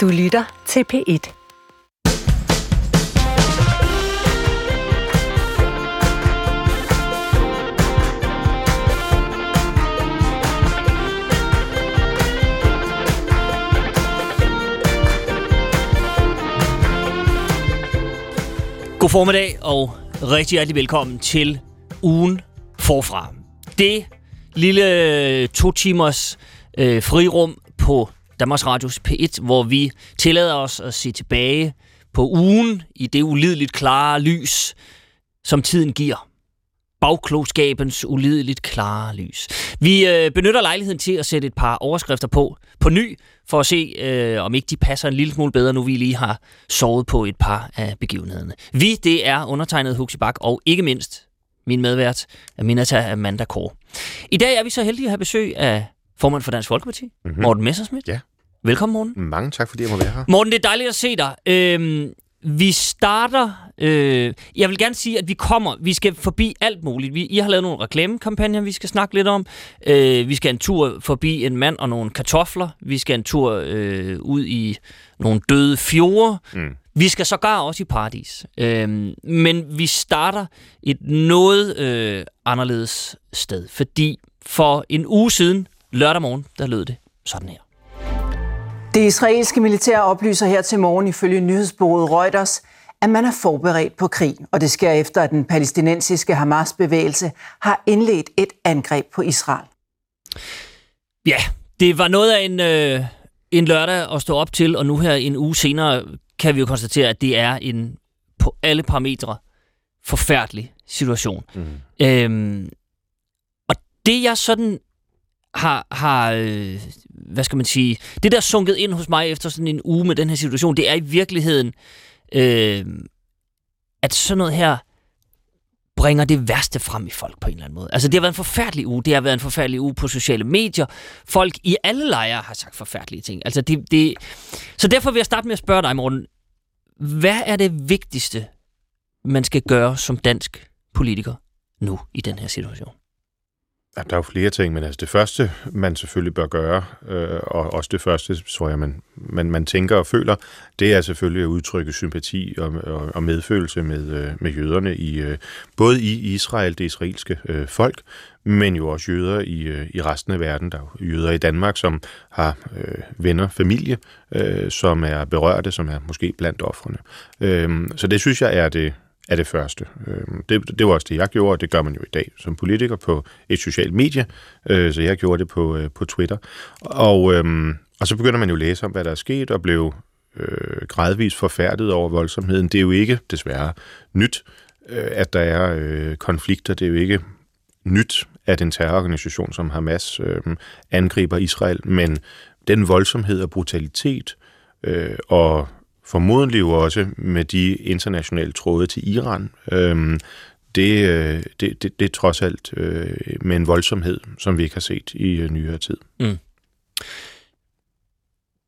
Du lytter til P1. God formiddag og rigtig hjertelig velkommen til ugen forfra. Det lille to timers øh, frirum på Danmarks Radios P1, hvor vi tillader os at se tilbage på ugen i det ulideligt klare lys, som tiden giver. Bagklogskabens ulideligt klare lys. Vi øh, benytter lejligheden til at sætte et par overskrifter på på ny, for at se, øh, om ikke de passer en lille smule bedre, nu vi lige har sovet på et par af begivenhederne. Vi, det er undertegnet Huxi Bak, og ikke mindst min medvært, Aminata Amanda Kåre. I dag er vi så heldige at have besøg af formand for Dansk Folkeparti, mm-hmm. Morten Messersmith. Ja. Velkommen, Morten. Mange tak, fordi jeg må være her. Morten, det er dejligt at se dig. Øhm, vi starter... Øh, jeg vil gerne sige, at vi kommer... Vi skal forbi alt muligt. Vi, I har lavet nogle reklamekampagner, vi skal snakke lidt om. Øh, vi skal en tur forbi en mand og nogle kartofler. Vi skal en tur øh, ud i nogle døde fjorde. Mm. Vi skal sågar også i paradis. Øh, men vi starter et noget øh, anderledes sted. Fordi for en uge siden, lørdag morgen, der lød det sådan her. Det israelske militær oplyser her til morgen ifølge nyhedsbureauet Reuters, at man er forberedt på krig, og det sker efter, at den palæstinensiske Hamas-bevægelse har indledt et angreb på Israel. Ja, det var noget af en, øh, en lørdag at stå op til, og nu her en uge senere kan vi jo konstatere, at det er en på alle parametre forfærdelig situation. Mm. Øhm, og det jeg sådan har, har øh, hvad skal man sige, det der sunket ind hos mig efter sådan en uge med den her situation, det er i virkeligheden, øh, at sådan noget her bringer det værste frem i folk på en eller anden måde. Altså, det har været en forfærdelig uge. Det har været en forfærdelig uge på sociale medier. Folk i alle lejre har sagt forfærdelige ting. Altså, det, det... Så derfor vil jeg starte med at spørge dig, Morten. Hvad er det vigtigste, man skal gøre som dansk politiker nu i den her situation? Ja, der er jo flere ting, men altså det første, man selvfølgelig bør gøre, øh, og også det første, tror jeg, man, man, man tænker og føler, det er selvfølgelig at udtrykke sympati og, og, og medfølelse med, øh, med jøderne, i øh, både i Israel, det israelske øh, folk, men jo også jøder i, øh, i resten af verden. Der er jo jøder i Danmark, som har øh, venner, familie, øh, som er berørte, som er måske blandt offrene. Øh, så det synes jeg er det, er det første. Øhm, det, det var også det, jeg gjorde, og det gør man jo i dag som politiker på et socialt medie, øh, så jeg gjorde det på, øh, på Twitter. Og, øhm, og så begynder man jo at læse om, hvad der er sket, og blev øh, gradvist forfærdet over voldsomheden. Det er jo ikke, desværre, nyt, øh, at der er øh, konflikter. Det er jo ikke nyt, at en terrororganisation som Hamas øh, angriber Israel, men den voldsomhed og brutalitet øh, og formodentlig jo også med de internationale tråde til Iran. Øhm, det, øh, det, det, det er trods alt øh, med en voldsomhed, som vi ikke har set i øh, nyere tid. Mm.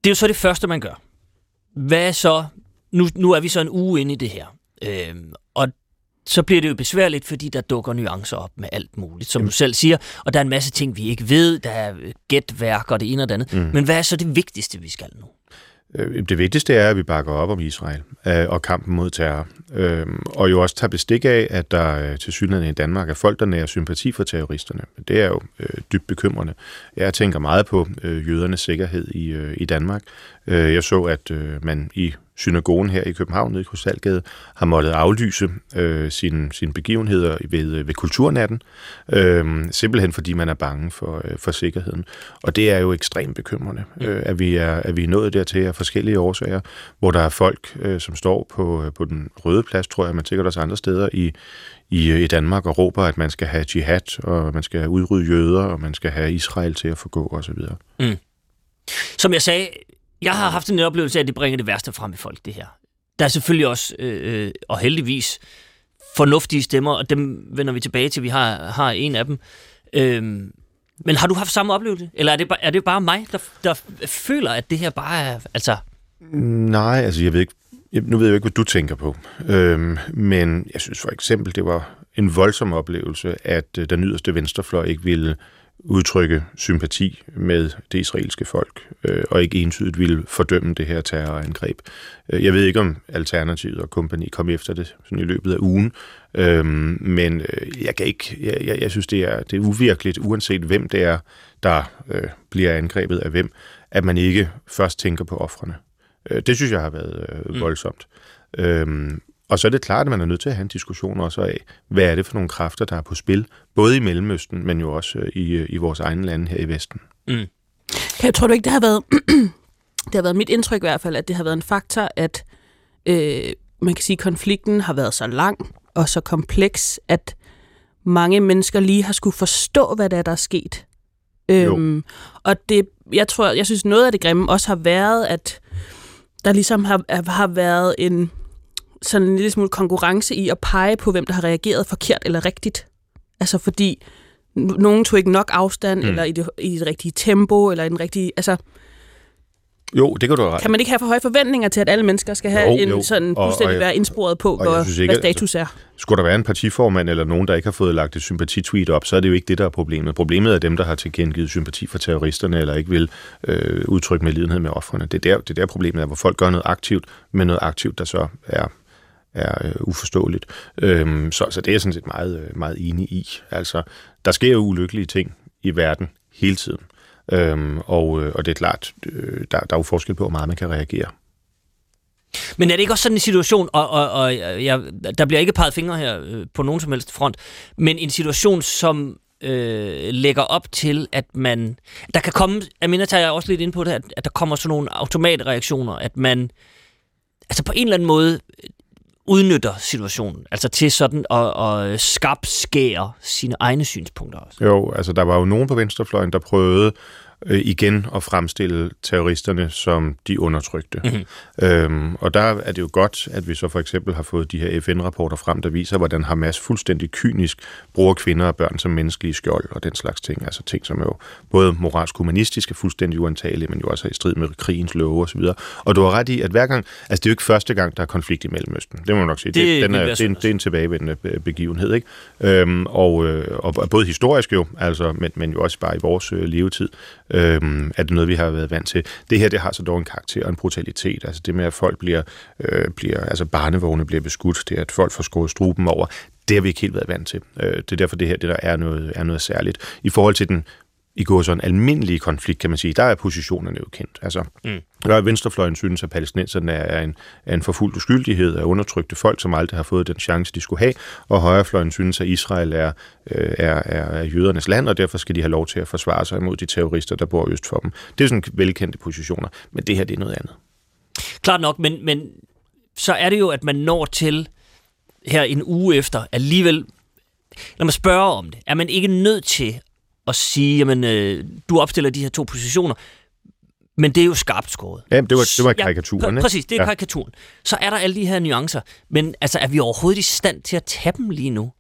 Det er jo så det første, man gør. Hvad så... Nu, nu er vi så en uge inde i det her. Øhm, og så bliver det jo besværligt, fordi der dukker nuancer op med alt muligt, som Jamen. du selv siger. Og der er en masse ting, vi ikke ved. Der er gætværk og det ene og det andet. Mm. Men hvad er så det vigtigste, vi skal nu? Øh, det vigtigste er, at vi bakker op om Israel øh, og kampen mod terror. Øh, og jo også tager bestik af, at der til synligheden i Danmark er folk, der nærer sympati for terroristerne. Det er jo dybt bekymrende. Jeg tænker meget på jødernes sikkerhed i, i Danmark. Jeg så, at man i synagogen her i København, nede i Krystalgade, har måttet aflyse øh, sine, sine begivenheder ved, ved kulturnatten, øh, simpelthen fordi man er bange for, øh, for sikkerheden. Og det er jo ekstremt bekymrende, øh, at, vi er, at vi er nået dertil af forskellige årsager, hvor der er folk, øh, som står på, øh, på den røde plads, tror jeg, man sikkert også andre steder i, i, i Danmark og råber, at man skal have jihad, og man skal udrydde jøder, og man skal have Israel til at forgå osv. Mm. Som jeg sagde, jeg har haft en oplevelse af, at det bringer det værste frem i folk, det her. Der er selvfølgelig også, øh, øh, og heldigvis, fornuftige stemmer, og dem vender vi tilbage til. Vi har, har en af dem. Øhm, men har du haft samme oplevelse? Eller er det, er det bare mig, der, der føler, at det her bare er... Altså... Nej, altså jeg ved ikke, nu ved jeg ikke, hvad du tænker på. Øhm, men jeg synes for eksempel, det var en voldsom oplevelse, at øh, den yderste venstrefløj ikke ville udtrykke sympati med det israelske folk, øh, og ikke entydigt ville fordømme det her terrorangreb. Øh, jeg ved ikke, om Alternativet og kompagni kom efter det sådan i løbet af ugen, øh, men øh, jeg, kan ikke, jeg, jeg, jeg synes, det er, det er uvirkeligt, uanset hvem det er, der øh, bliver angrebet af hvem, at man ikke først tænker på offrene. Øh, det synes jeg har været øh, mm. voldsomt. Mm. Øh, og så er det klart, at man er nødt til at have en diskussion også af, hvad er det for nogle kræfter, der er på spil, både i Mellemøsten, men jo også øh, i, øh, i vores egne lande her i Vesten. Mm. Jeg tror du ikke, det har været, det har været mit indtryk i hvert fald, at det har været en faktor, at øh, man kan sige, at konflikten har været så lang og så kompleks, at mange mennesker lige har skulle forstå, hvad der er, der er sket. Øhm, og det, jeg tror, jeg synes, noget af det grimme også har været, at der ligesom har, har været en sådan en lille smule konkurrence i at pege på, hvem der har reageret forkert eller rigtigt. Altså fordi nogen tog ikke nok afstand, mm. eller i det, i det rigtige tempo, eller i den rigtige... Altså, jo, det kan du ret. Kan man ikke have for høje forventninger til, at alle mennesker skal have jo, en jo. sådan fuldstændig være indsporet på, hvor, synes ikke, hvad status er? Skulle der være en partiformand eller nogen, der ikke har fået lagt et sympatitweet op, så er det jo ikke det, der er problemet. Problemet er dem, der har tilkendegivet sympati for terroristerne, eller ikke vil øh, udtrykke med lidenhed med offrene. Det er, der, det er der problemet er, hvor folk gør noget aktivt, men noget aktivt, der så er er øh, uforståeligt. Øhm, så, så det er jeg sådan set meget, øh, meget enig i. Altså, der sker jo ulykkelige ting i verden hele tiden. Øhm, og, øh, og det er klart, øh, der, der er jo forskel på, hvor meget man kan reagere. Men er det ikke også sådan en situation, og, og, og jeg, der bliver ikke peget fingre her øh, på nogen som helst front, men en situation, som øh, lægger op til, at man... Der kan komme, Amina tager jeg også lidt ind på det, at, at der kommer sådan nogle automatreaktioner, at man altså på en eller anden måde udnytter situationen, altså til sådan at, at skabskære sine egne synspunkter også. Jo, altså der var jo nogen på venstrefløjen, der prøvede øh, igen at fremstille terroristerne som de undertrykte. Mm-hmm. Øhm, og der er det jo godt, at vi så for eksempel har fået de her FN-rapporter frem, der viser, hvordan Hamas fuldstændig kynisk bruger kvinder og børn som menneskelige skjold og den slags ting. Altså ting, som er jo både moralsk humanistiske, fuldstændig uantagelige, men jo også i strid med krigens love osv. Og du har ret i, at hver gang, altså det er jo ikke første gang, der er konflikt i Mellemøsten. Det må man nok sige. Det, det, den er, det, er en, det er en tilbagevendende begivenhed. Ikke? Øhm, og, øh, og både historisk jo, altså, men, men jo også bare i vores øh, levetid øhm, er det noget, vi har været vant til. Det her, det har så dog en karakter og en brutalitet. Altså det med, at folk bliver, øh, bliver altså barnevogne bliver beskudt, det at folk får skåret struben over, det har vi ikke helt været vant til. Øh, det er derfor, det her det der er noget, er noget særligt. I forhold til den i går så en almindelig konflikt, kan man sige, der er positionerne jo kendt. Altså, mm. der er venstrefløjen synes, at palæstinenserne er en, er en forfulgt uskyldighed af undertrykte folk, som aldrig har fået den chance, de skulle have, og højrefløjen synes, at Israel er, øh, er, er, er jødernes land, og derfor skal de have lov til at forsvare sig imod de terrorister, der bor øst for dem. Det er sådan velkendte positioner, men det her det er noget andet. Klart nok, men, men så er det jo, at man når til her en uge efter, alligevel, når man spørger om det, er man ikke nødt til at sige, jamen, øh, du opstiller de her to positioner, men det er jo skarpt skåret. Ja, det var, det var karikaturen, ja, Præcis, det er ja. karikaturen. Så er der alle de her nuancer, men altså, er vi overhovedet i stand til at tage dem lige nu?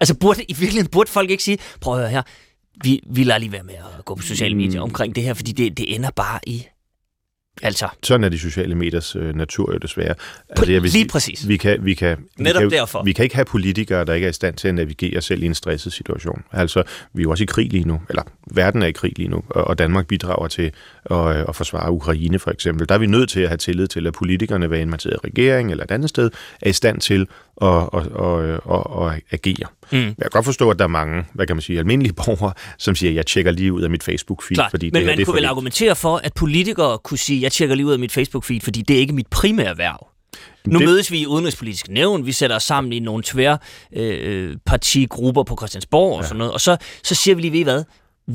Altså, burde, i virkeligheden burde folk ikke sige, prøv at høre her, vi, vi lader lige være med at gå på sociale medier mm. omkring det her, fordi det, det ender bare i Altså. Sådan er de sociale mediers øh, natur jo desværre. Altså, jeg vil Lige præcis. Vi kan, vi kan, Netop vi kan, derfor. Vi kan ikke have politikere, der ikke er i stand til at navigere selv i en stresset situation. Altså, vi er jo også i krig lige nu, eller verden er i krig lige nu, og Danmark bidrager til at, øh, at forsvare Ukraine for eksempel. Der er vi nødt til at have tillid til, at politikerne, hvad end man sidder i regering eller et andet sted, er i stand til at, at, at, at, at agere. Mm. Jeg kan godt forstå, at der er mange, hvad kan man sige, almindelige borgere, som siger, jeg tjekker lige ud af mit Facebook-feed. Klar, fordi men det man det kunne vel argumentere for, at politikere kunne sige, jeg tjekker lige ud af mit Facebook-feed, fordi det er ikke mit primære værv. Nu det... mødes vi i udenrigspolitisk nævn, vi sætter os sammen i nogle tvær øh, partigrupper på Christiansborg og ja. sådan noget, og så, så siger vi lige, ved I hvad,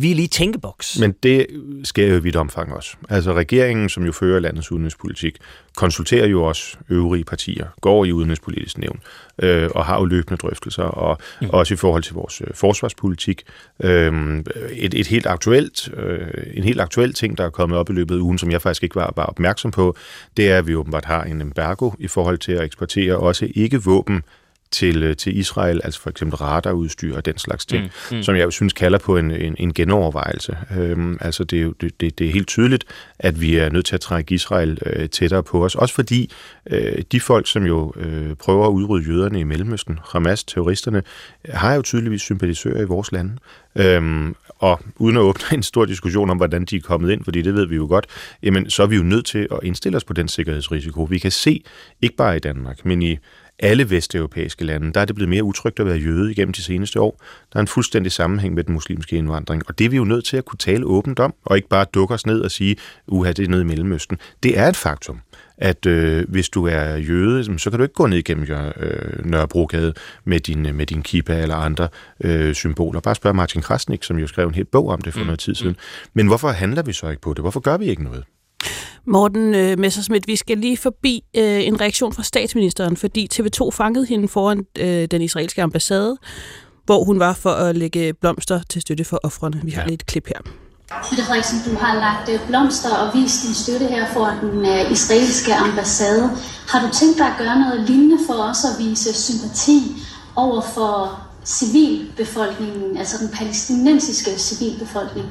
vi er lige tænkeboks. Men det sker jo i vidt omfang også. Altså regeringen, som jo fører landets udenrigspolitik, konsulterer jo også øvrige partier, går i udenrigspolitisk nævn, øh, og har jo løbende drøftelser, og mm. også i forhold til vores øh, forsvarspolitik. Øh, et, et helt aktuelt, øh, en helt aktuel ting, der er kommet op i løbet af ugen, som jeg faktisk ikke var, var opmærksom på, det er, at vi åbenbart har en embargo i forhold til at eksportere også ikke våben til, øh, til Israel, altså for eksempel radarudstyr og den slags ting, mm, mm. som jeg jo synes kalder på en, en, en genovervejelse. Øhm, altså det er jo det, det, det er helt tydeligt, at vi er nødt til at trække Israel øh, tættere på os, også fordi øh, de folk, som jo øh, prøver at udrydde jøderne i Mellemøsten, Hamas, terroristerne, har jo tydeligvis sympatisører i vores lande. Øhm, og uden at åbne en stor diskussion om, hvordan de er kommet ind, fordi det ved vi jo godt, jamen så er vi jo nødt til at indstille os på den sikkerhedsrisiko. Vi kan se, ikke bare i Danmark, men i alle vesteuropæiske lande, der er det blevet mere utrygt at være jøde igennem de seneste år. Der er en fuldstændig sammenhæng med den muslimske indvandring, og det er vi jo nødt til at kunne tale åbent om, og ikke bare dukke os ned og sige, uha, det er nede i Mellemøsten. Det er et faktum, at øh, hvis du er jøde, så kan du ikke gå ned igennem øh, Nørrebrogade med din, med din kippa eller andre øh, symboler. Bare spørg Martin Krasnik, som jo skrev en hel bog om det for mm. noget tid siden. Men hvorfor handler vi så ikke på det? Hvorfor gør vi ikke noget? Morten øh, Messersmith, vi skal lige forbi øh, en reaktion fra statsministeren, fordi TV2 fangede hende foran øh, den israelske ambassade, hvor hun var for at lægge blomster til støtte for offrene. Vi har ja. lidt klip her. Mette Frederiksen, du har lagt øh, blomster og vist din støtte her for den uh, israelske ambassade. Har du tænkt dig at gøre noget lignende for os at vise sympati over for civilbefolkningen, altså den palæstinensiske civilbefolkning?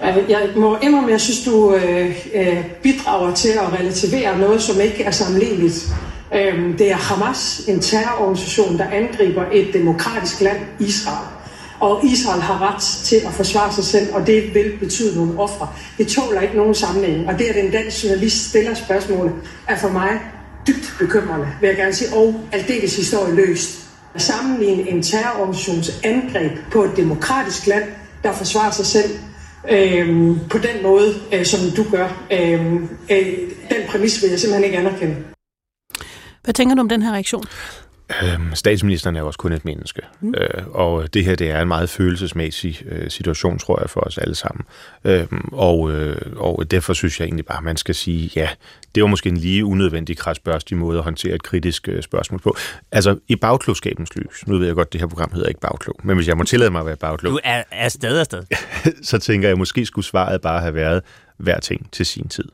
Jeg må indrømme, at jeg synes, du øh, øh, bidrager til at relativere noget, som ikke er sammenligneligt. Øh, det er Hamas, en terrororganisation, der angriber et demokratisk land, Israel. Og Israel har ret til at forsvare sig selv, og det vil betyde nogle ofre. Det tåler ikke nogen sammenhæng. Og det, at en dansk journalist stiller spørgsmålet, er for mig dybt bekymrende, vil jeg gerne sige, og aldeles historieløst. At sammenligne en terrororganisations angreb på et demokratisk land, der forsvarer sig selv, øh, på den måde, øh, som du gør. Øh, øh, den præmis vil jeg simpelthen ikke anerkende. Hvad tænker du om den her reaktion? Øhm, statsministeren er også kun et menneske, mm. øh, og det her det er en meget følelsesmæssig øh, situation, tror jeg, for os alle sammen. Øhm, og, øh, og derfor synes jeg egentlig bare, at man skal sige, ja, det var måske en lige unødvendig krasbørstig måde at håndtere et kritisk øh, spørgsmål på. Altså, i bagklogskabens lys, nu ved jeg godt, at det her program hedder ikke bagklog, men hvis jeg må tillade mig at være bagklog... Du er, er sted sted. så tænker jeg, at måske skulle svaret bare have været hver ting til sin tid.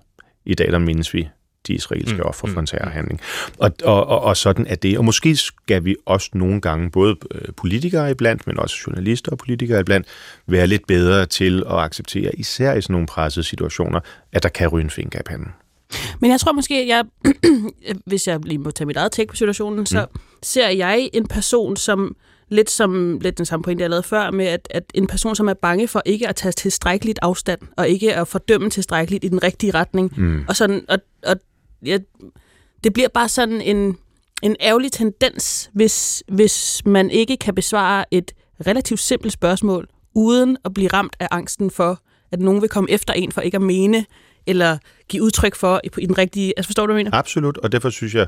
I dag der mindes vi de israelske mm, offer for en mm, terrorhandling. Og, og, og, og sådan er det. Og måske skal vi også nogle gange, både øh, politikere iblandt, men også journalister og politikere iblandt, være lidt bedre til at acceptere, især i sådan nogle pressede situationer, at der kan ryge en finger af panden. Men jeg tror måske, at jeg, hvis jeg lige må tage mit eget take på situationen, så mm. ser jeg en person, som lidt som lidt den samme pointe, jeg lavede før, med at, at en person, som er bange for ikke at tage tilstrækkeligt afstand, og ikke at fordømme tilstrækkeligt i den rigtige retning. Mm. Og, sådan, og, jeg, det bliver bare sådan en, en ærgerlig tendens, hvis, hvis man ikke kan besvare et relativt simpelt spørgsmål, uden at blive ramt af angsten for, at nogen vil komme efter en for ikke at mene, eller give udtryk for i, i den rigtige... Altså forstår du, hvad jeg mener? Absolut, og derfor synes jeg,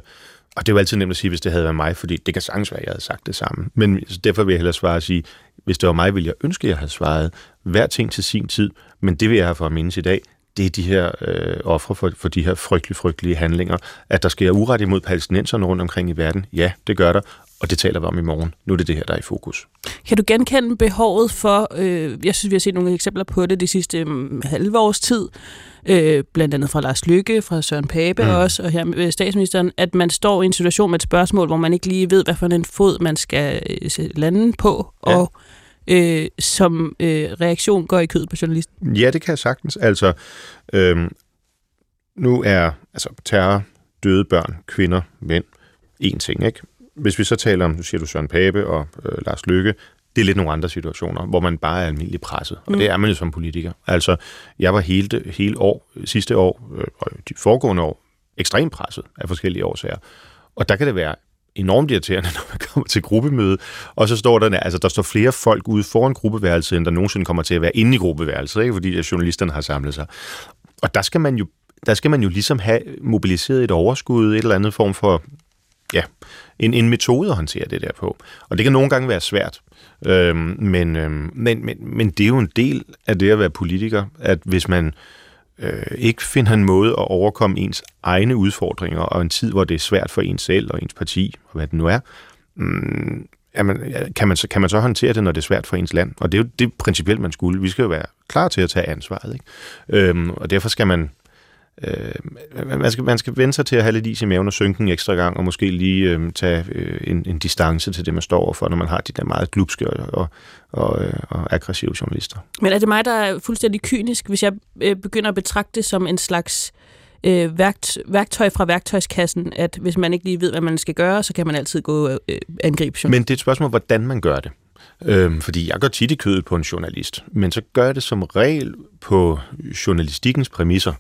og det er jo altid nemt at sige, hvis det havde været mig, fordi det kan sagtens være, at jeg havde sagt det samme. Men derfor vil jeg hellere svare og sige, hvis det var mig, ville jeg ønske, at jeg havde svaret hver ting til sin tid, men det vil jeg have for at mindes i dag, det er de her øh, ofre for, for de her frygtelige, frygtelige handlinger. At der sker uret imod palæstinenserne rundt omkring i verden, ja, det gør der, og det taler vi om i morgen. Nu er det det her, der er i fokus. Kan du genkende behovet for, øh, jeg synes, vi har set nogle eksempler på det de sidste um, halve års tid, øh, blandt andet fra Lars Lykke, fra Søren Pape mm. også, og her med statsministeren, at man står i en situation med et spørgsmål, hvor man ikke lige ved, hvad for en fod man skal øh, lande på, ja. og øh, som øh, reaktion går i kødet på journalisten? Ja, det kan jeg sagtens. Altså, øh, nu er altså, terror, døde børn, kvinder, mænd, en ting, ikke? Hvis vi så taler om, nu siger du Søren Pape og øh, Lars Lykke, det er lidt nogle andre situationer, hvor man bare er almindelig presset. Og mm. det er man jo som politiker. Altså, jeg var hele, hele år, sidste år øh, og de foregående år, ekstremt presset af forskellige årsager. Og der kan det være enormt irriterende, når man kommer til gruppemøde, og så står der, altså der står flere folk ude foran gruppeværelset, end der nogensinde kommer til at være inde i gruppeværelset, ikke? fordi journalisterne har samlet sig. Og der skal man jo der skal man jo ligesom have mobiliseret et overskud, et eller andet form for, ja, en, en metode at håndtere det der på. Og det kan nogle gange være svært. Øhm, men, øhm, men, men, men det er jo en del af det at være politiker, at hvis man øh, ikke finder en måde at overkomme ens egne udfordringer, og en tid, hvor det er svært for ens selv og ens parti, og hvad det nu er, mm, man, kan, man så, kan man så håndtere det, når det er svært for ens land? Og det er jo det principielt, man skulle. Vi skal jo være klar til at tage ansvaret. Ikke? Øhm, og derfor skal man øh, man, skal, man skal vende sig til at have lidt is i maven og synke en ekstra gang, og måske lige øh, tage øh, en, en distance til det, man står overfor, når man har de der meget glupske og, og, og, øh, og aggressive journalister. Men er det mig, der er fuldstændig kynisk, hvis jeg øh, begynder at betragte det som en slags øh, værkt, værktøj fra værktøjskassen, at hvis man ikke lige ved, hvad man skal gøre, så kan man altid gå øh, angribe Men det er et spørgsmål, hvordan man gør det. Øhm, fordi jeg går tit i kødet på en journalist, men så gør jeg det som regel på journalistikkens præmisser.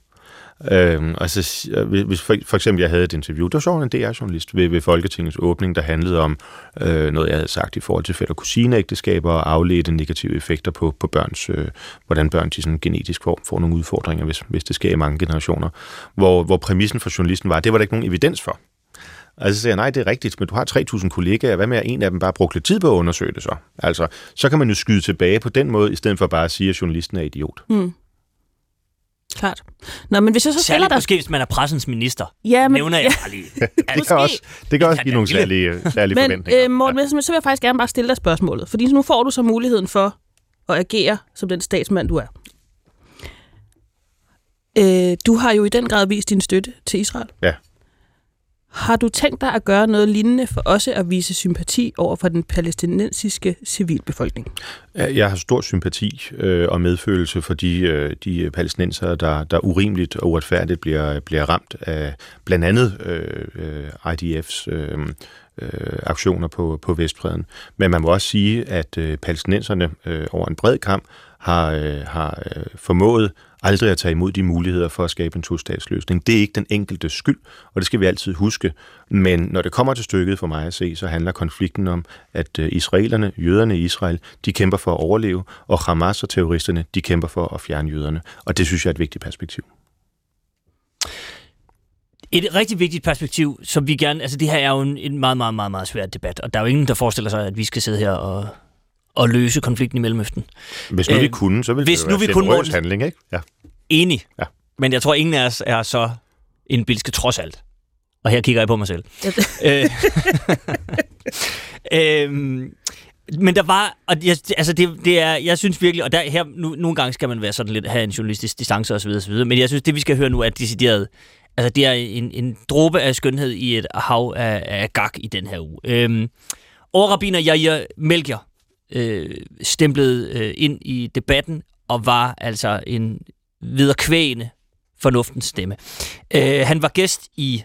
Øhm, altså, hvis for, for eksempel jeg havde et interview, der så en DR-journalist ved, ved Folketingets åbning, der handlede om øh, noget, jeg havde sagt i forhold til fætter kusineægteskaber og afledte negative effekter på, på børns, øh, hvordan børn til sådan genetisk form får nogle udfordringer, hvis, hvis det sker i mange generationer. Hvor, hvor præmissen for journalisten var, at det var der ikke nogen evidens for. Altså så siger jeg, nej, det er rigtigt, men du har 3.000 kollegaer, hvad med at en af dem bare brugte lidt tid på at undersøge det så? Altså, så kan man jo skyde tilbage på den måde, i stedet for bare at sige, at journalisten er idiot. Mm. Klart. Nå, men hvis jeg så Særligt stiller dig... måske, hvis man er pressens minister. Ja, men, Nævner jeg bare lige. det kan også, det kan også give nogle særlige, særlige men, forventninger. øh, Morten Messerschmidt, så vil jeg faktisk gerne bare stille dig spørgsmålet. Fordi nu får du så muligheden for at agere som den statsmand, du er. Øh, du har jo i den grad vist din støtte til Israel. Ja. Har du tænkt dig at gøre noget lignende for også at vise sympati over for den palæstinensiske civilbefolkning? Jeg har stor sympati øh, og medfølelse for de, øh, de palæstinenser, der, der urimeligt og uretfærdigt bliver, bliver ramt af blandt andet øh, øh IDF's øh, øh, aktioner på, på Vestbreden. Men man må også sige, at øh, palæstinenserne øh, over en bred kamp har, øh, har øh, formået aldrig at tage imod de muligheder for at skabe en to-statsløsning. Det er ikke den enkelte skyld, og det skal vi altid huske. Men når det kommer til stykket for mig at se, så handler konflikten om, at øh, israelerne, jøderne i Israel, de kæmper for at overleve, og Hamas og terroristerne, de kæmper for at fjerne jøderne. Og det synes jeg er et vigtigt perspektiv. Et rigtig vigtigt perspektiv, som vi gerne... Altså det her er jo en, en meget, meget, meget, meget svær debat, og der er jo ingen, der forestiller sig, at vi skal sidde her og, og løse konflikten i Mellemøsten. Hvis nu øh, vi kunne, så ville hvis det nu være vi kunne, Morten, handling, ikke? Ja. Enig. Ja. Men jeg tror, ingen af os er så en bilske trods alt. Og her kigger jeg på mig selv. øh, øh, men der var, og jeg, altså det, det er, jeg synes virkelig, og der, her, nu, nogle gange skal man være sådan lidt, have en journalistisk distance osv., osv., men jeg synes, det vi skal høre nu er decideret, altså det er en, en dråbe af skønhed i et hav af, af gak i den her uge. Øhm, Overrabiner Jair Melchior øh, stemplede øh, ind i debatten og var altså en viderkvægende fornuftens stemme. Øh, han var gæst i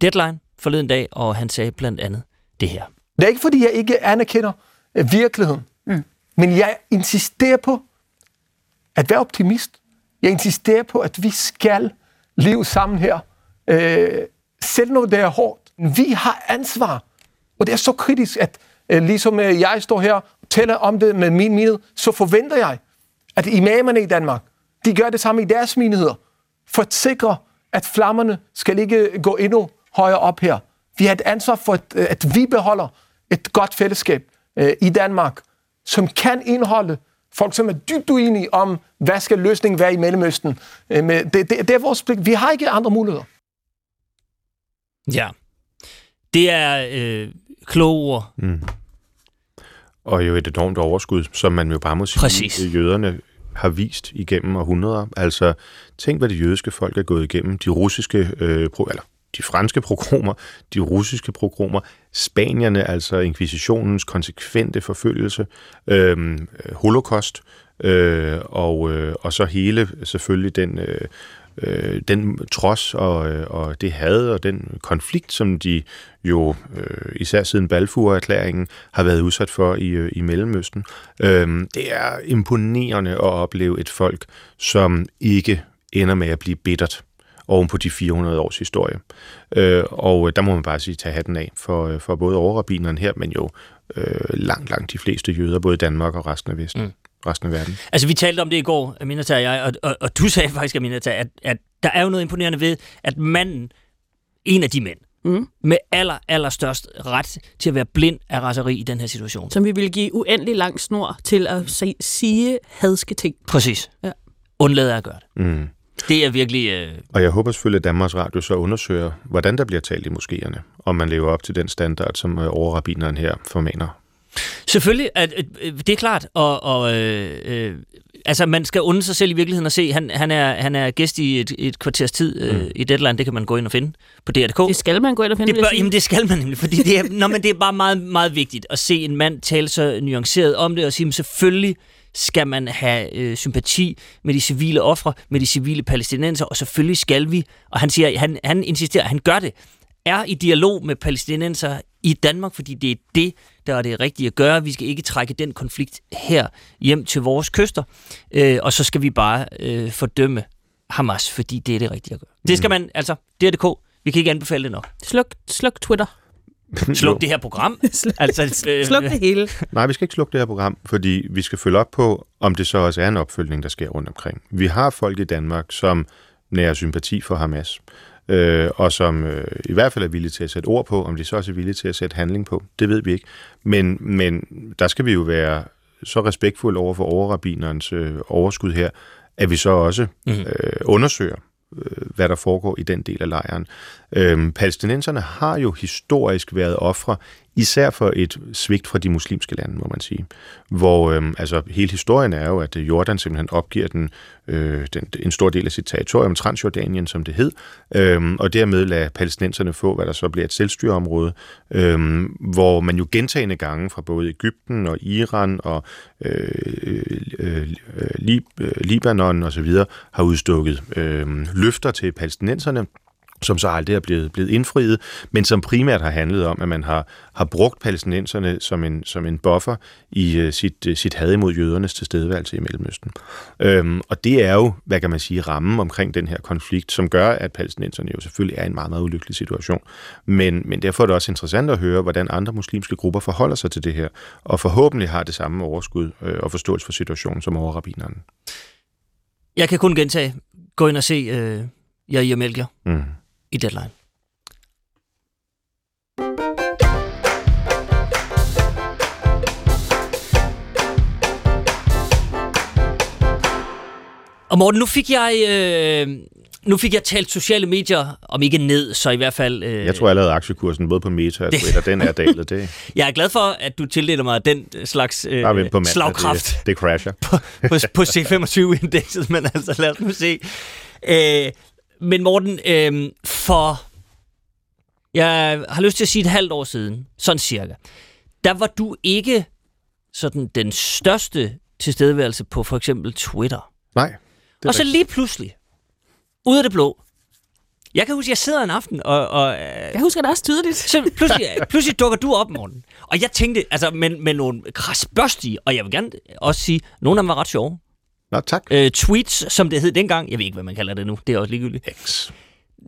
Deadline forleden dag, og han sagde blandt andet det her. Det er ikke, fordi jeg ikke anerkender øh, virkeligheden, mm. men jeg insisterer på at være optimist. Jeg insisterer på, at vi skal leve sammen her. Øh, selv når det er hårdt. Vi har ansvar, og det er så kritisk, at øh, ligesom øh, jeg står her og taler om det med min menighed, så forventer jeg, at imamerne i Danmark, de gør det samme i deres menigheder, for at sikre, at flammerne skal ikke gå endnu højere op her. Vi har et ansvar for, at, at vi beholder et godt fællesskab øh, i Danmark, som kan indeholde folk, som er dybt uenige om, hvad skal løsningen være i Mellemøsten. Øh, det, det, det er vores pligt. Vi har ikke andre muligheder. Ja. Det er øh, kloge ord. Mm. Og jo et enormt overskud, som man jo bare må sige, Præcis. jøderne har vist igennem århundreder. Altså, tænk, hvad det jødiske folk er gået igennem. De russiske, øh, pro, eller de franske progromer, de russiske progromer, spanierne, altså inkvisitionens konsekvente forfølgelse, øh, holocaust, øh, og, øh, og så hele selvfølgelig den, øh, øh, den trods og, øh, og det had og den konflikt, som de jo øh, især siden Balfour-erklæringen har været udsat for i, øh, i Mellemøsten. Øh, det er imponerende at opleve et folk, som ikke ender med at blive bittert oven på de 400 års historie. Øh, og øh, der må man bare sige, tage hatten af for, øh, for både overrabineren her, men jo øh, langt, langt de fleste jøder, både i Danmark og resten af Vesten. Mm resten af verden. Altså, vi talte om det i går, Aminata og jeg, og, og, og du sagde faktisk, Aminata, at, at der er jo noget imponerende ved, at manden, en af de mænd, mm. med aller, aller størst ret til at være blind af raseri i den her situation. Som vi vil give uendelig lang snor til at sige hadske ting. Præcis. Ja. Undlader at gøre det. Mm. Det er virkelig... Øh... Og jeg håber selvfølgelig, at Danmarks Radio så undersøger, hvordan der bliver talt i moskéerne, om man lever op til den standard, som overrabineren her formaner Selvfølgelig, at, at, det er klart, og, og øh, øh, altså man skal undre sig selv i virkeligheden at se, han, han, er, han er gæst i et, et kvarters tid øh, mm. i Deadline, det kan man gå ind og finde på DR.dk. Det skal man gå ind og finde, det bør, Jamen det skal man nemlig, fordi det er, når man, det er bare meget, meget vigtigt at se en mand tale så nuanceret om det, og sige, at selvfølgelig skal man have øh, sympati med de civile ofre, med de civile palæstinenser, og selvfølgelig skal vi, og han siger, han, han insisterer, han gør det, er i dialog med palæstinenser i Danmark, fordi det er det, der er det rigtige at gøre. Vi skal ikke trække den konflikt her hjem til vores kyster, øh, og så skal vi bare øh, fordømme Hamas, fordi det er det rigtige at gøre. Det skal man, altså, det er det Vi kan ikke anbefale det nok. Sluk, sluk Twitter. Sluk det her program. altså, øh, sluk det hele. Nej, vi skal ikke slukke det her program, fordi vi skal følge op på, om det så også er en opfølgning, der sker rundt omkring. Vi har folk i Danmark, som nærer sympati for Hamas øh, og som øh, i hvert fald er villige til at sætte ord på, om de så også er villige til at sætte handling på. Det ved vi ikke. Men, men der skal vi jo være så respektfulde over for overrabinerens øh, overskud her, at vi så også mm. øh, undersøger, øh, hvad der foregår i den del af lejren. Øhm, palæstinenserne har jo historisk været ofre især for et svigt fra de muslimske lande, må man sige. Hvor øhm, altså, hele historien er jo, at Jordan simpelthen opgiver den, øh, den, en stor del af sit territorium, Transjordanien, som det hed, øhm, og dermed lader palæstinenserne få, hvad der så bliver et selvstyreområde, øhm, hvor man jo gentagende gange fra både Ægypten og Iran og øh, øh, øh, øh Lib øh, Libanon osv. har udstukket øh, løfter til palæstinenserne, som så aldrig er blevet, blevet indfriet, men som primært har handlet om, at man har, har brugt palæstinenserne som en, som en buffer i uh, sit, uh, sit had imod jødernes tilstedeværelse i Mellemøsten. Øhm, og det er jo, hvad kan man sige, rammen omkring den her konflikt, som gør, at palæstinenserne jo selvfølgelig er i en meget, meget ulykkelig situation. Men, men derfor er det også interessant at høre, hvordan andre muslimske grupper forholder sig til det her, og forhåbentlig har det samme overskud øh, og forståelse for situationen som overrabineren. Jeg kan kun gentage, gå ind og se øh, Jair Melchior. Mm i Deadline. Og Morten, nu fik jeg... Øh, nu fik jeg talt sociale medier, om ikke ned, så i hvert fald... Øh, jeg tror allerede aktiekursen, både på Meta og Twitter, den er dalet. Det. Jeg er glad for, at du tildeler mig den slags øh, på mandag, slagkraft. Det, det crasher. på, på, på C25-indekset, men altså lad os nu se. Øh, men Morten, øh, for... Jeg har lyst til at sige et halvt år siden, sådan cirka, der var du ikke sådan den største tilstedeværelse på for eksempel Twitter. Nej. Og så lige pludselig, ud af det blå, jeg kan huske, jeg sidder en aften, og... og jeg husker det også tydeligt. Så pludselig, pludselig dukker du op, morgen. Og jeg tænkte, altså med, med nogle krasbørstige, og jeg vil gerne også sige, nogle af dem var ret sjove. Nå, tak. Øh, tweets, som det hed dengang. Jeg ved ikke, hvad man kalder det nu. Det er også ligegyldigt. X.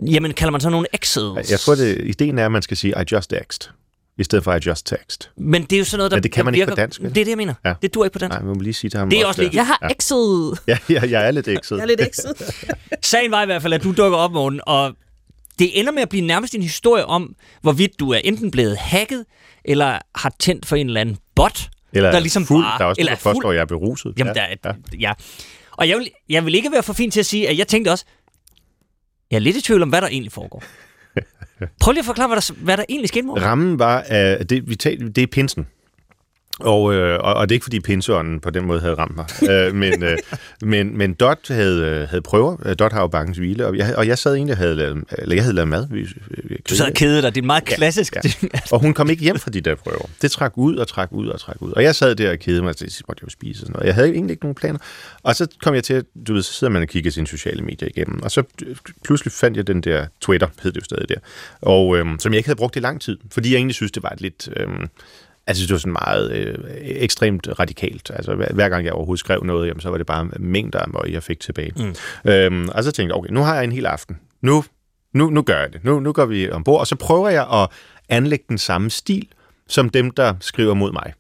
Jamen, kalder man så nogle X's? Jeg tror, det, ideen er, at man skal sige, I just X'd i stedet for I just text. Men det er jo sådan noget, der Men det kan man virker... ikke på dansk. Det er det, jeg mener. Ja. Det dur ikke på dansk. Nej, man må lige sige til ham. Det er også lige. Jeg har. X'et. Ja, ja, jeg er lidt X'et. jeg er lidt X'et. Sagen var i hvert fald, at du dukker op, morgen, og det ender med at blive nærmest en historie om, hvorvidt du er enten blevet hacket, eller har tændt for en eller anden bot, eller der ligesom fuld. Bare, der er også eller påstår, at jeg er beruset. Jamen, ja. Der, ja. ja. Og jeg vil, jeg vil ikke være for fin til at sige, at jeg tænkte også, jeg er lidt i tvivl om, hvad der egentlig foregår. Prøv lige at forklare, hvad der, hvad der egentlig skete, Morten. Rammen var, at det, vi talte, det er pinsen. Og, øh, og, og det er ikke, fordi pinseånden på den måde havde ramt mig. øh, men, øh, men, men Dot havde, øh, havde prøver. Øh, Dot har jo bankens hvile, og jeg, og jeg sad egentlig og havde lavet, eller jeg havde lavet mad. Vi, vi, du sad og kede dig. Det er meget klassisk. Ja, ja. Og hun kom ikke hjem fra de der prøver. Det trak ud og trak ud og trak ud. Og jeg sad der og kede mig, og så måtte jeg jo spise og sådan noget. Jeg havde egentlig ikke nogen planer. Og så kom jeg til, du ved, så sidder man og kigger sine sociale medier igennem. Og så pludselig fandt jeg den der Twitter, hed det jo stadig der, og, øh, som jeg ikke havde brugt i lang tid, fordi jeg egentlig synes, det var et lidt... Øh, Altså, det var sådan meget øh, ekstremt radikalt. Altså, hver, hver gang jeg overhovedet skrev noget, jamen, så var det bare mængder af møg, jeg fik tilbage. Mm. Øhm, og så tænkte jeg, okay, nu har jeg en hel aften. Nu, nu, nu gør jeg det. Nu, nu går vi ombord, og så prøver jeg at anlægge den samme stil, som dem, der skriver mod mig.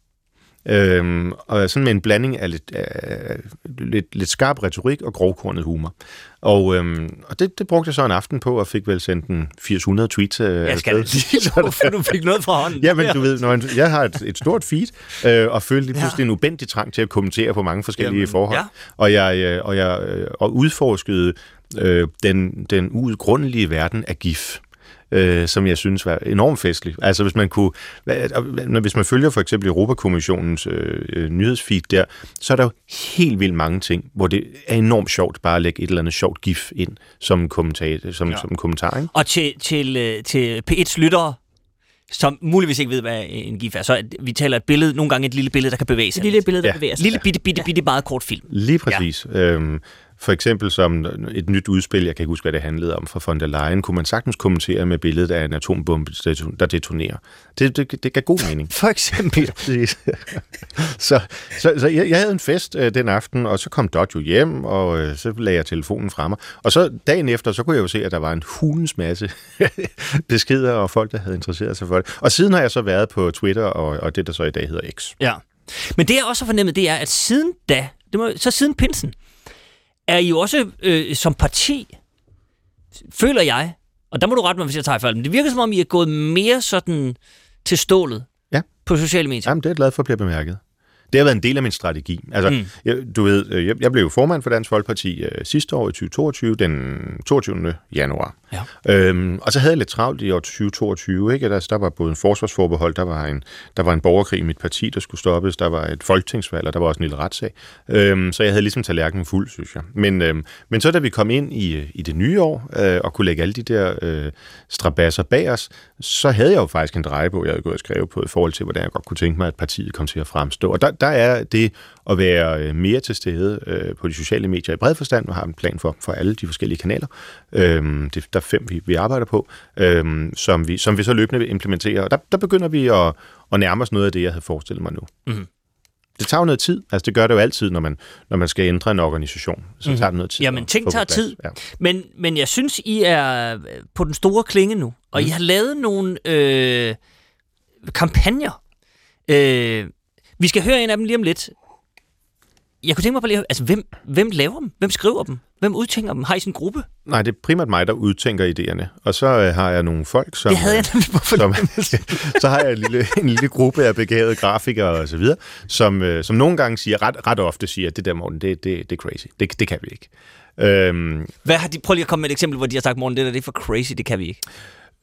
Øhm, og sådan med en blanding af lidt, øh, lidt, lidt skarp retorik og grovkornet humor. Og, øhm, og det, det brugte jeg så en aften på, og fik vel sendt en 800 tweets øh, Jeg skal lige for du fik noget fra hånden. ja, men du ved, når jeg har et, et stort feed, øh, og følte lige pludselig ja. en ubendig trang til at kommentere på mange forskellige Jamen, forhold. Ja. Og jeg, øh, og jeg øh, og udforskede øh, den, den uudgrundelige verden af GIF øh, som jeg synes var enormt festlig. Altså hvis man kunne, hvis man følger for eksempel Europakommissionens øh, nyhedsfeed der, så er der jo helt vildt mange ting, hvor det er enormt sjovt bare at lægge et eller andet sjovt gif ind som, kommentar, som, ja. som en kommentar. Ikke? Og til, til, øh, til P1's lyttere, som muligvis ikke ved, hvad en GIF er. Så vi taler et billede, nogle gange et lille billede, der kan bevæge sig. Et lille billede, der ja. bevæger sig. Lille bitte, bitte, bitte, meget kort film. Lige præcis. Ja. Øhm, for eksempel som et nyt udspil, jeg kan ikke huske, hvad det handlede om, fra von der Leyen, kunne man sagtens kommentere med billedet af en atombombe, der detonerer. Det, det, det gav god mening. For eksempel. så så, så jeg, jeg havde en fest øh, den aften, og så kom Dot jo hjem, og øh, så lagde jeg telefonen fra mig. Og så dagen efter, så kunne jeg jo se, at der var en hulens masse beskeder og folk, der havde interesseret sig for det. Og siden har jeg så været på Twitter, og, og det, der så i dag hedder X. Ja. Men det jeg også har fornemmet, det er, at siden da, det må, så siden pinsen, er I også øh, som parti, føler jeg, og der må du rette mig, hvis jeg tager fejl, men det virker som om, I er gået mere sådan til stålet ja. på sociale medier. Jamen, det er jeg glad for at blive bemærket. Det har været en del af min strategi. Altså, mm. jeg, du ved, øh, jeg, jeg blev formand for Dansk Folkeparti øh, sidste år i 2022, den 22. januar. Ja. Øhm, og så havde jeg lidt travlt i år 2022. Ikke? Der, der var både en forsvarsforbehold, der var en, der var en borgerkrig i mit parti, der skulle stoppes, der var et folketingsvalg, og der var også en lille retssag. Øhm, så jeg havde ligesom tallerkenen fuld, synes jeg. Men, øhm, men så da vi kom ind i, i det nye år, øh, og kunne lægge alle de der øh, strabasser bag os, så havde jeg jo faktisk en drejebog, jeg havde gået og skrevet på, i forhold til, hvordan jeg godt kunne tænke mig, at partiet kom til at fremstå. Og der, der er det at være øh, mere til stede øh, på de sociale medier i bred forstand, og har en plan for, for alle de forskellige kanaler. Øhm, det, der er fem, vi, vi arbejder på, øhm, som, vi, som vi så løbende implementerer. Og der, der begynder vi at, at nærme os noget af det, jeg havde forestillet mig nu. Mm. Det tager jo noget tid. Altså, det gør det jo altid, når man, når man skal ændre en organisation. Så mm. tager det noget tid. Jamen, ting tager tid. Ja. Men, men jeg synes, I er på den store klinge nu, og mm. I har lavet nogle øh, kampagner. Øh, vi skal høre en af dem lige om lidt. Jeg kunne tænke mig på lige, altså hvem, hvem laver dem? Hvem skriver dem? Hvem udtænker dem? Har I sin gruppe? Nej, det er primært mig, der udtænker idéerne. Og så øh, har jeg nogle folk, som... Det havde jeg nemlig som, Så har jeg en lille, en lille gruppe af begavede grafikere og så videre, som, øh, som nogle gange siger, ret, ret ofte siger, det der, Morten, det, det, det er crazy. Det, det kan vi ikke. Øhm, Hvad har de, prøv lige at komme med et eksempel, hvor de har sagt, Morten, det der det er for crazy, det kan vi ikke.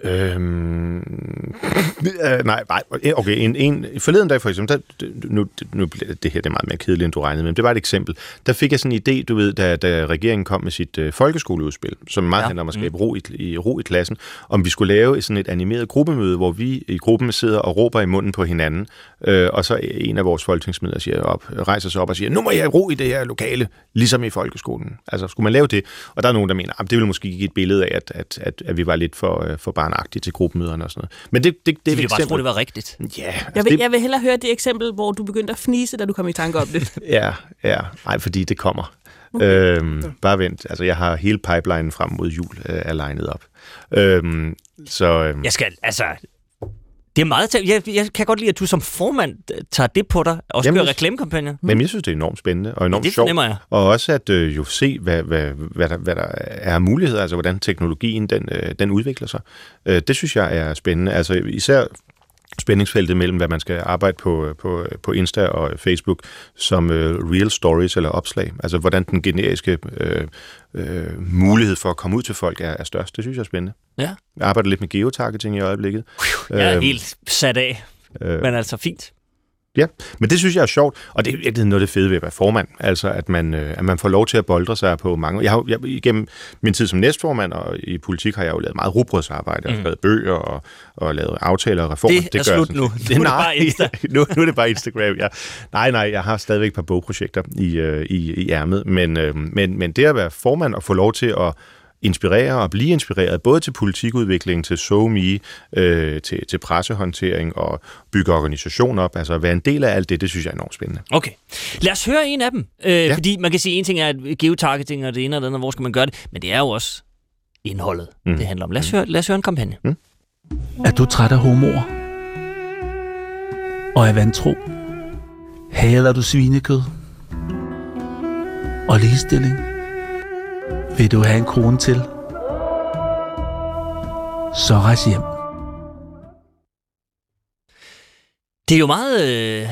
Øhm, øh, nej, nej, okay, en, en, forleden dag for eksempel, der, nu, nu, det her det er meget mere kedeligt, end du regnede med, men det var et eksempel. Der fik jeg sådan en idé, du ved, da, da regeringen kom med sit øh, folkeskoleudspil, som meget ja. handler om at skabe mm. ro i, i, ro i klassen, om vi skulle lave sådan et animeret gruppemøde, hvor vi i gruppen sidder og råber i munden på hinanden, øh, og så en af vores folketingsmedlemmer siger op, rejser sig op og siger, nu må jeg ro i det her lokale, ligesom i folkeskolen. Altså, skulle man lave det? Og der er nogen, der mener, at det vil måske give et billede af, at, at, at, at vi var lidt for, øh, for bare barnagtigt til gruppemøderne og sådan noget. Men det, det, det, det er bare tro, det var rigtigt. Ja. Altså jeg, vil, det... jeg vil hellere høre det eksempel, hvor du begyndte at fnise, da du kom i tanke om det. ja, ja. Nej, fordi det kommer. Okay. Øhm, bare vent. Altså, jeg har hele pipelinen frem mod jul øh, er legnet op. Øhm, så, øhm, jeg skal, altså, det er meget... Jeg, jeg kan godt lide, at du som formand tager det på dig, og gør reklamekampagner. Men jeg synes, det er enormt spændende og enormt ja, det sjovt. Jeg. Og også at øh, jo se, hvad, hvad, hvad, der, hvad der er muligheder, altså hvordan teknologien den, øh, den udvikler sig. Øh, det synes jeg er spændende. Altså især spændingsfeltet mellem, hvad man skal arbejde på, på, på Insta og Facebook som øh, real stories eller opslag. Altså, hvordan den generiske øh, øh, mulighed for at komme ud til folk er, er størst. Det synes jeg er spændende. Ja. Jeg arbejder lidt med geotargeting i øjeblikket. Jeg er øhm, helt sat af, øh, men altså fint. Ja, men det synes jeg er sjovt, og det er virkelig noget af det fede ved at være formand, altså at man, øh, at man får lov til at boldre sig på mange... Jeg har, jeg, igennem min tid som næstformand og i politik har jeg jo lavet meget rugbrødsarbejde, mm. har skrevet bøger og, og lavet aftaler og reformer. Det, det er slut sådan, nu. Det, nu, er det bare Insta. nu, nu er det bare Instagram, ja. Nej, nej, jeg har stadigvæk et par bogprojekter i, øh, i, i ærmet, men, øh, men, men det at være formand og få lov til at inspirere og blive inspireret, både til politikudvikling, til SoMe, øh, til, til pressehåndtering og bygge organisationer op. Altså at være en del af alt det, det synes jeg er enormt spændende. Okay. Lad os høre en af dem. Øh, ja. Fordi man kan sige, en ting er, at geotargeting og det ene og det andet, hvor skal man gøre det? Men det er jo også indholdet, mm. det handler om. Lad os, mm. høre, lad os høre en kampagne. Mm. Er du træt af homoer? Og er vantro? Hader du svinekød? Og ligestilling? Vil du have en krone til? Så rejs hjem. Det er jo meget øh,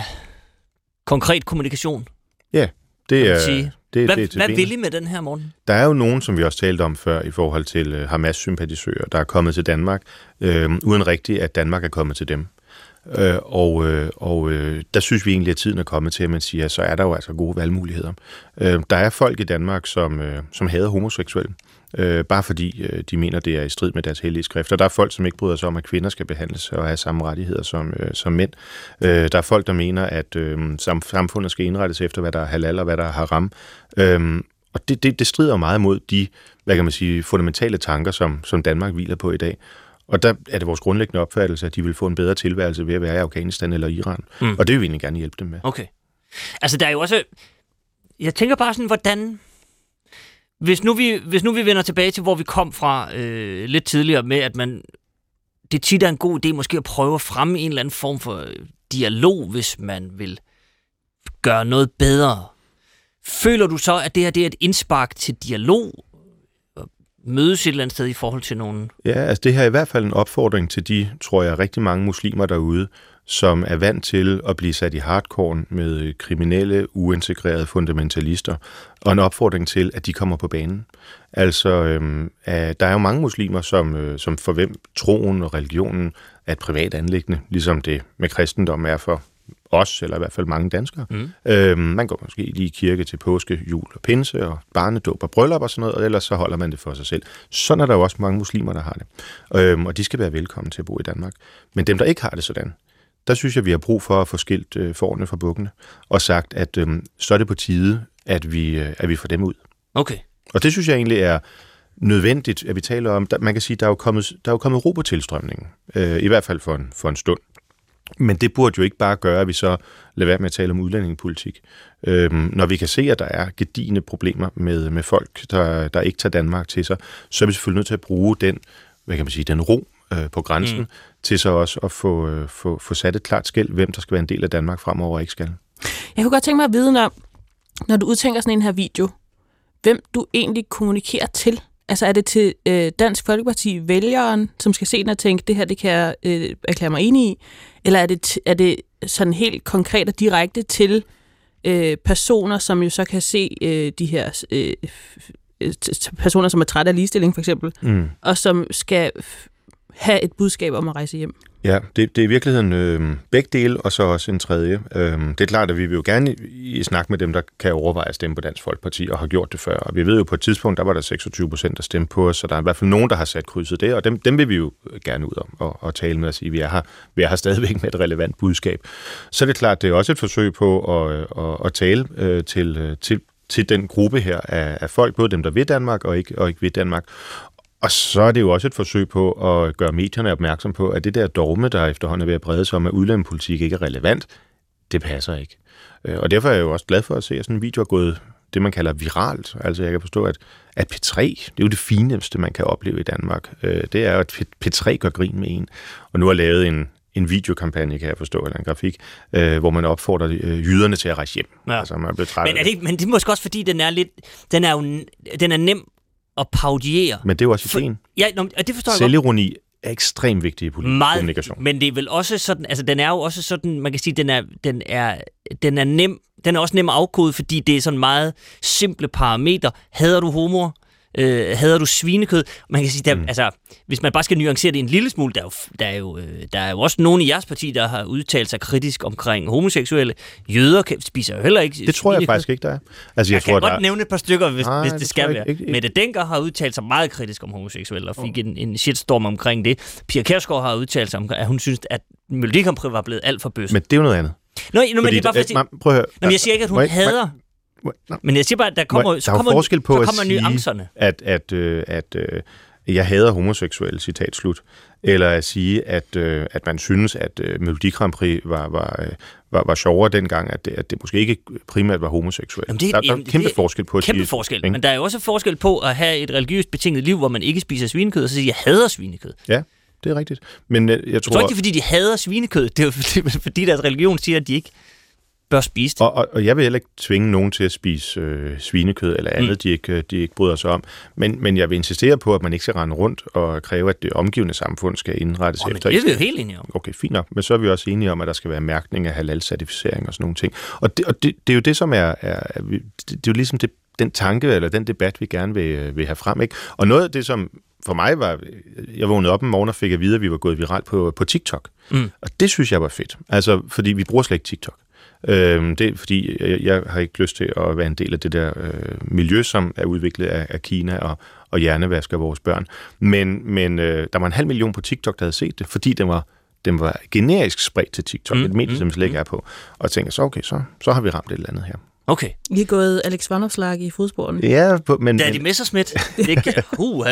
konkret kommunikation. Ja, det er, sige. Det, Hvad, det er hvad vil I med den her, morgen? Der er jo nogen, som vi også talte om før, i forhold til øh, Hamas-sympatisører, der er kommet til Danmark, øh, uden rigtigt, at Danmark er kommet til dem. Øh, og øh, og øh, der synes vi egentlig, at tiden er kommet til, at man siger, at så er der jo altså gode valgmuligheder. Øh, der er folk i Danmark, som, øh, som hader homoseksuelle, øh, bare fordi øh, de mener, det er i strid med deres hellige skrifter. Der er folk, som ikke bryder sig om, at kvinder skal behandles og have samme rettigheder som, øh, som mænd. Øh, der er folk, der mener, at øh, samfundet skal indrettes efter, hvad der er halal og hvad der er haram. Øh, og det, det, det strider meget mod de, hvad kan man sige, fundamentale tanker, som, som Danmark hviler på i dag. Og der er det vores grundlæggende opfattelse, at de vil få en bedre tilværelse ved at være i Afghanistan eller Iran. Mm. Og det vil vi egentlig gerne hjælpe dem med. Okay. Altså, der er jo også... Jeg tænker bare sådan, hvordan... Hvis nu vi, hvis nu vi vender tilbage til, hvor vi kom fra øh, lidt tidligere med, at man... Det tit er en god idé måske at prøve at fremme en eller anden form for øh, dialog, hvis man vil gøre noget bedre. Føler du så, at det her det er et indspark til dialog? Mødes et eller andet sted i forhold til nogen? Ja, altså det her er i hvert fald en opfordring til de, tror jeg, rigtig mange muslimer derude, som er vant til at blive sat i hardcore med kriminelle, uintegrerede fundamentalister, og en opfordring til, at de kommer på banen. Altså, øhm, der er jo mange muslimer, som, øh, som for hvem troen og religionen er et privat anlæggende, ligesom det med kristendom er for os, eller i hvert fald mange danskere. Mm. Øhm, man går måske lige i kirke til påske, jul og pinse, og barnedåb og bryllup og sådan noget, og ellers så holder man det for sig selv. Sådan er der jo også mange muslimer, der har det. Øhm, og de skal være velkommen til at bo i Danmark. Men dem, der ikke har det sådan, der synes jeg, vi har brug for at få skilt øh, forne fra bukkene, og sagt, at øhm, så er det på tide, at vi, øh, at vi får dem ud. Okay. Og det synes jeg egentlig er nødvendigt, at vi taler om. Der, man kan sige, der er jo kommet, der er jo kommet ro på tilstrømningen, øh, i hvert fald for en, for en stund. Men det burde jo ikke bare gøre, at vi så lader være med at tale om udlændingepolitik. Øhm, når vi kan se, at der er gedigende problemer med, med folk, der, der ikke tager Danmark til sig, så er vi selvfølgelig nødt til at bruge den, hvad kan man sige, den ro øh, på grænsen, Mm. til så også at få, øh, få, få sat et klart skæld, hvem der skal være en del af Danmark fremover og ikke skal. Jeg kunne godt tænke mig at vide, når, når du udtænker sådan en her video, hvem du egentlig kommunikerer til. Altså er det til øh, Dansk Folkeparti vælgeren, som skal se den og tænke, det her det kan jeg øh, erklære mig enig i? Eller er det, er det sådan helt konkret og direkte til øh, personer, som jo så kan se øh, de her øh, øh, personer, som er trætte af ligestilling for eksempel, Mm. og som skal have et budskab om at rejse hjem? Ja, det, det er i virkeligheden øh, begge dele, og så også en tredje. Øh, det er klart, at vi vil jo gerne i, i snak med dem, der kan overveje at stemme på Dansk Folkeparti, og har gjort det før. Og vi ved jo på et tidspunkt, der var der 26 procent, der stemte på os, så der er i hvert fald nogen, der har sat krydset det, og dem, dem vil vi jo øh, gerne ud om og, og tale med og sige, vi er her, vi er her stadigvæk med et relevant budskab. Så det er klart, det er også et forsøg på at, øh, at, at tale øh, til, øh, til, til den gruppe her af, af folk, både dem, der vil Danmark og ikke, og ikke vil Danmark. Og så er det jo også et forsøg på at gøre medierne opmærksom på, at det der dogme, der efterhånden er ved at brede sig om, at udlændingepolitik ikke er relevant, det passer ikke. Øh, Og derfor er jeg jo også glad for at se, at sådan en video er gået det, man kalder viralt. Altså jeg kan forstå, at, at P3, det er jo det fineste, man kan opleve i Danmark. Øh, Det er jo, at P3 gør grin med en. Og nu har lavet en, en videokampagne, kan jeg forstå, eller en grafik, øh, hvor man opfordrer øh, jyderne til at rejse hjem. Ja. Altså man er blevet træt Men er det, men det er måske også, fordi den er lidt... Den er jo den er nem at paudiere. Men det er jo også For- ideen. Ja, nå, det forstår jeg godt. Er ekstremt vigtig i politisk Meget, kommunikation. men det er vel også sådan, altså den er jo også sådan, man kan sige, den er, den er, den er nem, den er også nem at afkode, fordi det er sådan meget simple parametre. Hader du homoer? Øh, hader du svinekød? Man kan sige, der, mm. altså, hvis man bare skal nuancere det en lille smule, der er, jo, der, er jo, øh, der er jo også nogen i jeres parti, der har udtalt sig kritisk omkring homoseksuelle. Jøder kan, spiser jo heller ikke Det tror jeg svinekød. faktisk ikke, der er. Altså, Jeg, jeg, kan tror, godt der, nævne et par stykker, hvis, Nej, hvis det det skal være. ikke- ikke- Mette Denker har udtalt sig meget kritisk om homoseksuelle, og fik en, en shitstorm omkring det. Pia Kærsgaard har udtalt sig om, at hun synes, at Melodi Grand Prix var blevet alt for bøs. men det er jo noget andet. Nå, nå, men det er bare fordi... man- prøv at høre. Nå, men jeg siger ikke, at hun jeg- hader... må- Men jeg siger bare, at der kommer, så der er jo kommer, forskel på så at kommer sige, nuancerne. at, at, øh, at øh, jeg hader homoseksuelle, citat slut, eller at sige, at, øh, at man synes, at øh, Melodi Grand Prix var, var, øh, var, var sjovere dengang, at det, at det måske ikke primært var homoseksuelle. Jamen, det er- der, der er jamen, kæmpe det er forskel på at Kæmpe sige... forskel. ikke? Men der er jo også forskel på at have et religiøst betinget liv, hvor man ikke spiser svinekød, og så sige, at jeg hader svinekød. Ja, det er rigtigt. Men øh, jeg Jeg tror... tror ikke, det er, fordi de hader svinekød. Det er jo fordi, fordi deres religion siger, at de ikke bør spise det. Og, og, og jeg vil heller ikke tvinge nogen til at spise øh, svinekød eller andet, mm. de, ikke, de ikke bryder sig om. Men, men jeg vil insistere på, at man ikke skal rende rundt og kræve, at det omgivende samfund skal indrettes Oh, men efter. det er vi jo helt enige om. Okay, fint nok. Men så er vi også enige om, at der skal være mærkning af halal-certificering og sådan nogle ting. Og det, og det, det er jo det, som er... er, er det, det er jo ligesom det, den tanke eller den debat, vi gerne vil, øh, vil have frem. Ikke? Og noget af det, som for mig var... Jeg vågnede op en morgen og fik at vide, at vi var gået viralt på, på TikTok. Mm. Og det synes jeg var fedt. Altså, fordi vi bruger slet ikke TikTok. Øhm, det er fordi, jeg, jeg har ikke lyst til at være en del af det der øh, miljø, som er udviklet af, af Kina og, og hjernevasker vores børn. Men, men øh, der var en halv million på TikTok, der havde set det, fordi den var, den var generisk spredt til TikTok, Mm, mm, et medie, mm, som slet ikke er på. Og jeg tænker så, okay, så, så har vi ramt et eller andet her. Okay. I er gået Alex Vanopslag i fodsporene. Ja, på, men... Daddy Messerschmidt, det kan, uh,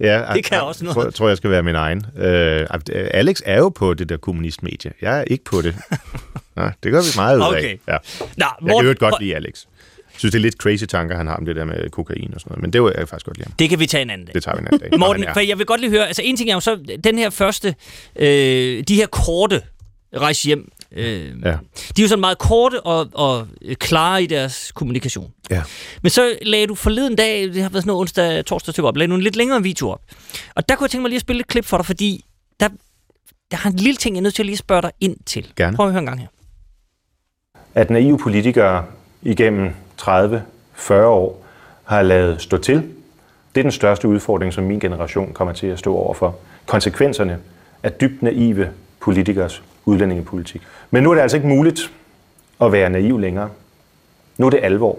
Ja, Det kan jeg også noget. Tror, tror, jeg skal være min egen. Øh, Alex er jo på det der kommunistmedie. Jeg er ikke på det. Nå, det gør vi meget ud af. Okay. Ja. Nå, Jeg kan Morten, godt lide Alex. Jeg synes, det er lidt crazy tanker, han har om det der med kokain og sådan noget. Men det vil jeg faktisk godt lide det kan vi tage en anden dag. Det tager vi en anden dag. Morten, er. for jeg vil godt lige høre, altså en ting er jo så, den her første, øh, de her korte rejse hjem, øh, Ja. de er jo sådan meget korte og, og klare i deres kommunikation. Ja. Men så lagde du forleden dag, det har været sådan noget onsdag, torsdag til op, lagde du en lidt længere video op. Og der kunne jeg tænke mig lige at spille et klip for dig, fordi der, der har en lille ting, jeg er nødt til at lige spørge dig ind til. Gerne. Prøv at høre en gang her at naive politikere igennem 30-40 år har lavet stå til. Det er den største udfordring, som min generation kommer til at stå overfor. Konsekvenserne af dybt naive politikers udlændingepolitik. Men nu er det altså ikke muligt at være naiv længere. Nu er det alvor.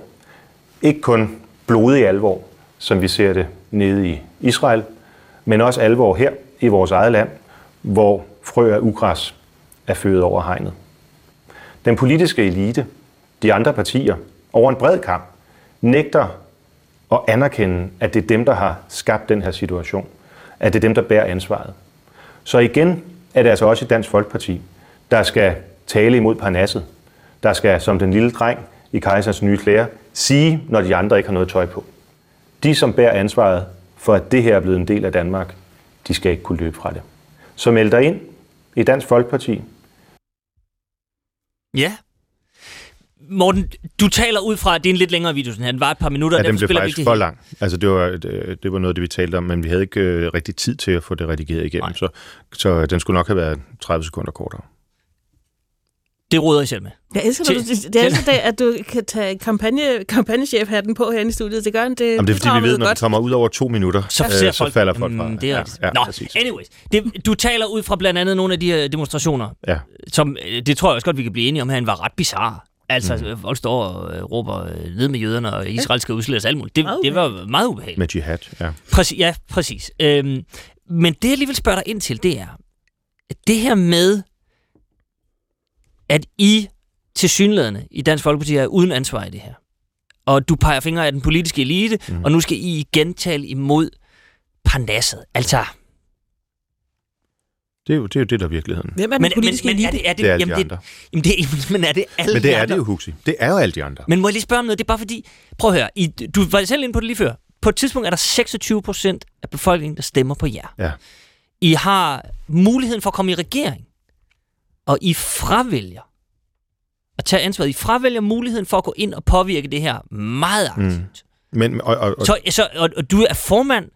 Ikke kun blodig alvor, som vi ser det nede i Israel, men også alvor her i vores eget land, hvor frø af ugræs er født over hegnet. Den politiske elite, de andre partier, over en bred kamp, nægter at anerkende, at det er dem, der har skabt den her situation. At det er dem, der bærer ansvaret. Så igen er det altså også Dansk Folkeparti, der skal tale imod parnasset. Der skal, som den lille dreng i kejserens nye klæder, sige, når de andre ikke har noget tøj på. De, som bærer ansvaret for, at det her er blevet en del af Danmark, de skal ikke kunne løbe fra det. Så meld dig ind i Dansk Folkeparti. Ja. Morten, du taler ud fra, det er en lidt længere video, sådan her. Den var et par minutter. Ja, den blev vi faktisk for lang. Altså, det var, det, det var noget, det vi talte om, men vi havde ikke øh, rigtig tid til at få det redigeret igennem, Nej. så, så den skulle nok have været 30 sekunder kortere. Det råder I selv med. Jeg elsker, du, det er elsker det, at du kan tage kampagne, kampagnechef-hatten på herinde i studiet. Det gør det. Jamen, det er fordi, vi ved, når det kommer ud over to minutter, Så, øh, så folk, falder folk fra. Mm, det er ja, ja, Nå, præcis. anyways. Det, du taler ud fra blandt andet nogle af de her demonstrationer, Ja. som, øh, det tror jeg også godt, vi kan blive enige om, han var ret bizarre. Altså, mm. folk står og øh, råber øh, ned med jøderne, og Israel skal udslettes alt muligt. Det, det var meget ubehageligt. Med jihad, ja. Præcis, ja, præcis. Øhm, men det, jeg lige vil spørge dig ind til, det er, at det her med, at I til synlædende i Dansk Folkeparti er uden ansvar i det her. Og du peger fingre af den politiske elite, mm. og nu skal I igen tale imod parnasset. Altså, Det er jo det, er jo det der er virkeligheden. Hvem er den men, men, politiske men er elite? det, er det, Det er alle de jamen, andre. Jamen, det, er- men er det alle Men de det er andre? det jo, Huxi. Det er jo alle de andre. Men må jeg lige spørge om noget? Det er bare fordi, prøv at høre, I, du var selv inde på det lige før. På et tidspunkt er der 26 procent af befolkningen, der stemmer på jer. Ja. I har muligheden for at komme i regering, og I fravælger at tage ansvaret. I fravælger muligheden for at gå ind og påvirke det her meget aktivt. Men, og, og, og, Så, så, og, og du er formand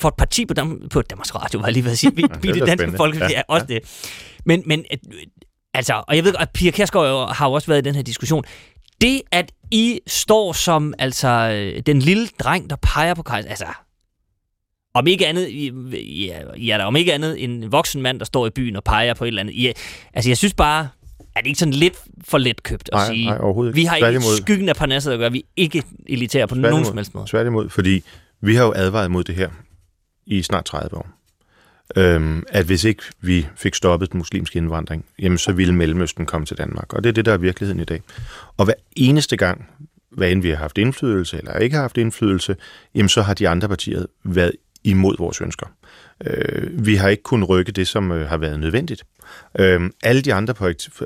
for et parti på, Dam- på Danmarks Radio, var jeg lige ved at sige. Vi, det er det da danske folk, Ja, ja, er også det. Men, men altså, og jeg ved, at Pia Kærsgaard har jo også været i den her diskussion. Det, at I står som altså øh, den lille dreng, der peger på kejser, altså om ikke andet, I er der om ikke andet en voksen mand, der står i byen og peger på et eller andet. Er- altså, jeg synes bare, er det ikke sådan lidt for let købt at Nej, sige, nej, overhovedet vi har ikke Tværtimod. skyggen af parnasset at gøre, vi er ikke elitære på nogen som helst måde. Tværtimod, fordi vi har jo advaret mod det her i snart 30 år. Øhm, at hvis ikke vi fik stoppet den muslimske indvandring, jamen så ville Mellemøsten komme til Danmark. Og det er det, der er virkeligheden i dag. Og hver eneste gang, hvad end vi har haft indflydelse eller ikke har haft indflydelse, jamen så har de andre partier været imod vores ønsker. Øh, vi har ikke kunnet rykke det, som øh, har været nødvendigt. Øh, alle de andre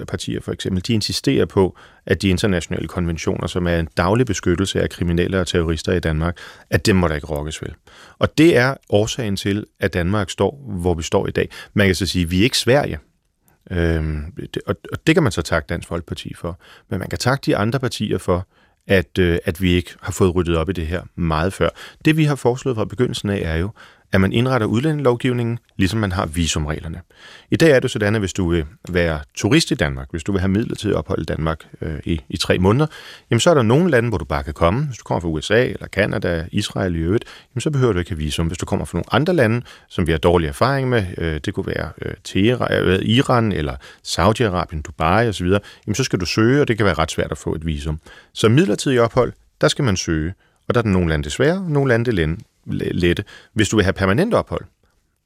partier, for eksempel, de insisterer på, at de internationale konventioner, som er en daglig beskyttelse af kriminelle og terrorister i Danmark, at dem må der ikke rokkes ved. Og det er årsagen til, at Danmark står, hvor vi står i dag. Man kan så sige, at vi er ikke Sverige. Øhm, det, og, og det kan man så takke Dansk Folkeparti for. Men man kan takke de andre partier for, at, øh, at vi ikke har fået ryddet op i det her meget før. Det vi har foreslået fra begyndelsen af er jo, at man indretter udlændingelovgivningen, ligesom man har visumreglerne. I dag er det sådan, at hvis du vil være turist i Danmark, hvis du vil have midlertidigt ophold i Danmark øh, i, i tre måneder, jamen så er der nogle lande, hvor du bare kan komme. Hvis du kommer fra USA eller Kanada, Israel i øvrigt, jamen så behøver du ikke have visum. Hvis du kommer fra nogle andre lande, som vi har dårlig erfaring med, øh, det kunne være øh, Teheran, øh, Iran eller Saudi-Arabien, Dubai osv., jamen så skal du søge, og det kan være ret svært at få et visum. Så midlertidigt ophold, der skal man søge. Og der er nogle lande det svære, nogle lande det lette. Hvis du vil have permanent ophold,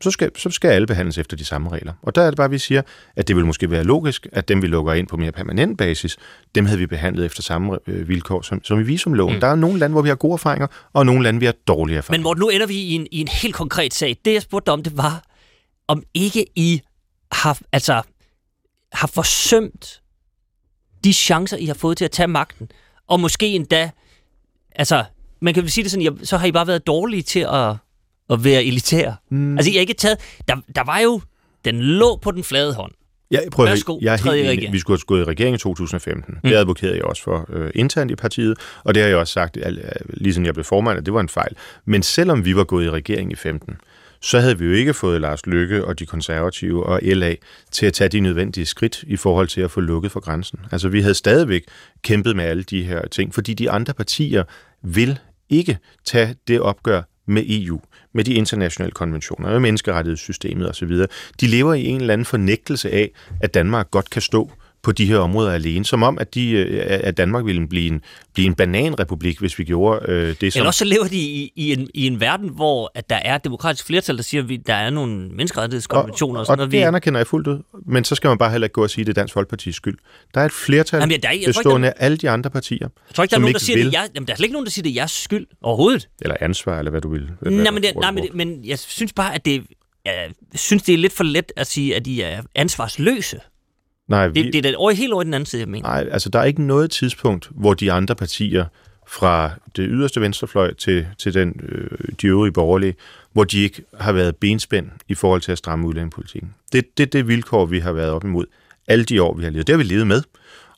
så skal, så skal alle behandles efter de samme regler. Og der er det bare, at vi siger, at det vil måske være logisk, at dem, vi lukker ind på mere permanent basis, dem havde vi behandlet efter samme øh, vilkår som, som i visumloven. Mm. Der er nogle lande, hvor vi har gode erfaringer, og nogle lande, vi har dårlige erfaringer. Men hvor nu ender vi i en, i en helt konkret sag. Det, jeg spurgte om, det var, om ikke I har, altså, har forsømt de chancer, I har fået til at tage magten, og måske endda, altså, man kan vel sige det sådan, så har I bare været dårlige til at, at være elitære. Mm. Altså, I har ikke taget... Der, der var jo... Den lå på den flade hånd. Ja, prøv at Værsgo, jeg er helt enig. Vi skulle have gået i regering i 2015. Mm. Det advokerede jeg også for øh, internt i partiet, og det har jeg også sagt, ligesom jeg blev formand, at det var en fejl. Men selvom vi var gået i regering i 15, så havde vi jo ikke fået Lars Lykke og de konservative og LA til at tage de nødvendige skridt i forhold til at få lukket for grænsen. Altså vi havde stadigvæk kæmpet med alle de her ting, fordi de andre partier vil ikke tage det opgør med EU, med de internationale konventioner, med menneskerettighedssystemet osv. De lever i en eller anden fornægtelse af, at Danmark godt kan stå på de her områder alene, som om, at, de, øh, at Danmark ville blive en, blive en bananrepublik, hvis vi gjorde øh, det som... Eller også så lever de i, i, en, i en verden, hvor at der er et demokratisk flertal, der siger, at der er nogle menneskerettighedskonventioner og, og sådan noget. Og det vi... anerkender jeg fuldt ud, men så skal man bare heller ikke gå og sige, at det er Dansk Folkepartis skyld. Der er et flertal Jamen, der er, bestående af alle de andre partier, Jeg tror ikke, der er nogen, der siger, vil... det jeg, jamen, der er slet ikke nogen, der siger, det er jeres skyld overhovedet. Eller ansvar, eller hvad du vil. Nej, men, det, nej men, det, men jeg synes bare, at det, jeg synes, det er lidt for let at sige, at de er ansvarsløse. Nej, vi... det, det er da over, helt over den anden side, jeg mener. Nej, altså der er ikke noget tidspunkt, hvor de andre partier, fra det yderste venstrefløj til, til den, øh, de øvrige borgerlige, hvor de ikke har været benspænd i forhold til at stramme udlændingepolitikken. Det er det, det vilkår, vi har været op imod alle de år, vi har levet. Det har vi levet med.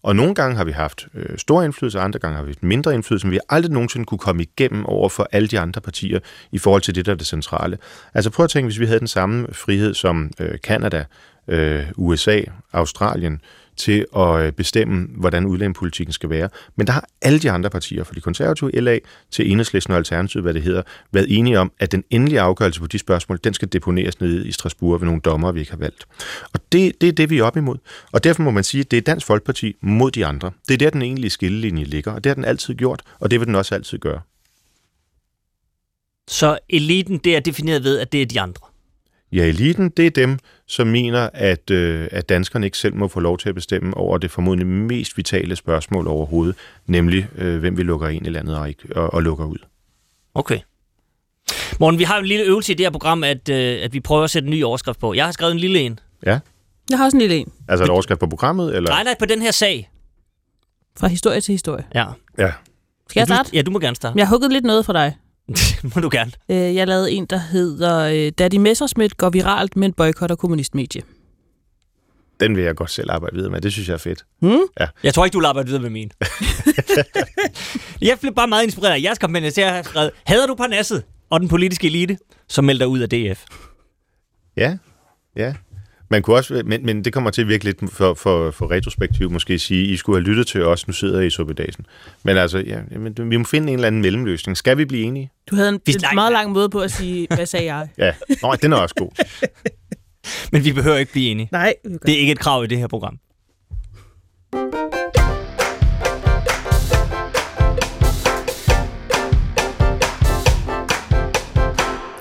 Og nogle gange har vi haft øh, stor indflydelse, og andre gange har vi haft mindre indflydelse, men vi har aldrig nogensinde kunne komme igennem over for alle de andre partier i forhold til det, der er det centrale. Altså prøv at tænke, hvis vi havde den samme frihed som øh, Canada, øh, USA, Australien, til at øh, bestemme, hvordan udlændingepolitikken skal være. Men der har alle de andre partier, fra de konservative LA til Enhedslisten og Alternativet, hvad det hedder, været enige om, at den endelige afgørelse på de spørgsmål, den skal deponeres nede i Strasbourg ved nogle dommer, vi ikke har valgt. Og det, det er det, vi er op imod. Og derfor må man sige, at det er Dansk Folkeparti mod de andre. Det er der, den egentlige skillelinje ligger, og det har den altid gjort, og det vil den også altid gøre. Så eliten, det er defineret ved, at det er de andre? Ja, eliten, det er dem, som mener, at, øh, at danskerne ikke selv må få lov til at bestemme over det formodentlig mest vitale spørgsmål overhovedet, nemlig øh, hvem vi lukker ind i landet og, ikke, og, og lukker ud. Okay. Morgen, vi har en lille øvelse i det her program, at, øh, at vi prøver at sætte en ny overskrift på. Jeg har skrevet en lille en. Ja. Jeg har også en lille en. Altså en overskrift på programmet? Eller? Nej, nej, på den her sag. Fra historie til historie. Ja. Ja. Skal jeg starte? Ja, du må gerne starte. Jeg har hugget lidt noget for dig. må du gerne. Øh, jeg lavede en, der hedder øh, Daddy Messersmith går viralt, men boykotter kommunistmedie. Den vil jeg godt selv arbejde videre med. Det synes jeg er fedt. Hmm? Ja. Jeg tror ikke, du vil arbejde videre med min. jeg blev bare meget inspireret af jeres kampagne, så jeg har skrevet, hader du Parnasset og den politiske elite, som melder ud af DF? Ja, ja. Man kunne også, men, men det kommer til at virke lidt for, for, for retrospektiv måske sige, I skulle have lyttet til os, nu sidder I i Sobedasen. Men altså, ja, jamen, vi må finde en eller anden mellemløsning. Skal vi blive enige? Du havde en, en meget lang måde på at sige, hvad sagde jeg? ja, Nå, den er også god. men vi behøver ikke blive enige. Nej. Det er ikke et krav i det her program.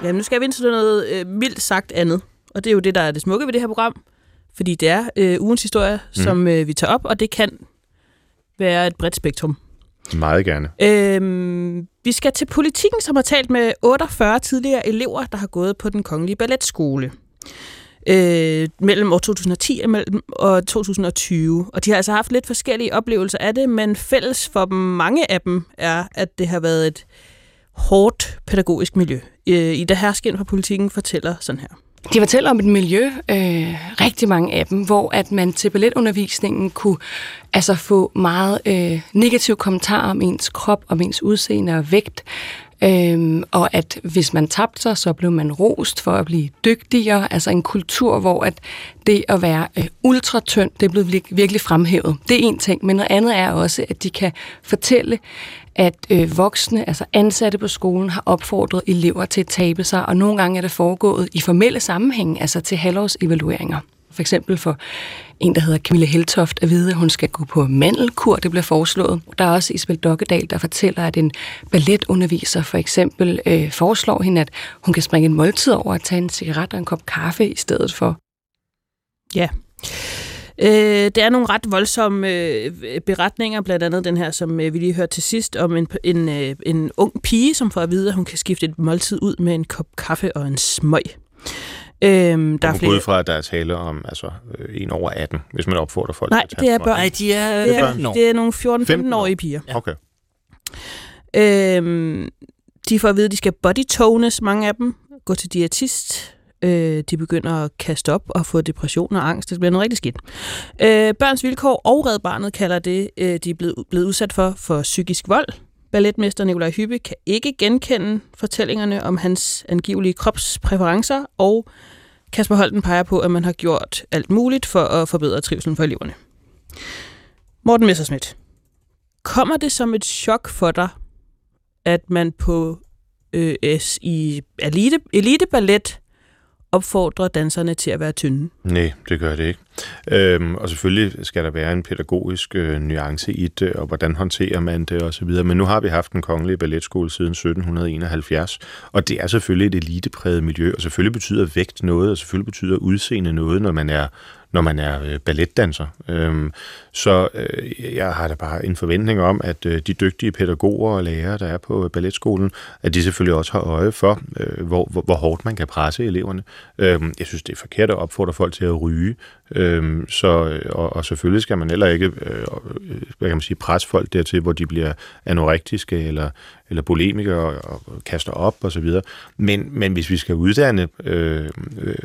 Ja, nu skal vi ind til noget øh, mildt sagt andet. Og det er jo det, der er det smukke ved det her program. Fordi det er øh, ugens historie, mm. som øh, vi tager op, og det kan være et bredt spektrum. Meget gerne. Øhm, vi skal til politikken, som har talt med 48 tidligere elever, der har gået på den kongelige balletskole. Øh, mellem år 2010 og, mellem år 2020. Og de har altså haft lidt forskellige oplevelser af det, men fælles for dem, mange af dem er, at det har været et hårdt pædagogisk miljø. Øh, I det her skin fra politikken fortæller sådan her de fortæller om et miljø, øh, rigtig mange af dem, hvor at man til balletundervisningen kunne altså få meget øh, negative kommentarer om ens krop, om ens udseende og vægt. Øhm, og at hvis man tabte sig, så blev man rost for at blive dygtigere. Altså en kultur, hvor at det at være øh, ultratønd, det blev virkelig fremhævet. Det er en ting, men noget andet er også, at de kan fortælle, at øh, voksne, altså ansatte på skolen, har opfordret elever til at tabe sig, og nogle gange er det foregået i formelle sammenhæng, altså til halvårsevalueringer. For eksempel for en, der hedder Camille Heltoft, at vide, at hun skal gå på mandelkur, det bliver foreslået. Der er også Isabel Dokkedal, der fortæller, at en balletunderviser for eksempel øh, foreslår hende, at hun kan springe en måltid over at tage en cigaret og en kop kaffe i stedet for. Ja. Øh, det er nogle ret voldsomme øh, beretninger, blandt andet den her, som øh, vi lige hørte til sidst, om en, en, øh, en ung pige, som får at vide, at hun kan skifte et måltid ud med en kop kaffe og en smøg. Øhm, der er flere... ud fra, at der er tale om altså, øh, en over 18, hvis man opfordrer folk Nej, til at tage det er børn. Nej, de er, det er, børn. det er nogle 14-15-årige piger. Ja. Okay. Øhm, de får at vide, at de skal bodytones, mange af dem, gå til diætist, øh, de begynder at kaste op og få depression og angst. Det bliver noget rigtig skidt. Øh, Børns Vilkår og Red Barnet kalder det, øh, de er blevet, blevet udsat for, for psykisk vold. Balletmester Nikolaj Hyppe kan ikke genkende fortællingerne om hans angivelige kropspræferencer, og Kasper Holten peger på, at man har gjort alt muligt for at forbedre trivselen for eleverne. Morten Messersmith, kommer det som et chok for dig, at man på øh, i elite, elite ballet opfordrer danserne til at være tynde? Nej, det gør det ikke. Øhm, og selvfølgelig skal der være en pædagogisk øh, nuance i det, og hvordan håndterer man det osv. Men nu har vi haft en kongelige balletskole siden 1771, og det er selvfølgelig et elitepræget miljø, og selvfølgelig betyder vægt noget, og selvfølgelig betyder udseende noget, når man er når man er øh, balletdanser. Øhm, så øh, jeg har da bare en forventning om, at øh, de dygtige pædagoger og lærere, der er på øh, balletskolen, at de selvfølgelig også har øje for, øh, hvor, hvor, hvor hårdt man kan presse eleverne. Øhm, jeg synes, det er forkert at opfordre folk til at ryge. Øhm, så, øh, og, og selvfølgelig skal man heller ikke øh, øh, hvad kan man sige, presse folk dertil, hvor de bliver anorektiske eller, eller polemikere og, og kaster op og så videre. Men, men hvis vi skal uddanne øh, øh,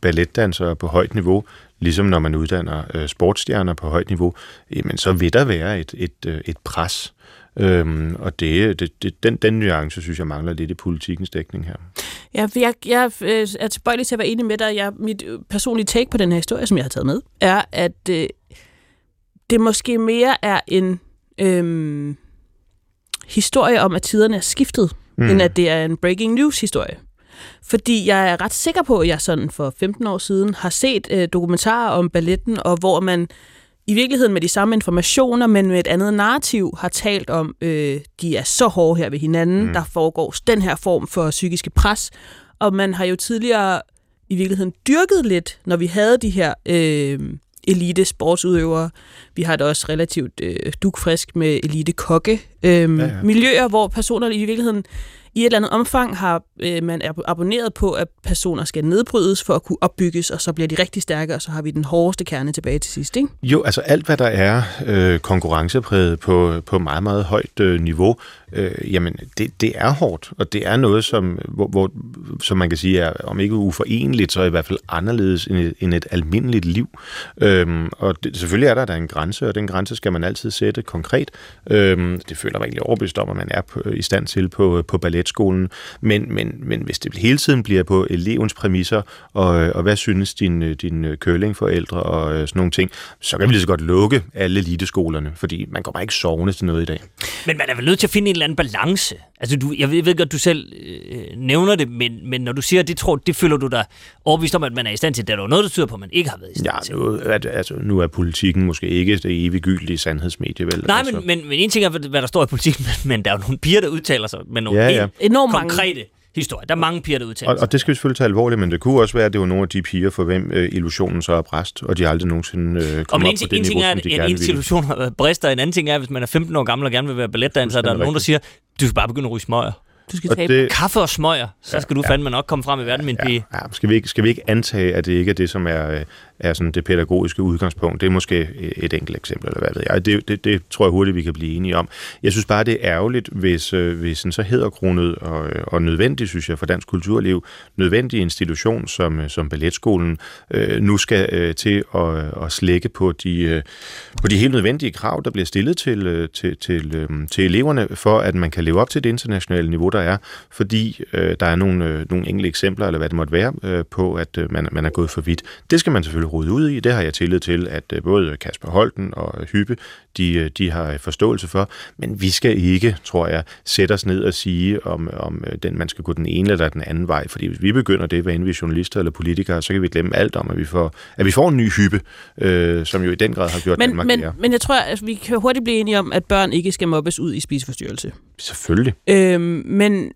balletdansere på højt niveau, ligesom når man uddanner øh, sportsstjerner på højt niveau, jamen så vil der være et, et, øh, et pres. Øhm, og det, det, det, den, den nuance, synes jeg, mangler lidt i politikens dækning her. Ja, jeg, jeg øh, er tilbøjelig til at være enig med dig. Jeg, mit personlige take på den her historie, som jeg har taget med, er, at øh, det måske mere er en øh, historie om, at tiderne er skiftet, mm. end at det er en breaking news historie. Fordi jeg er ret sikker på, at jeg sådan for 15 år siden har set øh, dokumentarer om balletten, og hvor man i virkeligheden med de samme informationer, men med et andet narrativ, har talt om, øh, de er så hårde her ved hinanden, mm. der foregår den her form for psykiske pres, og man har jo tidligere i virkeligheden dyrket lidt, når vi havde de her øh, elite sportsudøvere. Vi har det også relativt øh, dukfrisk med elite kokke øh, ja, ja. miljøer, hvor personer i virkeligheden i et eller andet omfang har øh, man abonneret på, at personer skal nedbrydes for at kunne opbygges, og så bliver de rigtig stærke, og så har vi den hårdeste kerne tilbage til sidst, ikke? Jo, altså alt, hvad der er øh, konkurrencepræget på, på meget, meget højt øh, niveau, øh, jamen det, det er hårdt, og det er noget, som, hvor, hvor, som man kan sige er, om ikke uforeneligt, så i hvert fald anderledes end et, end et almindeligt liv. Øhm, og det, selvfølgelig er der, der en grænse, og den grænse skal man altid sætte konkret. Øhm, det føler man egentlig overbevist om, at man er på, i stand til på, på ballet balletskolen, men, men, men hvis det hele tiden bliver på elevens præmisser, og, og hvad synes din, øh, din øh, curlingforældre og øh, sådan nogle ting, så kan vi lige så godt lukke alle eliteskolerne, fordi man kommer ikke sovende til noget i dag. Men man er vel nødt til at finde en eller anden balance. Altså, du, jeg, ved, jeg ved godt, du selv øh, nævner det, men, men når du siger, det tror, det føler du dig overbevist om, at man er i stand til. Det er jo noget, der tyder på, at man ikke har været i stand ja, til. Nu, at, altså, nu er politikken måske ikke det eviggyldige sandhedsmedie, vel? Nej, altså. men, men, men en ting er, hvad der står i politikken, men, men der er jo nogle piger, der udtaler sig med nogle ja, ja. enormt konkrete historie. Der er mange piger, der udtaler og, og det skal vi selvfølgelig tage alvorligt, men det kunne også være, at det var nogle af de piger, for hvem øh, illusionen så er bræst, og de aldrig nogensinde øh, kommer op på det niveau, er, som de gerne vil. En illusion har været bræst, og en anden ting er, hvis man er 15 år gammel og gerne vil være balletdanser, der er nogen, der siger, du skal bare begynde at ryge smøger. Du skal Og tabe. det- Kaffe og smøger, så skal du fandme nok komme frem i verden med en pige. Ja, skal, vi ikke, skal vi ikke antage, at det ikke er det, som er, øh, er sådan det pædagogiske udgangspunkt? Det er måske et enkelt eksempel, eller hvad ved jeg. Det, det, det tror jeg hurtigt, vi kan blive enige om. Jeg synes bare, det er ærgerligt, hvis, øh, hvis en så hedderkronet og, øh, og nødvendig, synes jeg, for dansk kulturliv, nødvendig institution som, øh, som balletskolen, øh, nu skal øh, til at, at slække på de, øh, på de helt nødvendige krav, der bliver stillet til, øh, til, til, øh, til eleverne, for at man kan leve op til det internationale niveau, der er, fordi øh, der er nogle, øh, nogle enkelte eksempler, eller hvad det måtte være, øh, på, at øh, man, man er gået for vidt. Det skal man selvfølgelig rode ud i. Det har jeg tillid til, at øh, både Kasper Holten og Hyppe, de, øh, de har forståelse for. Men vi skal ikke, tror jeg, sætte os ned og sige, om, om øh, den, man skal gå den ene eller den anden vej. Fordi hvis vi begynder det, hvad enten vi er journalister eller politikere, så kan vi glemme alt om, at vi får, at vi får en ny Hyppe, øh, som jo i den grad har gjort Men, Danmark men, mere. men jeg tror, at vi kan hurtigt blive enige om, at børn ikke skal mobbes ud i spiseforstyrrelse. Selvfølgelig. Øhm, men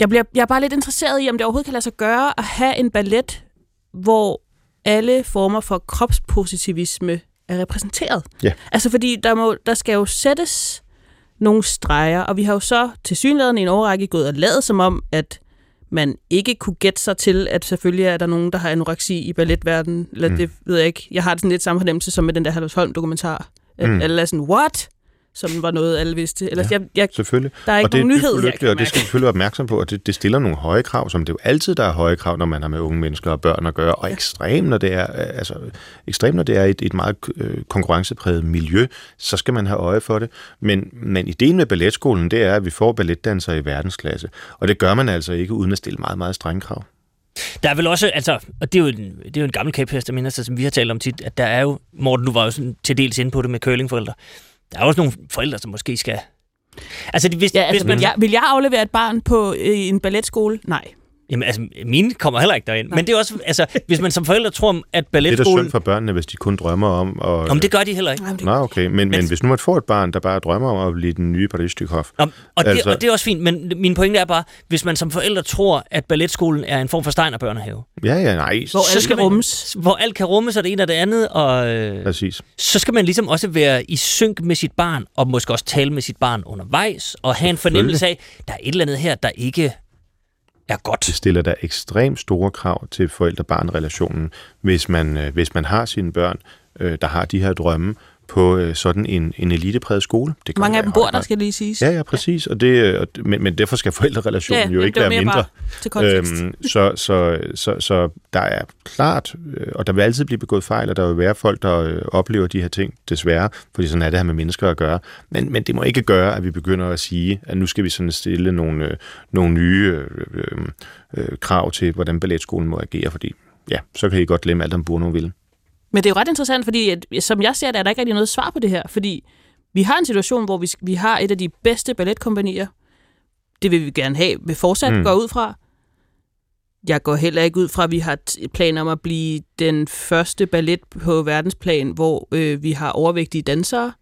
jeg, bliver, jeg er bare lidt interesseret i, om det overhovedet kan lade sig gøre at have en ballet, hvor alle former for kropspositivisme er repræsenteret. Ja. Altså fordi der, må, der skal jo sættes nogle streger, og vi har jo så til synligheden i en overrække gået og lavet som om, at man ikke kunne gætte sig til, at selvfølgelig er der nogen, der har anoreksi i balletverdenen, eller Mm. det ved jeg ikke. Jeg har det sådan lidt samme fornemmelse som med den der Halvs Holm-dokumentar. Mm. mm. alle er sådan, what? Som var noget, alle vidste. Ellers, Ja. ja. jeg, jeg, Selvfølgelig. der er ikke og det er nyhed, jeg ulykkeligt, kan og det skal vi mærke. selvfølgelig være opmærksom på, og det, det stiller nogle høje krav, som det jo altid der er høje krav, når man har med unge mennesker og børn at gøre, og ekstremt, når det er, øh, altså, ekstremt, når det er et, et meget øh, konkurrencepræget miljø, så skal man have øje for det. Men, men ideen med balletskolen, det er, at vi får balletdansere i verdensklasse, og det gør man altså ikke uden at stille meget, meget strenge krav. Der er vel også, altså, og det er jo en, det er jo en gammel kæphest, der minder sig, som vi har talt om tit, at der er jo, Morten, du var jo sådan til dels inde på det med curlingforældre, der er også nogle forældre, som måske skal... Altså, hvis, Ja, altså, hvis man, vil, jeg, vil jeg aflevere et barn på øh, en balletskole? Nej. Jamen, altså, mine kommer heller ikke derind. Men det er også, altså, hvis man som forældre tror, at Det er da balletskolen... synd for børnene, hvis de kun drømmer om at... Om det gør de heller ikke. Nej, men det, Nå, okay. Men, men hvis nu man får et barn, der bare drømmer om at blive den nye Paris Om, og, det, Altså- og det er også fint, men min pointe er bare, hvis man som forældre tror, at balletskolen er en form for Steiner børnehave, Ja, ja, nej. hvor så skal skal man- rummes. hvor alt kan rummes, og det ene og det andet, og øh, Præcis. så skal man ligesom også være i synk med sit barn, og måske også tale med sit barn undervejs, og have en fornemmelse af, der er et eller andet her, der ikke er godt. det stiller der ekstremt store krav til forældre-barn-relationen, hvis man, øh, hvis man har sine børn, øh, der har de her drømme på øh, sådan en, en elitepræget skole. Det gør Mange af dem bor der, skal lige siges. Ja, ja, præcis. Og det, øh, og, men, men derfor skal forældrerelationen jo jamen, ikke være mindre. Til kontekst. Øhm, så, så, så, så der er klart, øh, og der vil altid blive begået fejl, og der vil være folk, der øh, oplever de her ting, desværre, fordi sådan er det her med mennesker at gøre. Men, men det må ikke gøre, at vi begynder at sige, at nu skal vi sådan stille nogle, øh, nogle nye øh, øh, øh, krav til, hvordan balletskolen må agere, fordi ja, så kan I godt glemme alt om Bruno vil. Men det er jo ret interessant, fordi at, som jeg ser det, er der ikke rigtig noget svar på det her. Fordi vi har en situation, hvor vi, vi har et af de bedste balletkompanier. Det vil vi gerne have, vil fortsat Mm. gå ud fra. Jeg går heller ikke ud fra, at vi har planer om at blive den første ballet på verdensplan, hvor øh, vi har overvægtige dansere.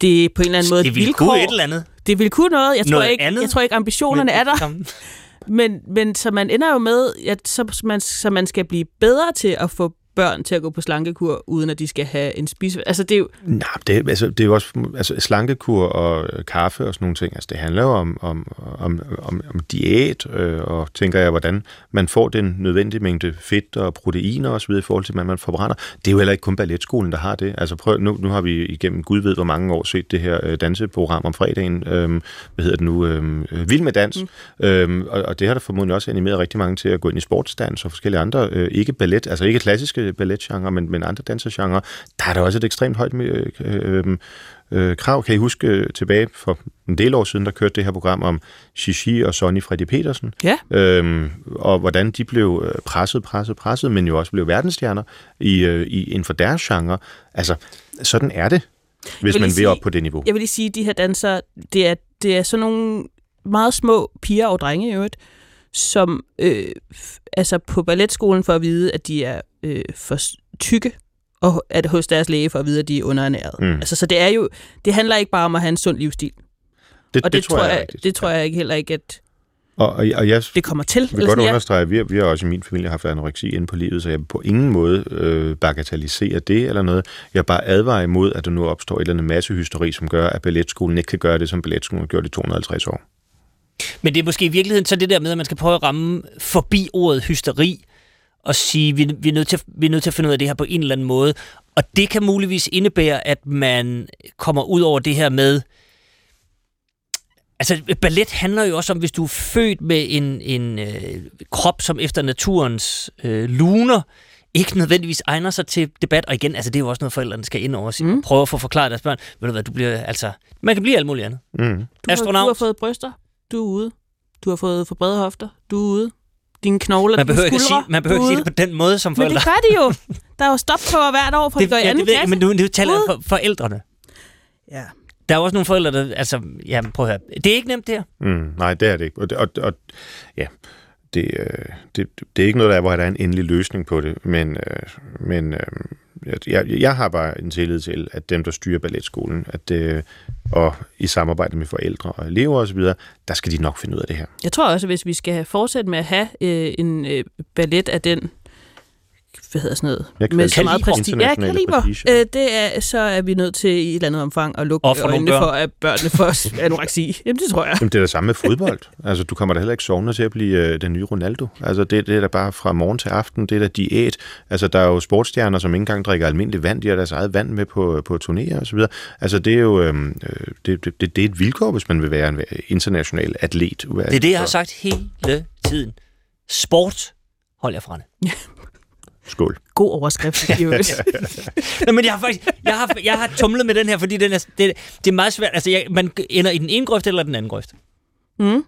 Det er på en eller anden måde det vilkår. kunne et eller andet. Det vil kunne noget. Jeg tror, Noget ikke, andet. jeg tror ikke, ambitionerne er der. Kom. Men, men så man ender jo med, at så man, så man skal blive bedre til at få børn til at gå på slankekur, uden at de skal have en spise... Altså, det er jo... Nej, det, altså, det er jo også altså, slankekur og øh, kaffe og sådan nogle ting. Altså, det handler jo om, om, om, om, om diæt, øh, og tænker jeg, hvordan man får den nødvendige mængde fedt og proteiner osv. i forhold til, hvad man forbrænder. Det er jo heller ikke kun balletskolen, der har det. Altså, prøv, nu, nu har vi igennem Gud ved, hvor mange år set det her øh, danseprogram om fredagen. Øh, hvad hedder det nu? Øh, Vild med dans. Mm. Øh, og, og det har der formodentlig også animeret rigtig mange til at gå ind i sportsdans og forskellige andre, øh, ikke ballet, altså ikke klassiske balletgenre, men, men andre dansergenre. Der er der også et ekstremt højt øh, øh, øh, krav. Kan I huske øh, tilbage for en del år siden, der kørte det her program om Shishi og Sonny Freddy Petersen, Ja. øhm, og hvordan de blev øh, presset, presset, presset, men jo også blev verdensstjerner i, øh, i, inden for deres genre. Altså, sådan er det, hvis vil man vil op på det niveau. Jeg vil lige sige, at de her dansere, det er, det er sådan nogle meget små piger og drenge i øvrigt, som øh, altså på balletskolen for at vide, at de er øh, for tykke, og at hos deres læge for at vide, at de er underernæret. Mm. Altså, så det er jo, det handler ikke bare om at have en sund livsstil. Det, Og det, tror jeg, rigtigt. det tror jeg ikke heller ikke, at Og, og, og jeg det kommer til. Jeg vil godt understrege, at vi har, vi har også i min familie haft anoreksi inde på livet, så jeg på ingen måde øh, bagatellisere det eller noget. Jeg bare advarer imod, at der nu opstår et eller andet masse hysteri, som gør, at balletskolen ikke kan gøre det, som balletskolen har gjort i 250 år. Men det er måske i virkeligheden så det der med, at man skal prøve at ramme forbi ordet hysteri, og sige, vi, vi, er nødt til, vi er nødt til at finde ud af det her på en eller anden måde. Og det kan muligvis indebære, at man kommer ud over det her med, Altså, ballet handler jo også om, hvis du er født med en, en øh, krop, som efter naturens øh, luner, ikke nødvendigvis egner sig til debat. Og igen, altså, det er jo også noget, forældrene skal ind over mm. og prøve at få forklaret deres børn. Ved du hvad, du bliver, altså, man kan blive alt muligt andet. Mm. Du, har, du har fået bryster, du er ude. Du har fået for brede hofter, du er ude. Dine knogler, man behøver dine skuldre, ikke sige, Man behøver ikke sige det på den måde som forældre. Men det gør de jo. Der er jo stop på hvert år, for det, de går i ja, anden det klasse. Men nu, nu taler for forældrene. Ja. Der er også nogle forældre, der... Altså, ja, prøv at høre. Det er ikke nemt, det her. Mm, nej, det er det ikke. Og, og, og ja, det, øh, det, det er ikke noget, der er, hvor der er en endelig løsning på det, men, øh, men øh, jeg, jeg har bare en tillid til, at dem, der styrer balletskolen, at det, og i samarbejde med forældre og elever osv., der skal de nok finde ud af det her. Jeg tror også, at hvis vi skal fortsætte med at have øh, en øh, ballet af den hvad hedder sådan noget? Ja, med så meget prestige. Ja, kaliber. Øh, det er, så er vi nødt til i et eller andet omfang at lukke øjnene for, at børnene får anoreksi. Jamen, det tror jeg. Jamen, det er det samme med fodbold. altså, du kommer da heller ikke sovende til at blive øh, den nye Ronaldo. Altså, det, det er da bare fra morgen til aften. Det er da diæt. Altså, der er jo sportsstjerner, som ikke engang drikker almindelig vand. De har deres eget vand med på, på turnéer og så videre. Altså, det er jo øhm, øh, det, det, det, det er et vilkår, hvis man vil være en international atlet. Det er det, jeg har sagt hele tiden. Sport, hold jer fra det. Skål. God overskrift. Nå, men jeg har faktisk jeg har, jeg har tumlet med den her, fordi den er, det, det er meget svært. Altså, jeg, man ender i den ene grøft eller den anden grøft. Mm.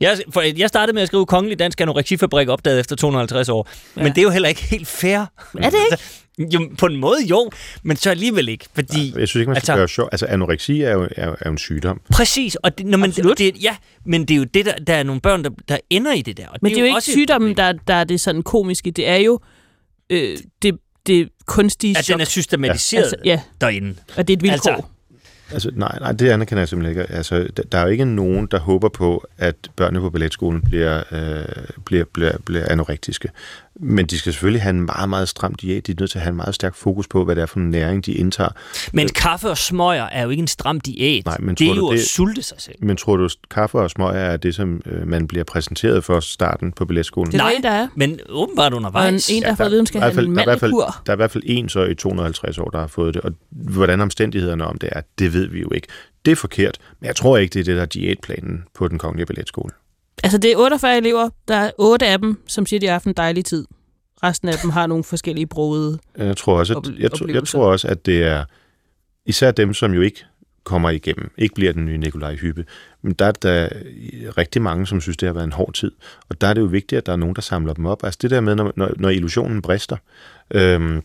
Jeg, for jeg startede med at skrive Kongelig Dansk Anoreksifabrik opdaget efter 250 år. Ja. Men det er jo heller ikke helt fair. Er det ikke? Jo, på en måde jo, men så alligevel ikke. Fordi, ja, jeg synes ikke, man skal altså, gøre sjov. Altså, anoreksi er jo, er, er jo en sygdom. Præcis, og det, når man, det, ja, men det er jo det, der, der er nogle børn, der, der ender i det der. Og men det er jo, jo ikke sygdommen, der, der er det sådan komiske. Det er jo øh, det, det kunstige At chok. den er systematiseret Altså, ja. derinde. Og det er et vilkår. Altså, Altså, nej, nej, det anerkender jeg simpelthen ikke. Altså, der er jo ikke nogen, der håber på, at børnene på balletskolen bliver, øh, bliver, bliver, bliver anorektiske. Men de skal selvfølgelig have en meget, meget stram diæt. De er nødt til at have en meget stærk fokus på, hvad det er for en næring, de indtager. Men kaffe og smøger er jo ikke en stram diæt. Nej, men det er tror jo du, at det, sulte sig selv. Men tror du, kaffe og smøger er det, som øh, man bliver præsenteret for starten på balletskolen? Det er Nej, det, der er. men åbenbart undervejs. Og en, en der har fået viden, skal have en der, er i hvert fald, mandelkur. der er i hvert fald en så i 250 år, der har fået det. Og hvordan omstændighederne om det er, det ved vi jo ikke. Det er forkert, men jeg tror ikke, det er det, der er diætplanen på den kongelige balletskole. Altså, det er 48 elever. Der er 8 af dem, som siger, de har haft en dejlig tid. Resten af dem har nogle forskellige brugede Jeg tror også, at, jeg, jeg, jeg tror også, at det er især dem, som jo ikke kommer igennem, ikke bliver den nye Nikolaj Hyppe. Men der er der rigtig mange, som synes, det har været en hård tid. Og der er det jo vigtigt, at der er nogen, der samler dem op. Altså det der med, når, når, når illusionen brister, øhm,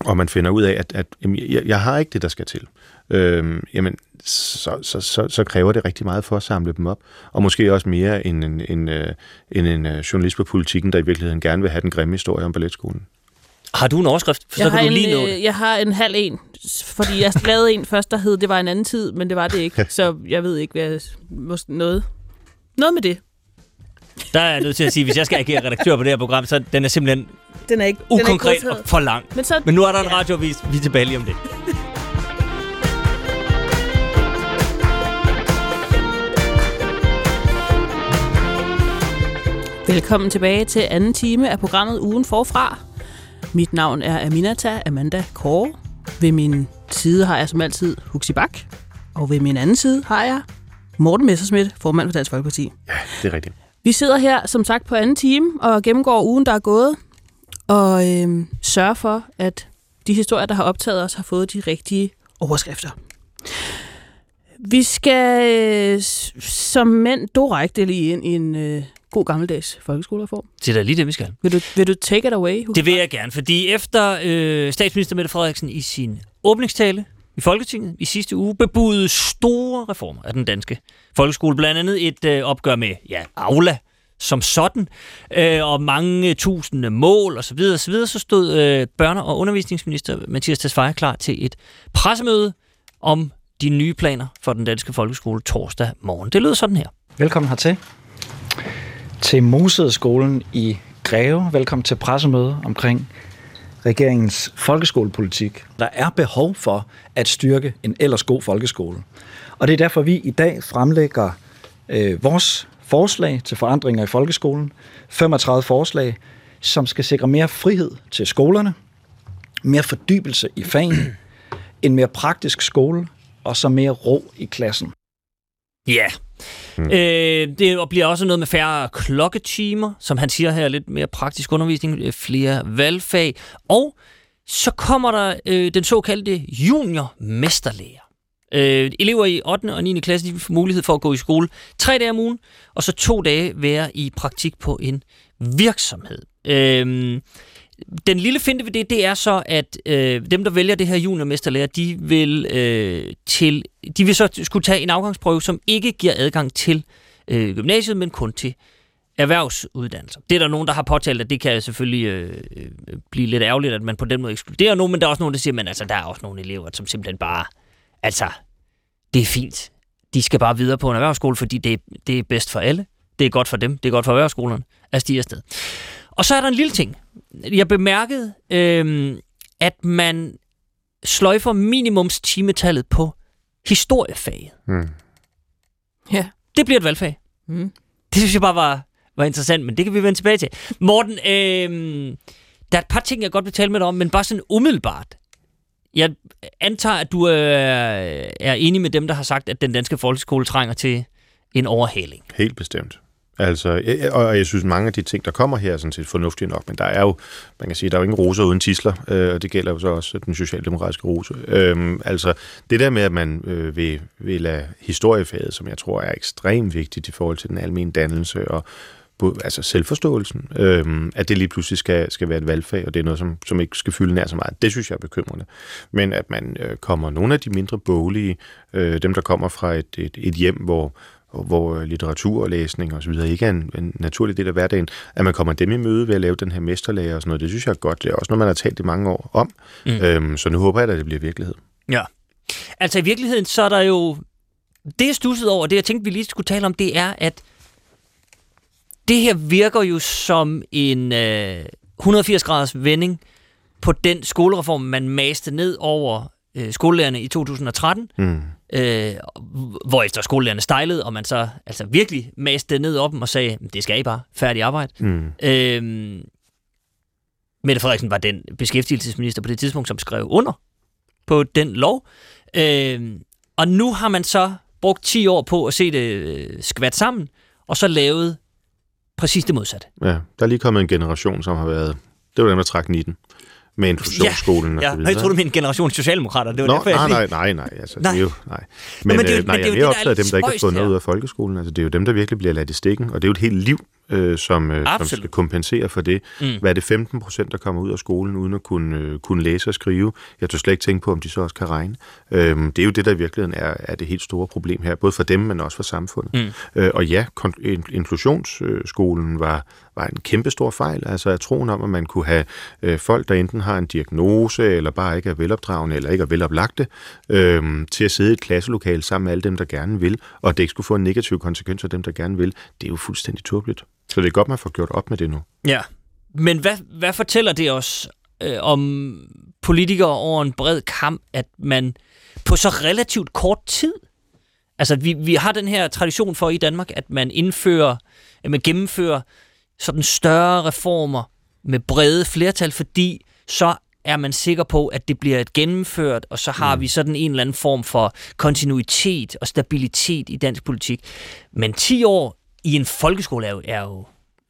og man finder ud af, at, at jamen, jeg, jeg har ikke det, der skal til, øhm, jamen, så, så, så, så kræver det rigtig meget for at samle dem op. Og måske også mere end en, en, en, en, en journalist på politikken, der i virkeligheden gerne vil have den grimme historie om balletskolen. Har du en overskrift? Så jeg, kan har du lige en, nå øh, det. jeg har en halv en, fordi jeg lavede en først, der hed, det var en anden tid, men det var det ikke. Så jeg ved ikke, hvad måske noget. Noget med det. Der er jeg nødt til at sige, hvis jeg skal agere redaktør på det her program, så den er simpelthen Den er ikke ukonkret den er ikke og for lang. Men, så, Men nu er der en radiovis, vi er tilbage lige om det. Velkommen tilbage til anden time af programmet Ugen Forfra. Mit navn er Aminata Amanda Kåre. Ved min side har jeg som altid Huxi Bak. Og ved min anden side har jeg Morten Messersmith, formand for Dansk Folkeparti. Ja, det er rigtigt. Vi sidder her, som sagt, på anden time og gennemgår ugen, der er gået. Og øh, sørger for, at de historier, der har optaget os, har fået de rigtige overskrifter. Vi skal øh, som mænd direkte lige ind i en øh, god gammeldags folkeskolereform. Det er da lige det, vi skal. Vil du, vil du take it away? Hugo? Det vil jeg gerne, fordi efter øh, statsminister Mette Frederiksen i sin åbningstale i Folketinget i sidste uge bebudede store reformer af den danske folkeskole. Blandt andet et øh, opgør med ja, Aula som sådan, øh, og mange tusinde mål osv. Så, videre, så stod øh, børne- og undervisningsminister Mathias Tesfaye klar til et pressemøde om de nye planer for den danske folkeskole torsdag morgen. Det lød sådan her. Velkommen hertil til Mosedeskolen i Greve. Velkommen til pressemøde omkring regeringens folkeskolepolitik. Der er behov for at styrke en ellers god folkeskole. Og det er derfor, vi i dag fremlægger øh, vores forslag til forandringer i folkeskolen. 35 forslag, som skal sikre mere frihed til skolerne, mere fordybelse i fagene, en mere praktisk skole, og så mere ro i klassen. Ja. Mm. Øh, det bliver også noget med færre klokketimer, som han siger her, lidt mere praktisk undervisning, øh, flere valgfag, og så kommer der øh, den såkaldte juniormesterlærer. Øh, elever i 8. og 9. klasse de får mulighed for at gå i skole tre dage om ugen, og så to dage være i praktik på en virksomhed. Øh, den lille finte ved det, det er så, at øh, dem, der vælger det her juniormesterlærer, de vil, øh, til, de vil så skulle tage en afgangsprøve, som ikke giver adgang til øh, gymnasiet, men kun til erhvervsuddannelser. Det er der nogen, der har påtalt, at det kan selvfølgelig øh, øh blive lidt ærgerligt, at man på den måde ekskluderer nogen, men der er også nogen, der siger, at altså, der er også nogle elever, som simpelthen bare, altså, det er fint. De skal bare videre på en erhvervsskole, fordi det, det er bedst for alle. Det er godt for dem. Det er godt for erhvervsskolerne at er afsted. Og så er der en lille ting. Jeg bemærkede, øh, at man sløjfer minimumstimetallet på historiefaget. Mm. Ja. Det bliver et valgfag. Mm. Det synes jeg bare var, var interessant, men det kan vi vende tilbage til. Morten, øh, der er et par ting, jeg godt vil tale med dig om, men bare sådan umiddelbart. Jeg antager, at du er, er enig med dem, der har sagt, at den danske folkeskole trænger til en overhaling. Helt bestemt. Altså, jeg- og jeg synes, mange af de ting, der kommer her, er sådan set fornuftige nok, men der er jo, man kan sige, der er jo ingen roser uden tisler, øh, og det gælder jo så også den socialdemokratiske rose. Øh, altså, det der med, at man øh, vil, vil lade historiefaget, som jeg tror er ekstremt vigtigt i forhold til den almindelige dannelse og altså selvforståelsen, øh, at det lige pludselig skal, skal være et valgfag, og det er noget, som, som ikke skal fylde nær så meget. Det synes jeg er bekymrende. Men at man øh, kommer nogle af de mindre boglige, øh, dem der kommer fra et, et, et hjem, hvor hvor øh, litteratur og læsning videre ikke er en, en naturlig del af hverdagen, at man kommer dem i møde ved at lave den her mesterlærer og sådan noget, det synes jeg er godt. Det er også noget, man har talt i mange år om. Mm. Øhm, så nu håber jeg, at det bliver virkelighed. Ja. Altså i virkeligheden, så er der jo... Det jeg stussede over, det jeg tænkte, vi lige skulle tale om, det er, at det her virker jo som en øh, 180-graders vending på den skolereform, man maste ned over øh, skolelærerne i 2013, Mm. Øh, hvor efter skolelærerne stejlede, og man så altså virkelig maste det ned op dem og sagde, det skal I bare, færdig arbejde. Mm. Øhm, Mette Frederiksen var den beskæftigelsesminister på det tidspunkt, som skrev under på den lov. Øhm, og nu har man så brugt 10 år på at se det øh, skvat sammen, og så lavet præcis det modsatte. Ja, der er lige kommet en generation, som har været... Det var dem, der trak 19 med inklusionsskolen Ja, og så og jeg troede, du mente en generation socialdemokrater. Det var Nå, derfor, nej, nej, nej, nej, altså, Nej. det er jo, nej. Nå, Men, men det er jo- øh, nej, men det er jo jeg er optaget af dem, der ikke har fået noget ud af folkeskolen. Altså, det er jo dem, der virkelig bliver ladt i stikken, og det er jo et helt liv, øh, som, øh, som skal kompensere for det. Mm. Hvad er det 15 procent, der kommer ud af skolen, uden at kunne, øh, kunne læse og skrive? Jeg tør slet ikke tænke på, om de så også kan regne. Øhm, det er jo det, der i virkeligheden er, er det helt store problem her, både for dem, men også for samfundet. Mm. Øh, og ja, inklusionsskolen var, var en kæmpe stor fejl. Altså at troen om, at man kunne have øh, folk, der enten har en diagnose, eller bare ikke er velopdragende, eller ikke er veloplagte, øh, til at sidde i et klasselokale sammen med alle dem, der gerne vil, og at det ikke skulle få en negativ konsekvens af dem, der gerne vil, det er jo fuldstændig tåbeligt. Så det er godt, man får gjort op med det nu. Ja, men hvad, hvad fortæller det os øh, om politikere over en bred kamp, at man på så relativt kort tid, altså vi, vi har den her tradition for i Danmark, at man indfører, at man gennemfører sådan større reformer med brede flertal, fordi så er man sikker på, at det bliver et gennemført, og så har mm. vi sådan en eller anden form for kontinuitet og stabilitet i dansk politik. Men 10 år i en folkeskole er jo, er jo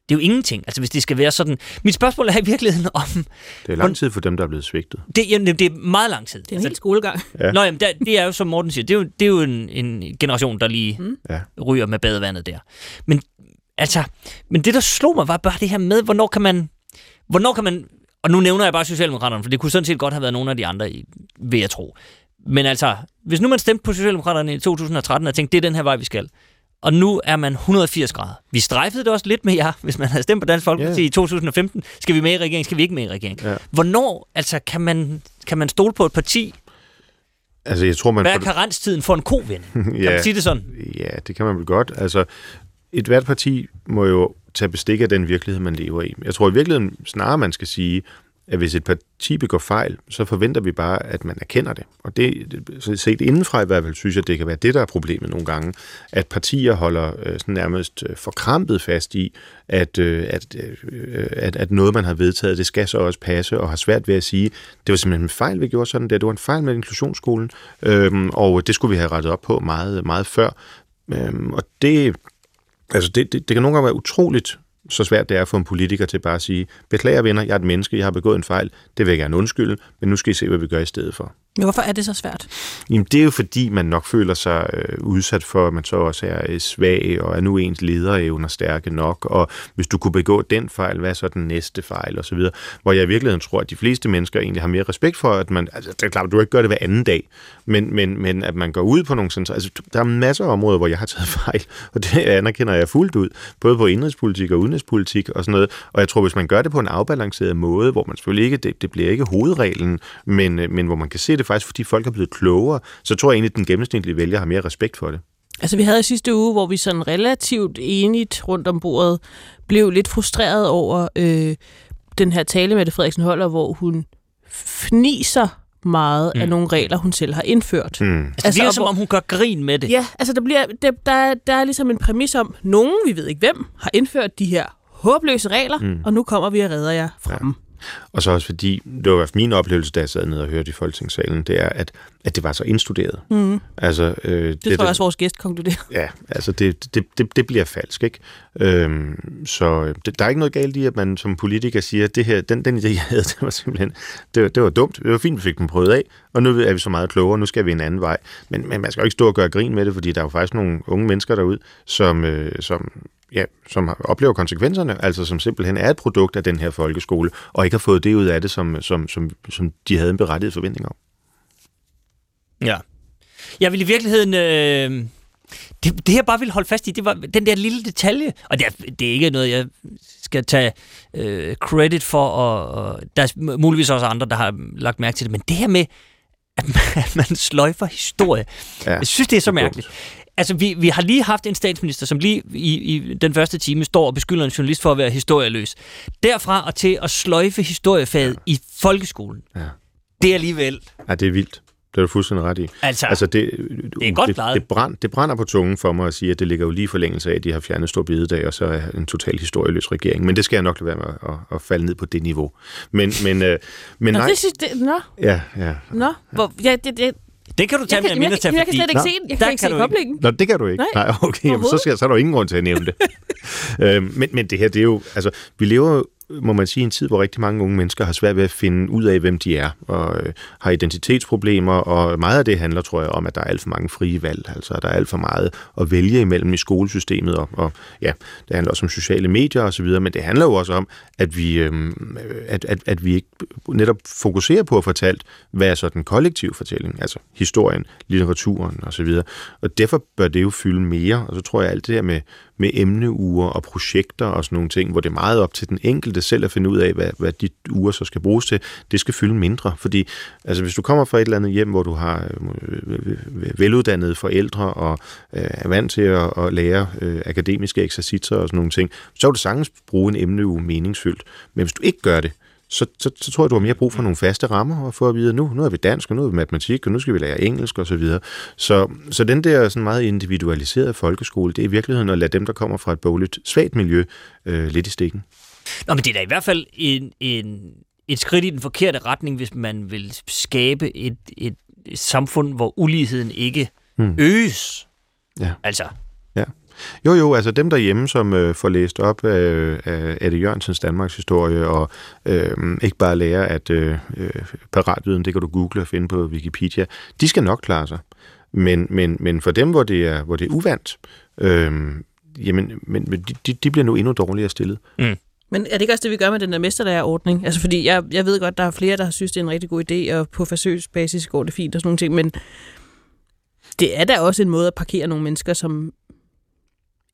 det er jo ingenting. Altså hvis det skal være sådan... Mit spørgsmål er i virkeligheden om... Det er lang tid for dem, der er blevet svigtet. Det, jamen, det er meget lang tid. Det er en hel skolegang. Ja. Nå, jamen, der, det er jo, som Morten siger, det er jo, det er jo en, en generation, der lige mm. Ryger med badevandet der. Men, altså, men det, der slog mig, var bare det her med, hvornår kan man... Hvornår kan man... Og nu nævner jeg bare Socialdemokraterne, for det kunne sådan set godt have været nogle af de andre, vil jeg tro. Men altså, hvis nu man stemte på Socialdemokraterne i 2013 og tænkte, det er den her vej, vi skal. Og nu er man 180 grader. Vi strejfede det også lidt med jer, hvis man havde stemt på Dansk Folkeparti Ja. i 2015. Skal vi med i regering? Skal vi ikke med i regering? Ja. Hvornår altså, kan, man, kan man stole på et parti? Altså, jeg tror, man Hvad er karenstiden for en kovending? Kan man sige det sådan? Ja, det kan man vel godt. Altså, et hvert parti må jo tage bestik af den virkelighed, man lever i. Jeg tror i virkeligheden snarere, man skal sige, at hvis et parti begår fejl, så forventer vi bare, at man erkender det. Og det, så set indenfra i hvert fald, synes jeg, det kan være det, der er problemet nogle gange, at partier holder øh, sådan nærmest øh, forkrampet fast i, at, øh, at, øh, at, at noget, man har vedtaget, det skal så også passe, og har svært ved at sige, det var simpelthen en fejl, vi gjorde sådan der. Det var en fejl med inklusionsskolen, øh, og det skulle vi have rettet op på meget, meget før. Øh, og det, altså det, det, det kan nogle gange være utroligt så svært det er for en politiker til bare at sige, beklager venner, jeg er et menneske, jeg har begået en fejl, det vil jeg gerne undskylde, men nu skal I se, hvad vi gør i stedet for. Men hvorfor er det så svært? Jamen, det er jo fordi, man nok føler sig øh, udsat for, at man så også er øh, svag, og er nu ens lederevner stærke nok, og hvis du kunne begå den fejl, hvad er så den næste fejl, og så videre. Hvor jeg i virkeligheden tror, at de fleste mennesker egentlig har mere respekt for, at man, altså det er klart, du ikke gør det hver anden dag, men, men, men at man går ud på nogle sådan, altså der er masser af områder, hvor jeg har taget fejl, og det anerkender jeg fuldt ud, både på indrigspolitik og udenrigspolitik og sådan noget, og jeg tror, hvis man gør det på en afbalanceret måde, hvor man selvfølgelig ikke, det, det bliver ikke hovedreglen, men, øh, men hvor man kan se det det faktisk, fordi folk er blevet klogere, så tror jeg egentlig, at den gennemsnitlige vælger har mere respekt for det. Altså vi havde i sidste uge, hvor vi sådan relativt enigt rundt om bordet blev lidt frustreret over øh, den her tale, med Frederiksen holder, hvor hun fniser meget mm. af nogle regler, hun selv har indført. Mm. Altså, altså, det er som om, hun gør grin med det. Ja, altså der, bliver, der, der, der er ligesom en præmis om, nogen, vi ved ikke hvem, har indført de her håbløse regler, mm. og nu kommer vi og redder jer fra ja. Og så også fordi, det var min oplevelse, da jeg sad nede og hørte i Folketingssalen, det er, at, at det var så indstuderet. Mm. Altså, øh, det, det tror jeg også, vores gæst konkluderer. Ja, altså det, det, det, det bliver falsk, ikke? Øhm, så det, der er ikke noget galt i, at man som politiker siger, at det her, den, den idé, jeg havde, det var simpelthen, det var, det var dumt. Det var fint, vi fik den prøvet af, og nu er vi så meget klogere, nu skal vi en anden vej. Men, men man skal jo ikke stå og gøre grin med det, fordi der er jo faktisk nogle unge mennesker derude, som, øh, som ja, som oplever konsekvenserne, altså som simpelthen er et produkt af den her folkeskole, og ikke har fået det ud af det, som, som, som, som de havde en berettiget forventning om. Ja. Jeg vil i virkeligheden... Øh, det, det, jeg bare vil holde fast i, det var den der lille detalje, og det er, det er ikke noget, jeg skal tage øh, credit for, og, og der er muligvis også andre, der har lagt mærke til det, men det her med, at man, at man sløjfer historie, ja, jeg synes, det er så mærkeligt. Altså, vi, vi har lige haft en statsminister, som lige i, i den første time står og beskylder en journalist for at være historieløs. Derfra og til at sløjfe historiefaget ja. i folkeskolen. Ja. Det er alligevel... Ja, det er vildt. Det er du fuldstændig ret i. Altså, altså det, det er godt det, det, brænd, det brænder på tungen for mig at sige, at det ligger jo lige forlængelse af, at de har fjernet stor bededag, og så er en total historieløs regering. Men det skal jeg nok lade være med at, at, at falde ned på det niveau. Men, men, øh, men nå, nej. Det synes, det, nå. Ja, ja. Nå, hvor, ja, det, det, det kan du tage jeg med mindre til, Jeg kan slet ikke se den. Jeg kan ikke se koblingen. Nå, det kan du ikke. Nej, Nej okay. Jamen, så, skal, så er der jo ingen grund til at nævne det. øhm, men, men det her, det er jo... Altså, vi lever må man sige, en tid, hvor rigtig mange unge mennesker har svært ved at finde ud af, hvem de er, og øh, har identitetsproblemer, og meget af det handler, tror jeg, om, at der er alt for mange frie valg, altså der er alt for meget at vælge imellem i skolesystemet, og, og ja, det handler også om sociale medier osv., men det handler jo også om, at vi, øh, at, at, at vi ikke netop fokuserer på at fortælle, hvad er så den kollektive fortælling, altså historien, litteraturen osv., og derfor bør det jo fylde mere, og så tror jeg alt det her med med emneuger og projekter og sådan nogle ting, hvor det er meget op til den enkelte selv at finde ud af, hvad, hvad de uger så skal bruges til, det skal fylde mindre. Fordi altså, hvis du kommer fra et eller andet hjem, hvor du har øh, øh veluddannede forældre og øh, er vant til at, at lære øh, akademiske eksercitser og sådan nogle ting, så vil du sagtens bruge en emneuge meningsfyldt. Men hvis du ikke gør det, så, så, så tror jeg, du har mere brug for nogle faste rammer, og for at vide, nu, nu er vi dansk, og nu er vi matematik, og nu skal vi lære engelsk osv. Så, videre. så, så den der sådan meget individualiserede folkeskole, det er i virkeligheden at lade dem, der kommer fra et bogligt svagt miljø, øh, lidt i stikken. Nå, men det er da i hvert fald en, en, et skridt i den forkerte retning, hvis man vil skabe et, et, et samfund, hvor uligheden ikke hmm. øges. Ja. Altså, jo, jo, altså dem derhjemme, som øh, får læst op af, af Eddie Jørgensens Danmarks historie, og øh, ikke bare lærer at øh, øh, paratviden, det kan du google og finde på Wikipedia, de skal nok klare sig. Men, men, men for dem, hvor det er, hvor det er uvandt, øh, jamen, men de, de bliver nu endnu dårligere stillet. Mm. Men er det ikke også det, vi gør med den der mesterlærerordning? Altså, fordi jeg, jeg ved godt, der er flere, der synes, det er en rigtig god idé, og på forsøgsbasis går det fint og sådan nogle ting, men det er da også en måde at parkere nogle mennesker, som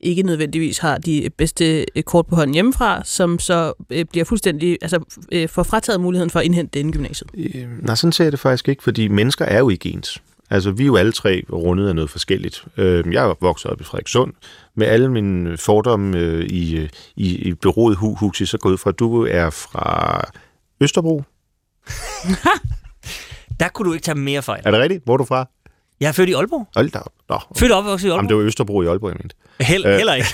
ikke nødvendigvis har de bedste øh, kort på hånden hjemmefra, som så øh, bliver fuldstændig, altså øh, får frataget muligheden for at indhente den gymnasiet. Øh, nej, sådan ser jeg det faktisk ikke, fordi mennesker er jo ikke ens. Altså, vi er jo alle tre rundet af noget forskelligt. Øh, jeg er vokset op i Frederikssund. Med alle mine fordomme øh, i, i, i byrådet Huxi, så går ud fra, at du er fra Østerbro. Der kunne du ikke tage mere fejl. Er det rigtigt? Hvor er du fra? Jeg er født i Aalborg. Hold da op. Nå. Født og opvokset i Jamen, Aalborg. det var Østerbro i Aalborg, jeg mente. Held, Øh. heller ikke.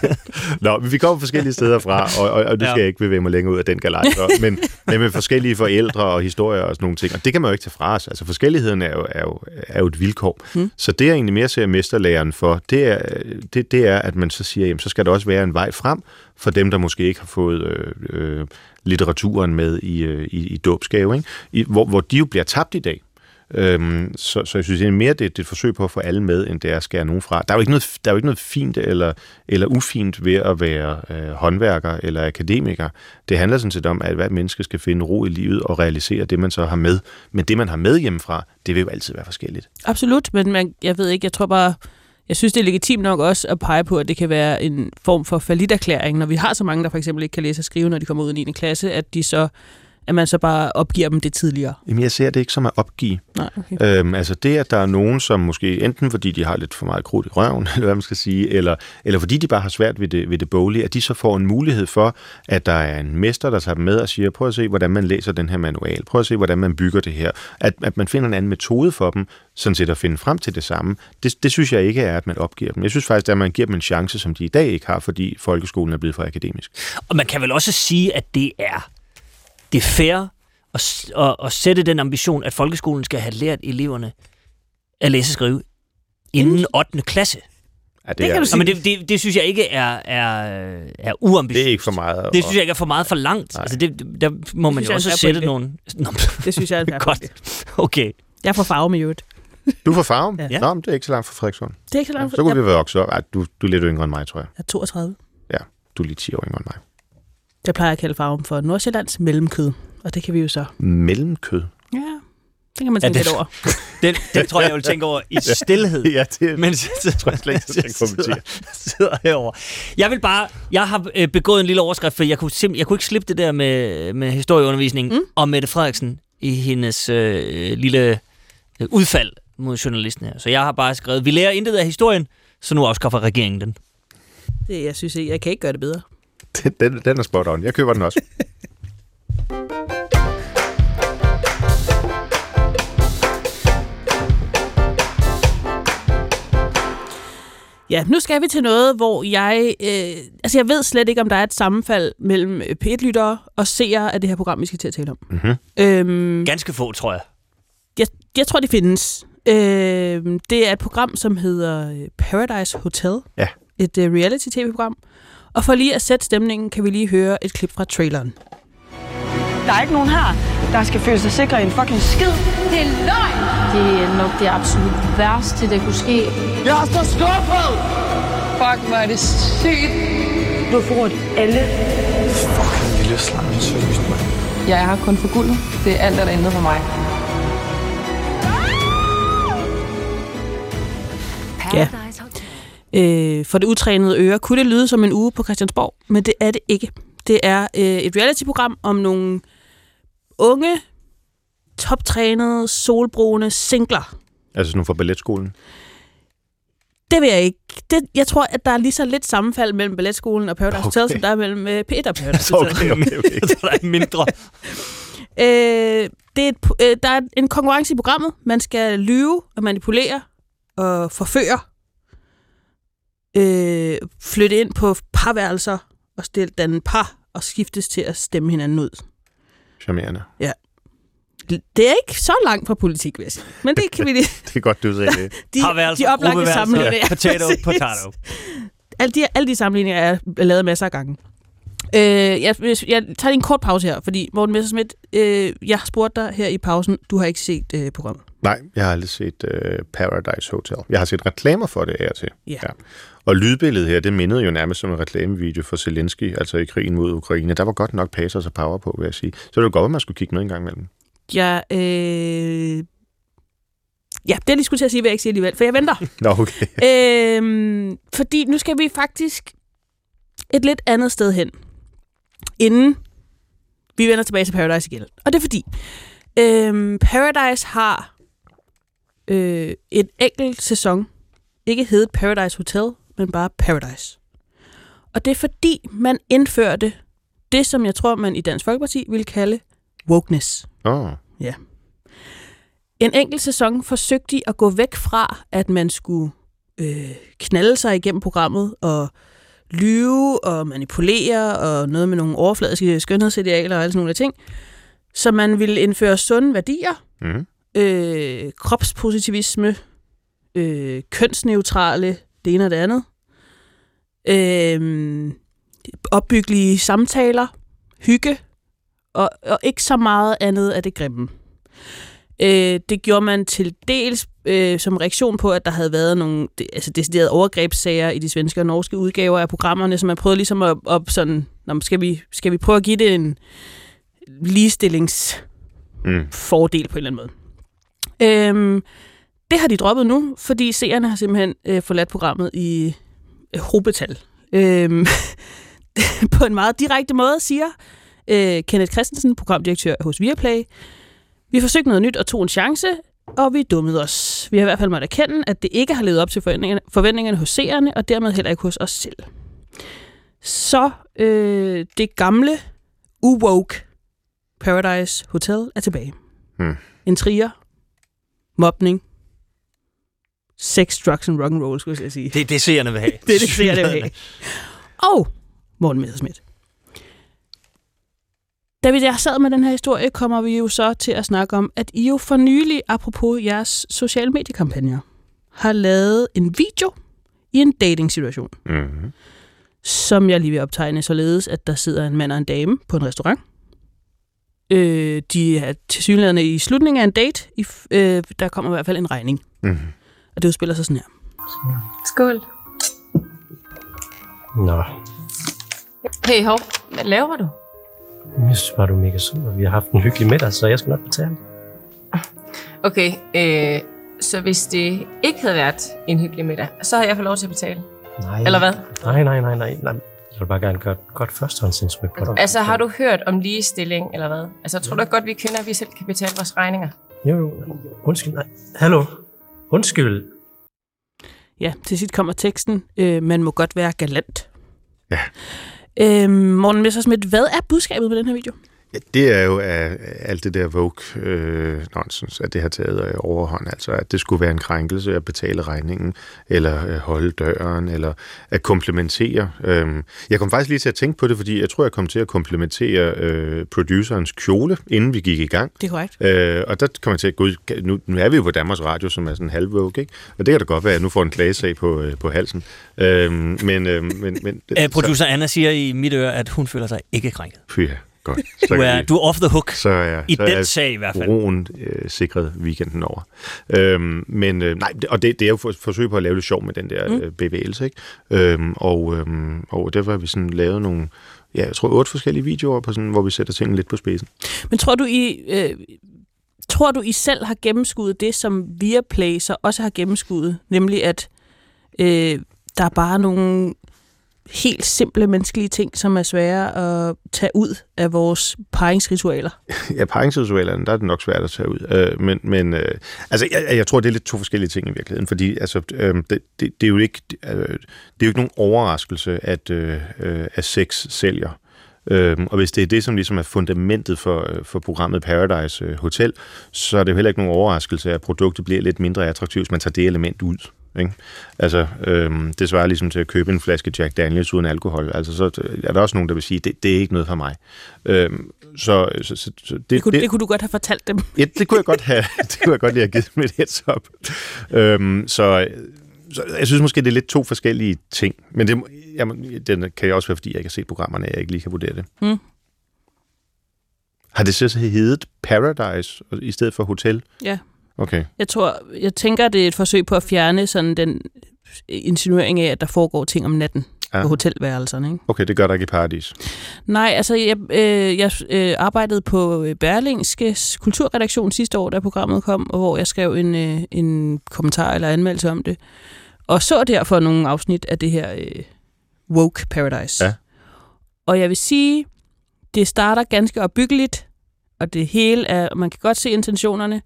Nå, vi kommer forskellige steder fra, og, og, og skal Ja. jeg ikke bevæge mig længere ud af den galej, men, men med forskellige forældre og historier og sådan nogle ting. Og det kan man jo ikke tage fra os. Altså forskelligheden er jo, er jo, er jo et vilkår. Mm. Så det, jeg egentlig mere ser mesterlæren for, det er, det, det er, at man så siger, jamen, så skal der også være en vej frem for dem, der måske ikke har fået øh, øh, litteraturen med i, øh, i, i dåbsgave, ikke? I, hvor, hvor de jo bliver tabt i dag. Øhm, så, så jeg synes det er mere, det, det er et forsøg på at få alle med, end det er at skære nogen fra. Der er jo ikke noget, der er jo ikke noget fint eller, eller ufint ved at være øh, håndværker eller akademiker. Det handler sådan set om, at hvert menneske skal finde ro i livet og realisere det, man så har med. Men det, man har med hjemmefra, det vil jo altid være forskelligt. Absolut, men man, jeg ved ikke, jeg tror bare, jeg synes, det er legitimt nok også at pege på, at det kan være en form for faliderklæring, når vi har så mange, der for eksempel ikke kan læse og skrive, når de kommer ud i 9. klasse, at de så at man så bare opgiver dem det tidligere. Jamen, jeg ser det ikke som at opgive. Nej, okay. Øhm, altså det, at der er nogen, som måske enten fordi de har lidt for meget krudt i røven, eller hvad man skal sige, eller, eller fordi de bare har svært ved det, ved det boglige, at de så får en mulighed for, at der er en mester, der tager dem med og siger, prøv at se, hvordan man læser den her manual, prøv at se, hvordan man bygger det her. At, at man finder en anden metode for dem, sådan set at finde frem til det samme. Det, det synes jeg ikke er, at man opgiver dem. Jeg synes faktisk, at man giver dem en chance, som de i dag ikke har, fordi folkeskolen er blevet for akademisk. Og man kan vel også sige, at det er, det er fair at, at, at sætte den ambition, at folkeskolen skal have lært eleverne at læse og skrive inden 8. klasse. Ja, Det kan er, du sige. Nå, men det, det, det synes jeg ikke er, er, er uambitiøst. det er ikke for meget. Det synes jeg ikke er for meget for langt. Nej. Altså det, der må man synes jo er også fair sætte pointe. nogle... Nå, Det synes jeg er en fair Godt. okay. Jeg får farve med øvrigt. Du får farve? Ja. Ja. Nå, men det er ikke så langt fra Frederikssund. Det er ikke så langt. Så kunne jeg, vi være vokset op. Ej, du, du er lidt yngre end mig, tror jeg. jeg er 32. Ja, du er lige 10 år yngre end mig. Jeg plejer at kalde farven for Nordsjællands mellemkød. Og det kan vi jo så... Mellemkød. Ja, det kan man Ja, tænke det- lidt over. Den, den tror jeg, jeg vil tænke over i stillhed. Ja, det mens jeg, tror jeg slet ikke, jeg skal kommentere. sidder, sidder herovre. Jeg vil bare, jeg har øh, begået en lille overskrift, for jeg kunne, simp- jeg kunne ikke slippe det der med, med historieundervisning mm. og Mette Frederiksen i hendes øh, lille øh, udfald mod journalisten her. Så jeg har bare skrevet, vi lærer intet af historien, så nu afskaffer regeringen den. Det, jeg synes, jeg, jeg kan ikke gøre det bedre. Den, den, er spot on. Jeg køber den også. Ja, nu skal vi til noget, hvor jeg... Øh, altså, jeg ved slet ikke, om der er et sammenfald mellem øh, P1-lyttere og seere af det her program, vi skal til at tale om. Mm-hmm. Øhm, Ganske få, tror jeg. jeg, jeg tror, det findes. Øh, det er et program, som hedder øh, Paradise Hotel. Ja. Et øh, reality-tv-program. Og for lige at sætte stemningen, kan vi lige høre et klip fra traileren. Der er ikke nogen her, der skal føle sig sikre i en fucking skid. Det er løgn! Det er nok det absolut værste, der kunne ske. Jeg er så skuffet! Fuck, hvor er det sygt. Du har forrådt alle. Fucking lille slange, seriøst, mand. Jeg er her kun for guldet. Det er alt, der er ændret for mig. Øh, for det utrænede øre kunne det lyde som en uge på Christiansborg, men det er det ikke. Det er øh, et reality-program om nogle unge, toptrænede, solbrune singler. Altså sådan fra balletskolen. Det vil jeg ikke. Det, jeg tror, at der er lige så lidt sammenfald mellem balletskolen og Paradise okay. Hotel, som der er mellem øh, P1 og Paradise Hotel. Okay, okay, okay. Så der er mindre. Øh, det er et, øh, der er en konkurrence i programmet. Man skal lyve og manipulere og forføre. Øh, flytte ind på parværelser og stille danne par og skiftes til at stemme hinanden ud. Charmerende. Det er ikke så langt fra politik, vil jeg sige. Men det kan vi lige... Det er godt, du sagde det. De, Parværelser, de oplagte sammenligninger. Potato, Præcis. potato. Alle de, alle de sammenligninger er lavet masser af gange. Øh, jeg, jeg, jeg tager lige en kort pause her, fordi Morten Messerschmidt, øh, jeg har spurgt dig her i pausen, du har ikke set øh, programmet. Nej, jeg har aldrig set uh, Paradise Hotel. Jeg har set reklamer for det af og til. Ja. Og lydbilledet her, det mindede jo nærmest som en reklamevideo for Zelensky, altså i krigen mod Ukraine. Der var godt nok Pacers og Power på, vil jeg sige. Så det var godt, at man skulle kigge med en gang imellem. Jeg, øh... Ja, det jeg lige skulle til at sige, vil jeg ikke sige alligevel, for jeg venter. Nå, okay. øhm, fordi nu skal vi faktisk et lidt andet sted hen, inden vi vender tilbage til Paradise igen. Og det er fordi, øhm, Paradise har øh, et enkelt sæson, ikke heddet Paradise Hotel, men bare Paradise. Og det er fordi, man indførte det, som jeg tror, man i Dansk Folkeparti ville kalde wokeness. Åh. Ja. En enkelt sæson forsøgte de at gå væk fra, at man skulle øh, knalde sig igennem programmet og lyve og manipulere og noget med nogle overfladiske skønhedsidealer og alle sådan nogle ting. Så man ville indføre sunde værdier, Mm. øh, kropspositivisme, øh, kønsneutrale, det ene og det andet, øh, opbyggelige samtaler, hygge, og, og ikke så meget andet af det grimme. Øh, det gjorde man til dels øh, som reaktion på, at der havde været nogle altså deciderede overgrebssager i de svenske og norske udgaver af programmerne, så man prøvede ligesom at, at sådan, skal, vi, skal vi prøve at give det en ligestillingsfordel Mm. på en eller anden måde. Øhm, det har de droppet nu, fordi seerne har simpelthen øh, forladt programmet i øh, hobetal. Øhm, på en meget direkte måde, siger øh, Kenneth Christensen, programdirektør hos Viaplay. Vi forsøgte noget nyt og tog en chance, og vi dummede os. Vi har i hvert fald måttet erkende, at det ikke har levet op til forventningerne, forventningerne hos seerne, og dermed heller ikke hos os selv. Så øh, det gamle, uwoke Paradise Hotel er tilbage. Hmm. Intriger, mobning, sex, drugs and rock and roll, skulle jeg sige. Det er det, seerne vil have. det er det, seerne vil have. Og Morten Messerschmidt. Da vi der sad med den her historie, kommer vi jo så til at snakke om, at I jo for nylig, apropos jeres sociale mediekampagner, har lavet en video i en dating-situation, Mm. som jeg lige vil optegne således, at der sidder en mand og en dame på en restaurant. Øh, de er tilsyneladende i slutningen af en date. I, øh, der kommer i hvert fald en regning. Mm. Og det udspiller sig sådan her. Skål. Nå, Hey, hov. Hvad laver du? jeg synes bare, du er mega sød, og vi har haft en hyggelig middag, så jeg skal nok betale. Okay, øh, så hvis det ikke havde været en hyggelig middag, så havde jeg fået lov til at betale. Nej. Eller hvad? Nej, nej, nej, nej. nej. Jeg vil bare gerne gøre et godt førstehåndsindtryk på dig. Altså, har du hørt om ligestilling, eller hvad? Altså, tror du ikke godt, vi kvinder, at vi selv kan betale vores regninger? Jo, jo. Undskyld, nej. Hallo? Undskyld. Ja, til sidst kommer teksten, øh, man må godt være galant. Ja. Øhm, Morten Messersmith, hvad er budskabet på den her video? Ja, det er jo at alt det der Vogue øh, nonsens, at det har taget øh, overhånd. Altså, at det skulle være en krænkelse at betale regningen, eller øh, holde døren, eller at komplementere. Øhm, jeg kom faktisk lige til at tænke på det, fordi jeg tror, jeg kom til at komplementere øh, producerens kjole, inden vi gik i gang. Det er korrekt. Øh, og der kommer jeg til at gå ud, nu, nu er vi jo på Danmarks Radio, som er sådan halv Vogue, ikke? Og det kan da godt være, at jeg nu får en klagesag på, øh, på halsen. Øhm, men, øh, men, men, Øh, producer Anna siger i mit øre, at hun føler sig ikke krænket. Fy ja, godt. Du er, du er off the hook. Så er jeg, I så er den jeg sag i hvert fald. Roen øh, sikret weekenden over. Øhm, men øh, nej, og det, det er jo for, forsøg på at lave lidt sjov med den der mm. øh, bevægelse, ikke? Øhm, og, øhm, og derfor har vi sådan lavet nogle, ja, jeg tror otte forskellige videoer, på sådan, hvor vi sætter tingene lidt på spidsen. Men tror du, I, øh, tror du, I selv har gennemskuddet det, som Viaplay så også har gennemskuddet, nemlig at øh, der er bare nogle helt simple menneskelige ting, som er svære at tage ud af vores paringsritualer? ja, paringsritualerne, der er det nok svært at tage ud. Øh, men men øh, altså, jeg, jeg tror, det er lidt to forskellige ting i virkeligheden, fordi altså, øh, det, det, det, er jo ikke, øh, det er jo ikke nogen overraskelse, at, øh, øh at sex sælger. Øhm, og hvis det er det, som ligesom er fundamentet for, øh, for programmet Paradise øh, Hotel, så er det jo heller ikke nogen overraskelse, at produktet bliver lidt mindre attraktivt, hvis man tager det element ud. Ikke? Altså, øhm, det svarer ligesom til at købe en flaske Jack Daniels uden alkohol. Altså, så er der også nogen, der vil sige, det, det er ikke noget for mig. Øhm, så, så, så, så det, Det kunne, det, det kunne du godt have fortalt dem. Ja, det kunne jeg godt have, det kunne jeg godt lige have givet dem et heads up. Øhm, så, så jeg synes måske, det er lidt to forskellige ting. Men det, jamen, den kan jeg også være, fordi jeg ikke har set programmerne, jeg ikke lige kan vurdere det. Mm. Har det så heddet Paradise i stedet for Hotel? Ja. Okay. Jeg tror, jeg tænker, det er et forsøg på at fjerne sådan den insinuering af, at der foregår ting om natten Ja. på hotelværelserne. Ikke? Okay, det gør der ikke i Paradis. Nej, altså jeg, øh, jeg øh, arbejdede på Berlingskes kulturredaktion sidste år, da programmet kom, og hvor jeg skrev en, øh, en kommentar eller anmeldelse om det. Og så derfor nogle afsnit af det her øh, Woke Paradise. Ja. Og jeg vil sige, det starter ganske opbyggeligt, og det hele er, man kan godt se intentionerne,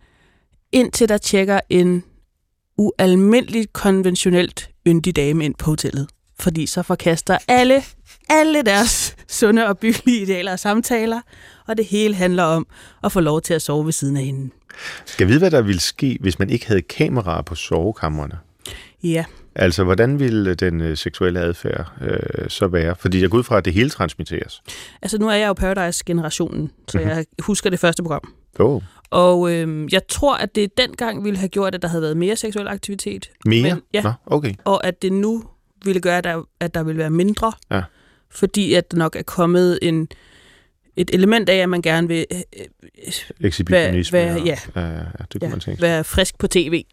indtil der tjekker en ualmindeligt konventionelt yndig dame ind på hotellet. Fordi så forkaster alle, alle deres sunde og byggelige idealer og samtaler, og det hele handler om at få lov til at sove ved siden af hende. Skal jeg vide, hvad der ville ske, hvis man ikke havde kameraer på sovekammerne? Ja, Altså, hvordan ville den øh, seksuelle adfærd øh, så være? Fordi jeg går ud fra, at det hele transmitteres. altså nu er jeg jo Paradise-generationen, så Mhm. jeg husker det første program. Oh. Og øhm, jeg tror, at det dengang ville have gjort, at der havde været mere seksuel aktivitet. Mere? Men, ja, Nå, okay. og at det nu ville gøre, at der, at der ville være mindre. Ja. Fordi at der nok er kommet en, et element af, at man gerne vil øh, Exhibitionisme. Hvad- hvad- og- ja. ja, ja, det kunne ja, man tænke. være frisk på tv.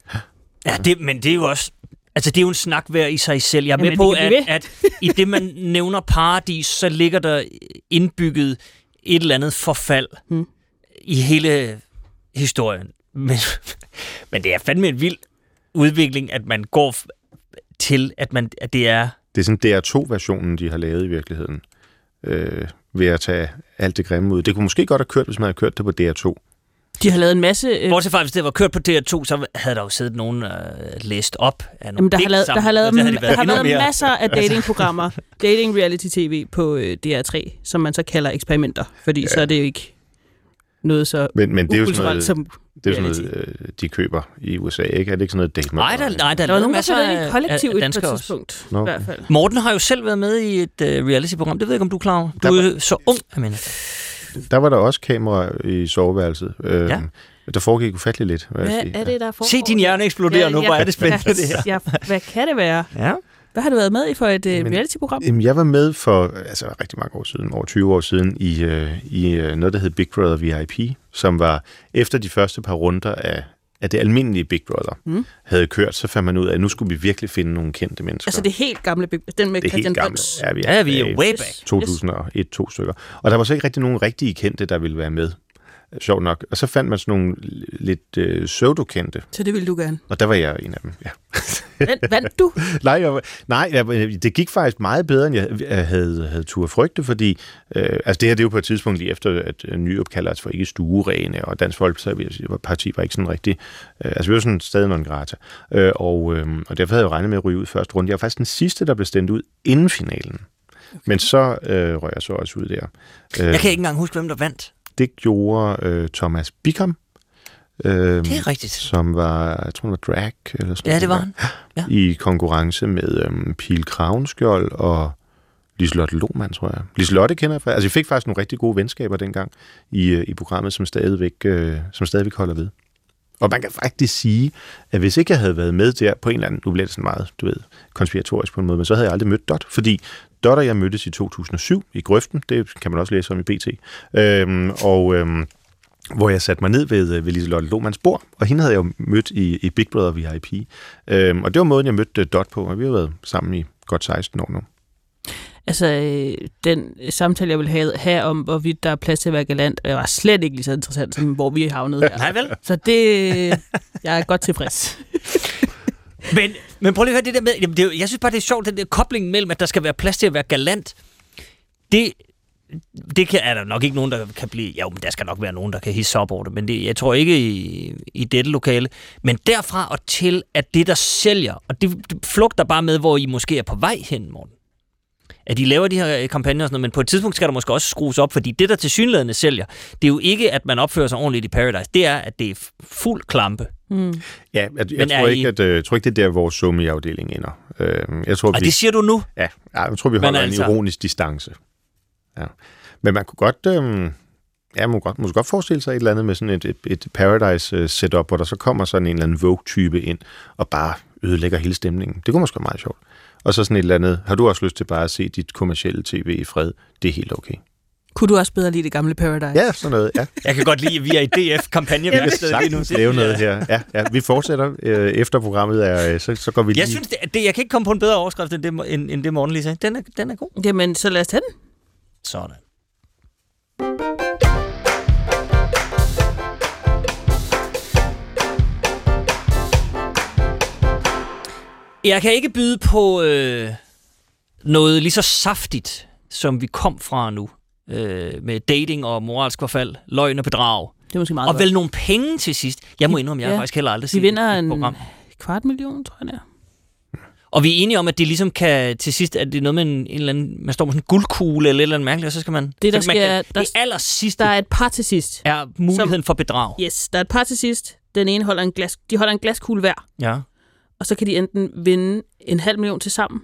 Ja, det, men det er jo også... Altså, det er jo en snak værd i sig selv. Jeg er med Jamen, på, det kan at, at i det, man nævner paradis, så ligger der indbygget et eller andet forfald hmm. i hele historien. Men, men det er fandme en vild udvikling, at man går f- til, at, man, at det er... Det er sådan DR2-versionen, de har lavet i virkeligheden. Øh, ved at tage alt det grimme ud. Det kunne måske godt have kørt, hvis man havde kørt det på DR2. De har lavet en masse... Øh, Bortset fra, hvis det var kørt på DR2, så havde der jo siddet nogen øh, læst op af nogle Jamen, der har lavet, der har lavet, og det havde de der har været mere. masser af datingprogrammer, dating reality tv på øh, DR3, som man så kalder eksperimenter, fordi ja. så er det jo ikke noget så Men, men det er jo sådan noget, som det er jo sådan noget øh, de køber i USA, ikke? Er det ikke sådan noget date Nej, der, nej, der, Der var nogen, der masser flyttede ind i af- kollektiv af på et tidspunkt, Nå, i hvert fald. Morten har jo selv været med i et uh, reality-program. Det ved jeg ikke, om du er klar over. Du er så ung, Amanda. Der var der også kamera i soveværelset. Øh, Ja. Der foregik ufattelig lidt. Hvad sige. er det, der foregår? Se din hjerne eksplodere nu, hvor er det spændende, ja, det her. Ja, hvad kan det være? Ja. Hvad har du været med i for et Jamen, reality-program? Jamen, jeg var med for altså, rigtig mange år siden, over 20 år siden, i, øh, i øh, noget, der hed Big Brother VIP, som var efter de første par runder af, af det almindelige Big Brother Mm. havde kørt, så fandt man ud af, at nu skulle vi virkelig finde nogle kendte mennesker. Altså det helt gamle, Big- den med det er Christian helt gamle. Ja, vi Ja, vi er way back. 2001, to stykker. Og der var så ikke rigtig nogen rigtige kendte, der ville være med. Sjovt nok. Og så fandt man sådan nogle lidt øh, pseudo-kendte. Så det ville du gerne. Og der var jeg en af dem, ja. Vandt, vandt du? nej, jeg, nej jeg, det gik faktisk meget bedre, end jeg, jeg havde, havde tur frygte, fordi øh, altså det her det er jo på et tidspunkt lige efter, at øh, Nyrup kalder os for ikke stuerene, og Dansk Folkeparti var ikke sådan rigtig, øh, altså vi var sådan stadig non grata, øh, og, øh, og derfor havde jeg regnet med at ryge ud første runde. Jeg var faktisk den sidste, der blev stemt ud inden finalen. Okay. Men så øh, røg jeg så også ud der. Øh, Jeg kan ikke engang huske, hvem der vandt. Det gjorde øh, Thomas Bickham. Øh, Det er rigtigt. Som var, jeg tror, han var drag eller sådan Ja, det var han. Ja. I konkurrence med øhm, Pil Kravnskjold og Liselotte Lohmann, tror jeg. Liselotte kender jeg fra. Altså, jeg fik faktisk nogle rigtig gode venskaber dengang i, øh, i programmet, som stadigvæk, øh, som stadigvæk holder ved. Og man kan faktisk sige, at hvis ikke jeg havde været med der på en eller anden, nu bliver det sådan meget, du ved, konspiratorisk på en måde, men så havde jeg aldrig mødt Dot, fordi Dot og jeg mødtes i 2007 i Grøften, det kan man også læse om i BT, øhm, og øhm, hvor jeg satte mig ned ved, øh, ved Liselotte Lohmanns bord, og hende havde jeg jo mødt i, i Big Brother VIP. Øhm, og det var måden, jeg mødte øh, Dot på, og vi har været sammen i godt 16 år nu. Altså, øh, den samtale, jeg vil have, have om, hvorvidt der er plads til at være galant, øh, var slet ikke lige så interessant, som hvor vi er havnet her. Nej vel? Så det, jeg er godt tilfreds. Men, men prøv lige at høre det der med, jamen det jeg synes bare, det er sjovt, den der kobling mellem, at der skal være plads til at være galant. Det, det kan, er der nok ikke nogen, der kan blive... Jo, men der skal nok være nogen, der kan hisse op over det, men det, jeg tror ikke i, i dette lokale. Men derfra og til, at det, der sælger, og det, det flugter bare med, hvor I måske er på vej hen, Morten. At de laver de her øh, kampagner og sådan noget, men på et tidspunkt skal der måske også skrues op, fordi det, der til synlædende sælger, det er jo ikke, at man opfører sig ordentligt i Paradise. Det er, at det er fuld klampe. Mm. Ja, jeg, jeg, tror I- ikke, at, øh, jeg tror ikke, det er der, vores somi-afdeling ender. Øh, jeg tror, Og vi, det siger du nu? Ja, jeg tror, vi Men holder altså- en ironisk distance. Ja. Men man kunne godt... Øh, Ja, man kunne godt, måske godt forestille sig et eller andet med sådan et, et, et Paradise-setup, hvor der så kommer sådan en eller anden Vogue-type ind og bare ødelægger hele stemningen. Det kunne måske være meget sjovt. Og så sådan et eller andet, har du også lyst til bare at se dit kommercielle tv i fred? Det er helt okay. Kunne du også bedre lide det gamle Paradise? Ja, sådan noget, ja. Jeg kan godt lide, at vi er i DF-kampagne. Vi kan sagtens lave noget her. Ja, ja. Vi fortsætter øh, efter programmet er, øh, så, så går vi lige... Jeg synes, det, det, jeg kan ikke komme på en bedre overskrift, end det, end, end det Morten lige sagde. Den er, den er god. Jamen, så lad os tage den. Sådan. Jeg kan ikke byde på øh, noget lige så saftigt, som vi kom fra nu. Øh, med dating og moralsk forfald, løgn og bedrag. Det er måske meget Og godt. vel nogle penge til sidst. Jeg må indrømme, jeg har faktisk heller aldrig Vi set vinder et en program. kvart million, tror jeg det er. Og vi er enige om, at det ligesom kan til sidst, at det er noget med en, en eller anden, man står med sådan en guldkugle eller et eller andet mærkeligt, og så skal man... Det, der så man kan, der, det aller sidste der er et par til sidst. er muligheden for bedrag. Yes, der er et par til sidst. Den ene holder en glas, de holder en glaskugle hver, Ja. Og så kan de enten vinde en halv million til sammen,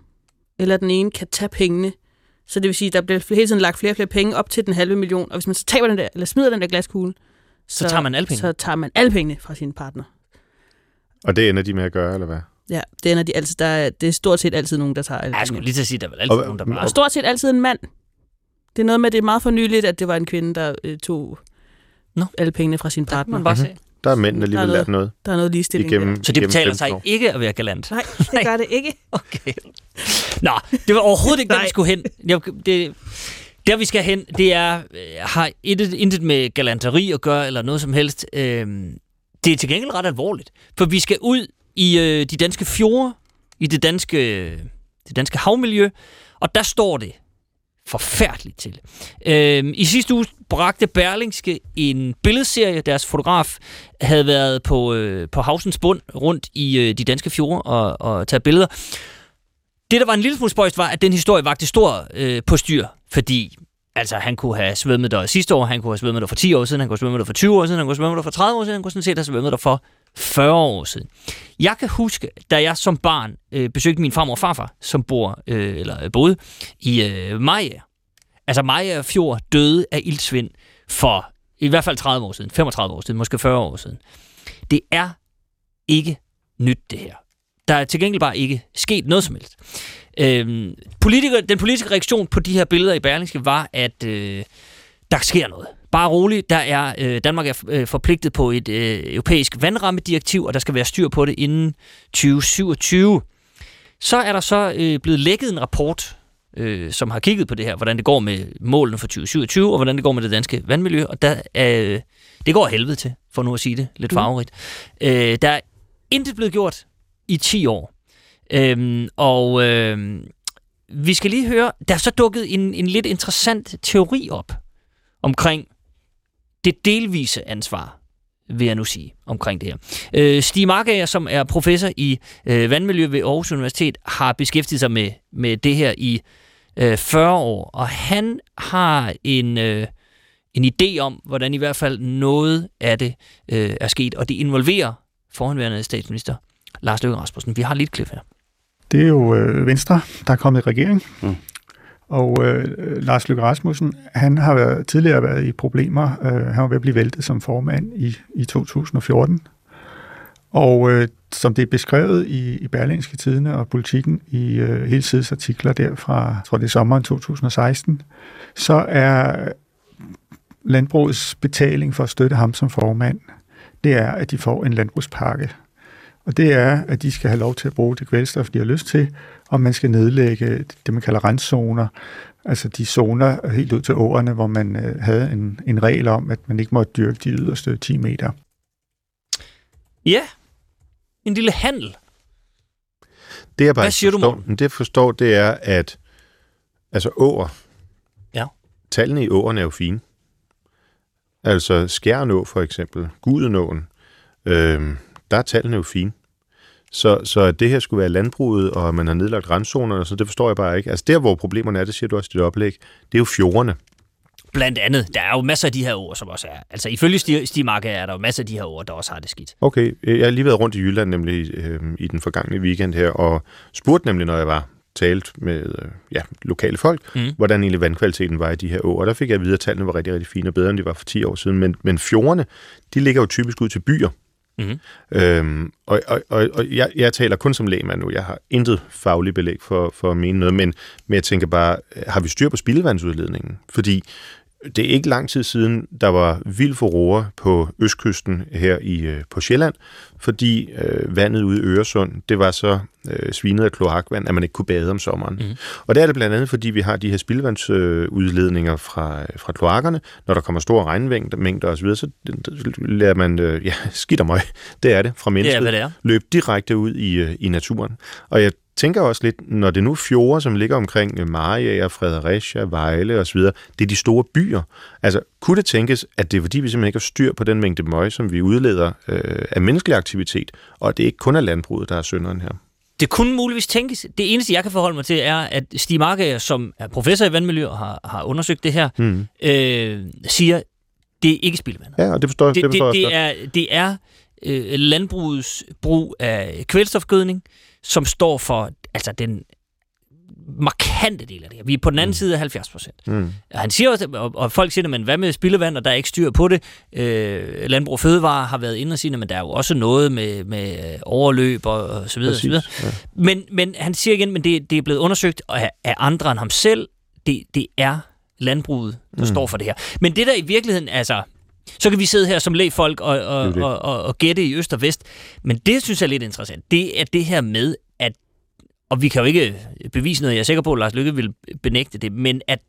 eller den ene kan tage pengene. Så det vil sige, at der bliver hele tiden lagt flere og flere penge op til den halve million, og hvis man så taber den der, eller smider den der glaskugle, Så tager man alle pengene. Så tager man alle pengene fra sin partner. Og det ender de med at gøre, eller hvad? Ja, det ender de altid. Der er, det er stort set altid nogen, der tager alle Ja, jeg skulle lige til at sige, at der er vel altid Og- nogen, der bare... Og stort set altid en mand. Det er noget med, at det er meget for nyligt, at det var en kvinde, der øh, tog Nå. alle pengene fra sin Der kan partner. man bare se. Der er mændene alligevel Der er lært noget. Der er noget ligestilling. Igennem, der. Så det betaler 15 sig år. ikke at være galant. Nej, det gør det ikke. Okay. Nå, det var overhovedet ikke der, vi Nej. skulle hen. Jeg, det, der, vi skal hen, det er, øh, har intet, intet med galanteri at gøre, eller noget som helst. Øhm, det er til gengæld ret alvorligt. For vi skal ud i øh, de danske fjorde, i det danske, det danske havmiljø, og der står det forfærdeligt til. Øh, I sidste uge bragte Berlingske en billedserie. Deres fotograf havde været på, øh, på havsens bund rundt i øh, de danske fjorde og, og taget billeder. Det, der var en lille smule spøjst, var, at den historie vagte stor øh, på styr, fordi altså, han kunne have svømmet der sidste år, han kunne have svømmet der for 10 år siden, han kunne have svømmet der for 20 år siden, han kunne have svømmet der for 30 år siden, han kunne sådan set have svømmet der for 40 år siden. Jeg kan huske, da jeg som barn øh, besøgte min farmor og farfar, som bor, øh, eller boede i øh, Maja. Altså Maja Fjord døde af ildsvind for i hvert fald 30 år siden, 35 år siden, måske 40 år siden. Det er ikke nyt, det her. Der er til gengæld bare ikke sket noget som helst. Øhm, politiker, den politiske reaktion på de her billeder i Berlingske var, at øh, der sker noget. Bare roligt, der er, øh, Danmark er øh, forpligtet på et øh, europæisk vandrammedirektiv, og der skal være styr på det inden 2027. Så er der så øh, blevet lækket en rapport, øh, som har kigget på det her, hvordan det går med målene for 2027, og hvordan det går med det danske vandmiljø, og der, øh, det går helvede til, for nu at sige det lidt farverigt. Øh, der er intet blevet gjort i 10 år. Øhm, og øh, vi skal lige høre, der er så dukket en, en lidt interessant teori op omkring det delvise ansvar, vil jeg nu sige, omkring det her. Øh, Stig Markager, som er professor i øh, vandmiljø ved Aarhus Universitet, har beskæftiget sig med, med det her i øh, 40 år, og han har en, øh, en idé om, hvordan i hvert fald noget af det øh, er sket, og det involverer forhenværende statsminister Lars Løkke Rasmussen. Vi har lidt klip her. Det er jo øh, Venstre, der er kommet i regering. Mm. Og øh, Lars Løkke Rasmussen, han har været, tidligere været i problemer. Øh, han var ved at blive væltet som formand i, i 2014. Og øh, som det er beskrevet i, i Berlingske Tidene og Politikken i øh, hele sides artikler der fra, jeg tror det er sommeren 2016, så er landbrugets betaling for at støtte ham som formand, det er, at de får en landbrugspakke. Og det er, at de skal have lov til at bruge det kvælstof, de har lyst til, og man skal nedlægge det, man kalder renszoner, altså de zoner helt ud til åerne, hvor man øh, havde en, en regel om, at man ikke måtte dyrke de yderste 10 meter. Ja, en lille handel. Det jeg bare Hvad siger du, forstår, men det jeg forstår, det er, at altså åer, Ja. tallene i åerne er jo fine. Altså Skjernå for eksempel, Gudenåen, øh, der er tallene jo fine. Så, så at det her skulle være landbruget, og man har nedlagt randzonerne, så det forstår jeg bare ikke. Altså der, hvor problemerne er, det siger du også i dit oplæg, det er jo fjordene. Blandt andet, der er jo masser af de her ord, som også er... Altså ifølge Stig, Stig Marke er der jo masser af de her ord, der også har det skidt. Okay, jeg har lige været rundt i Jylland nemlig øh, i den forgangne weekend her, og spurgte nemlig, når jeg var talt med øh, ja, lokale folk, Mm. mm. hvordan egentlig vandkvaliteten var i de her åer. Og der fik jeg at vide, at tallene var rigtig, rigtig fine og bedre, end de var for 10 år siden. Men, men fjordene, de ligger jo typisk ud til byer. Mm-hmm. Øhm, og og, og, og jeg, jeg taler kun som lægmand nu. Jeg har intet fagligt belæg for, for at mene noget, men, men jeg tænker bare, øh, har vi styr på spildevandsudledningen? Fordi det er ikke lang tid siden, der var vild furore på østkysten her i øh, på Sjælland, fordi øh, vandet ude i Øresund, det var så øh, svinet af kloakvand, at man ikke kunne bade om sommeren. Mm. Og der er det blandt andet, fordi vi har de her spildevandsudledninger øh, fra, fra kloakkerne. Når der kommer store regnmængder osv., så lærer man, øh, ja, skidt og møg, det er det, fra mennesket, hvad det er. løb direkte ud i, øh, i naturen. Og jeg tænker også lidt, når det nu er fjorde, som ligger omkring øh, Mariager, Fredericia, Vejle osv., det er de store byer. Altså, kunne det tænkes, at det er fordi, vi simpelthen ikke har styr på den mængde møg, som vi udleder øh, af menneskelig aktivitet, og at det ikke kun er landbruget, der er synderen her? det kunne muligvis tænkes. Det eneste, jeg kan forholde mig til, er, at Stig Markager, som er professor i vandmiljø og har, har undersøgt det her, Mm. øh, siger, det er ikke spildevand. Ja, og det forstår, det, det forstår det, jeg det, er, det er øh, landbrugets brug af kvælstofgødning, som står for altså den markante del af det her. Vi er på den anden mm. side af 70 procent. Mm. Han siger også, og, og folk siger, men hvad med spildevand, og der er ikke styr på det. Øh, Landbrug og Fødevare har været inde og sige, men der er jo også noget med, med overløb og, og så videre. Og så videre. Ja. Men, men han siger igen, men det, det er blevet undersøgt af, af andre end ham selv. Det, det er landbruget, der mm. står for det her. Men det der i virkeligheden, altså, så kan vi sidde her som lægfolk og, og, Det det. og, og, og gætte i øst og vest. Men det synes jeg er lidt interessant. Det er det her med, at og vi kan jo ikke bevise noget, jeg er sikker på, at Lars Lykke vil benægte det, men at,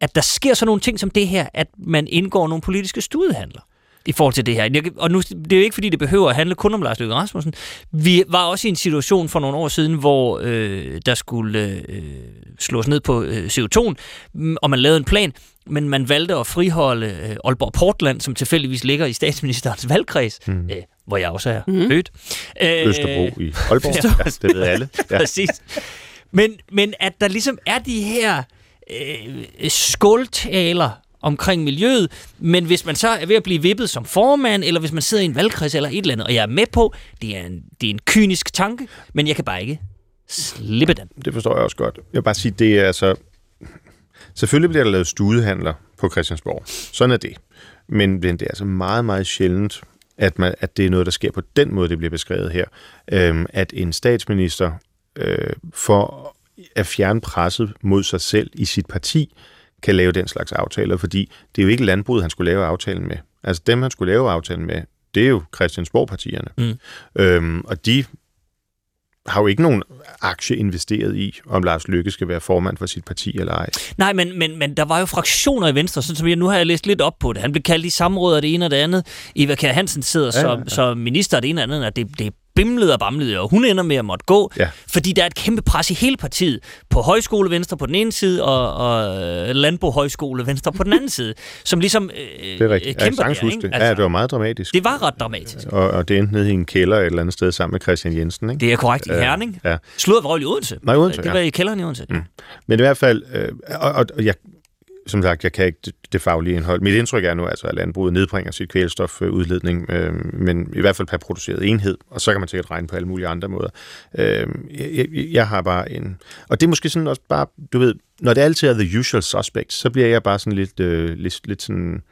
at der sker sådan nogle ting som det her, at man indgår nogle politiske studehandler i forhold til det her. Og nu, det er jo ikke, fordi det behøver at handle kun om Lars Løkke Rasmussen. Vi var også i en situation for nogle år siden, hvor øh, der skulle øh, slås ned på øh, CO2'en, mm, og man lavede en plan, men man valgte at friholde øh, Aalborg Portland, som tilfældigvis ligger i statsministerens valgkreds, mm. øh, hvor jeg også er mm. født. Øh, Østerbro i Aalborg. Ja, det ved alle. Ja. Præcis. Men, men at der ligesom er de her øh, skåltaler omkring miljøet, men hvis man så er ved at blive vippet som formand, eller hvis man sidder i en valgkreds eller et eller andet, og jeg er med på, det er en, det er en kynisk tanke, men jeg kan bare ikke slippe den. Det forstår jeg også godt. Jeg vil bare sige, det er altså... Selvfølgelig bliver der lavet studehandler på Christiansborg. Sådan er det. Men det er altså meget, meget sjældent, at, man, at det er noget, der sker på den måde, det bliver beskrevet her. Øhm, at en statsminister øh, for at fjerne presset mod sig selv i sit parti, kan lave den slags aftaler, fordi det er jo ikke landbruget, han skulle lave aftalen med. Altså dem, han skulle lave aftalen med, det er jo Christiansborg-partierne. Mm. Øhm, og de har jo ikke nogen aktie investeret i, om Lars Lykke skal være formand for sit parti eller ej. Nej, men, men, men der var jo fraktioner i Venstre, sådan som jeg nu har jeg læst lidt op på det. Han blev kaldt i samråd af det ene og det andet. Eva Kjær Hansen sidder Ja, som, ja. som minister af det ene og det andet, og det, det bimlede og bamlede, og hun ender med at måtte gå, Ja. fordi der er et kæmpe pres i hele partiet. På højskole Venstre på den ene side, og, og øh, Landbrug Højskole Venstre på den anden side, som ligesom øh, Det er rigtigt. Kan kæmper sagtens der, ikke? det. Ja, det var meget dramatisk. det var ret dramatisk. Og, og det endte nede i en kælder et eller andet sted sammen med Christian Jensen. Ikke? Det er korrekt i Øh, Herning. Ja. Slået var i Odense. Nej, Odense, Det ja. var i kælderen i Odense. Mm. Men i hvert fald, øh, og, og, og jeg, som sagt, jeg kan ikke det, faglige indhold. Mit indtryk er nu altså, at landbruget nedbringer sit kvælstofudledning, øh, men i hvert fald per produceret enhed, og så kan man sikkert regne på alle mulige andre måder. Øh, jeg, jeg, jeg har bare en... Og det er måske sådan også bare, du ved, når det altid er the usual suspects, så bliver jeg bare sådan lidt, øh, lidt, lidt sådan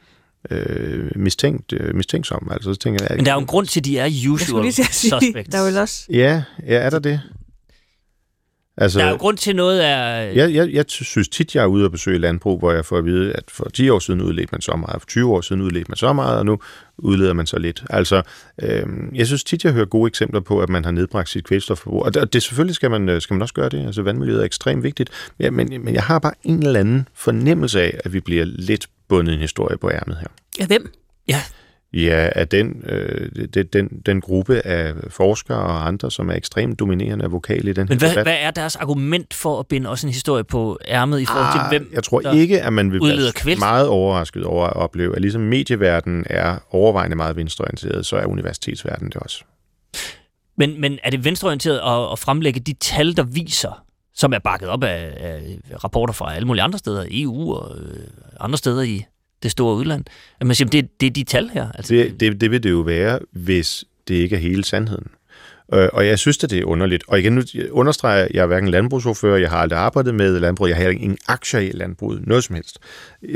øh, mistænkt, øh, mistænksom. Altså, så tænker jeg, Men der er jo en grund til, at de er Jeg usual sige, suspects. der er vel også... Ja, ja, er der det? Altså, Der er jo grund til noget af... Jeg, jeg, jeg synes tit, jeg er ude og besøge landbrug, hvor jeg får at vide, at for 10 år siden udledte man så meget, for 20 år siden udledte man så meget, og nu udleder man så lidt. Altså, øh, jeg synes tit, jeg hører gode eksempler på, at man har nedbragt sit kvælstofforbrug. Og det, og det selvfølgelig skal man, øh, skal man også gøre det. Altså, vandmiljøet er ekstremt vigtigt. Ja, men, men jeg har bare en eller anden fornemmelse af, at vi bliver lidt bundet i en historie på ærmet her. Ja, hvem? Ja, Ja, af den, øh, den, den, den gruppe af forskere og andre, som er ekstremt dominerende og vokale i den Men her hvad, debat. hvad er deres argument for at binde også en historie på ærmet i forhold til, Ah, hvem Jeg tror ikke, at man vil være kvælstof? meget overrasket over at opleve, at ligesom medieverdenen er overvejende meget venstreorienteret, så er universitetsverdenen det også. Men, men er det venstreorienteret at, at fremlægge de tal, der viser, som er bakket op af, af rapporter fra alle mulige andre steder, EU og øh, andre steder i det store udland, at man siger, det, det er de tal her? Altså, Det, det, det vil det jo være, hvis det ikke er hele sandheden. Øh, Og jeg synes, at det er underligt. Og igen, nu understreger jeg, at jeg er hverken landbrugsordfører, jeg har aldrig arbejdet med landbrug, jeg har ingen aktier i landbruget, noget som helst.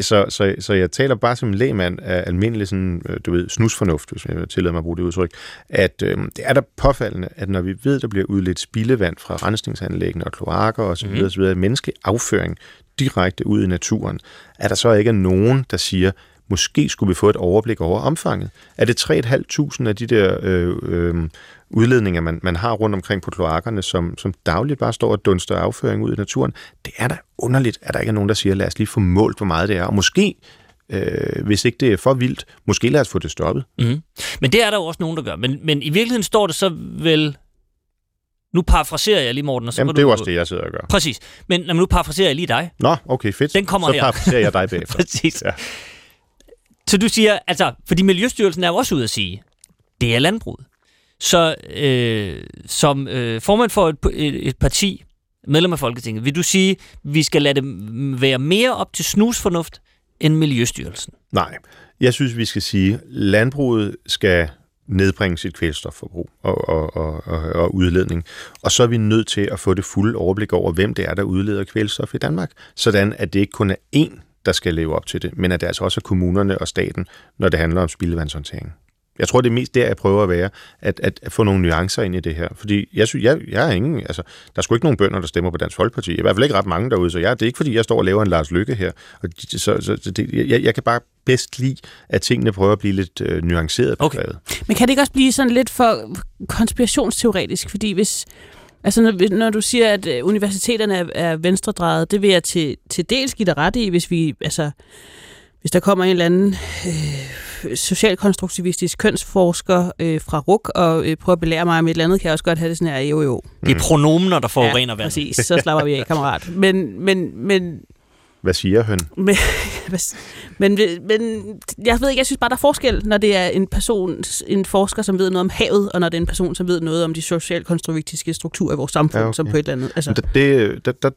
Så, så, så jeg taler bare som en lægmand af almindelig sådan, øh, du ved, snusfornuft, hvis jeg tillader mig at bruge det udtryk, at øh, det er da påfaldende, at når vi ved, der bliver udledt spildevand fra rensningsanlæggene og kloakker osv., mm. osv., menneskelig afføring direkte ud i naturen, at der så ikke er nogen, der siger, måske skulle vi få et overblik over omfanget. Er det 3.500 af de der øh, øh, udledninger, man, man har rundt omkring på kloakkerne, som, som dagligt bare står og dunster afføring ud i naturen? Det er da underligt, at der ikke er nogen, der siger, lad os lige få målt, hvor meget det er. Og måske, øh, hvis ikke det er for vildt, måske lad os få det stoppet. mm. Men det er der jo også nogen, der gør. Men, men i virkeligheden står det så vel... Nu parafraserer jeg lige, Morten. Og så Jamen, det er jo også det, jeg sidder og gør. Præcis. Men jamen, nu parafraserer jeg lige dig. Nå, okay, fedt. Den kommer så her. parafraserer jeg dig bagefter. Præcis. Ja. Så du siger, altså, fordi Miljøstyrelsen er jo også ude at sige, det er landbruget. Så øh, som øh, formand for et, et, et parti, medlem af Folketinget, vil du sige, vi skal lade det være mere op til snusfornuft end Miljøstyrelsen? Nej, jeg synes, vi skal sige, landbruget skal nedbringe sit kvælstofforbrug og, og, og, og, og udledning. Og så er vi nødt til at få det fulde overblik over, hvem det er, der udleder kvælstof i Danmark, sådan at det ikke kun er én, der skal leve op til det, men at det altså også er kommunerne og staten, når det handler om spildevandshåndtering. Jeg tror, det er mest der, jeg prøver at være, at, at få nogle nuancer ind i det her. Fordi jeg synes, jeg, jeg er ingen, altså, der er sgu ikke nogen bønder, der stemmer på Dansk Folkeparti. I hvert fald ikke ret mange derude, så jeg, det er ikke, fordi jeg står og laver en Lars Lykke her. Og så, så, så det, jeg, jeg kan bare bedst lide, at tingene prøver at blive lidt øh, nuanceret på okay. Men kan det ikke også blive sådan lidt for konspirationsteoretisk? Fordi hvis, Altså, når, når du siger, at øh, universiteterne er, er venstredrejet, det vil jeg til, til dels give dig ret i, hvis vi, altså, hvis der kommer en eller anden øh, socialkonstruktivistisk kønsforsker øh, fra RUK og øh, prøver at belære mig om et eller andet, kan jeg også godt have det sådan her, jo jo. Det er pronomener, der forurener ja, vandet. præcis. Så slapper vi af, kammerat. Men, men, men hvad siger han? Men, men, men jeg ved ikke, jeg synes bare, der er forskel, når det er en person, en forsker, som ved noget om havet, og når det er en person, som ved noget om de socialkonstruktivistiske strukturer i vores samfund, ja, okay. som på et eller andet. Altså. Det, der, der,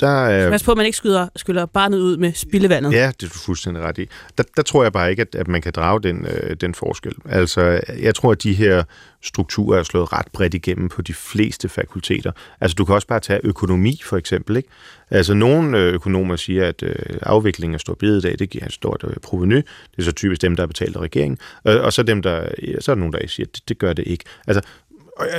der er... Pas på, at man ikke skyder, skyller barnet ud med spildevandet. Ja, det er du fuldstændig ret i. Der, der tror jeg bare ikke, at, at man kan drage den, øh, den forskel. Altså, jeg tror, at de her strukturer er slået ret bredt igennem på de fleste fakulteter. Altså, du kan også bare tage økonomi, for eksempel. Ikke? Altså, nogle øh, økonomer siger, at øh, afviklingen af stor bededag, det giver et stort øh, proveny. Det er så typisk dem, der er betalt af regeringen. Øh, og så, dem, der, så er der nogen, der siger, at det, det gør det ikke. Altså, og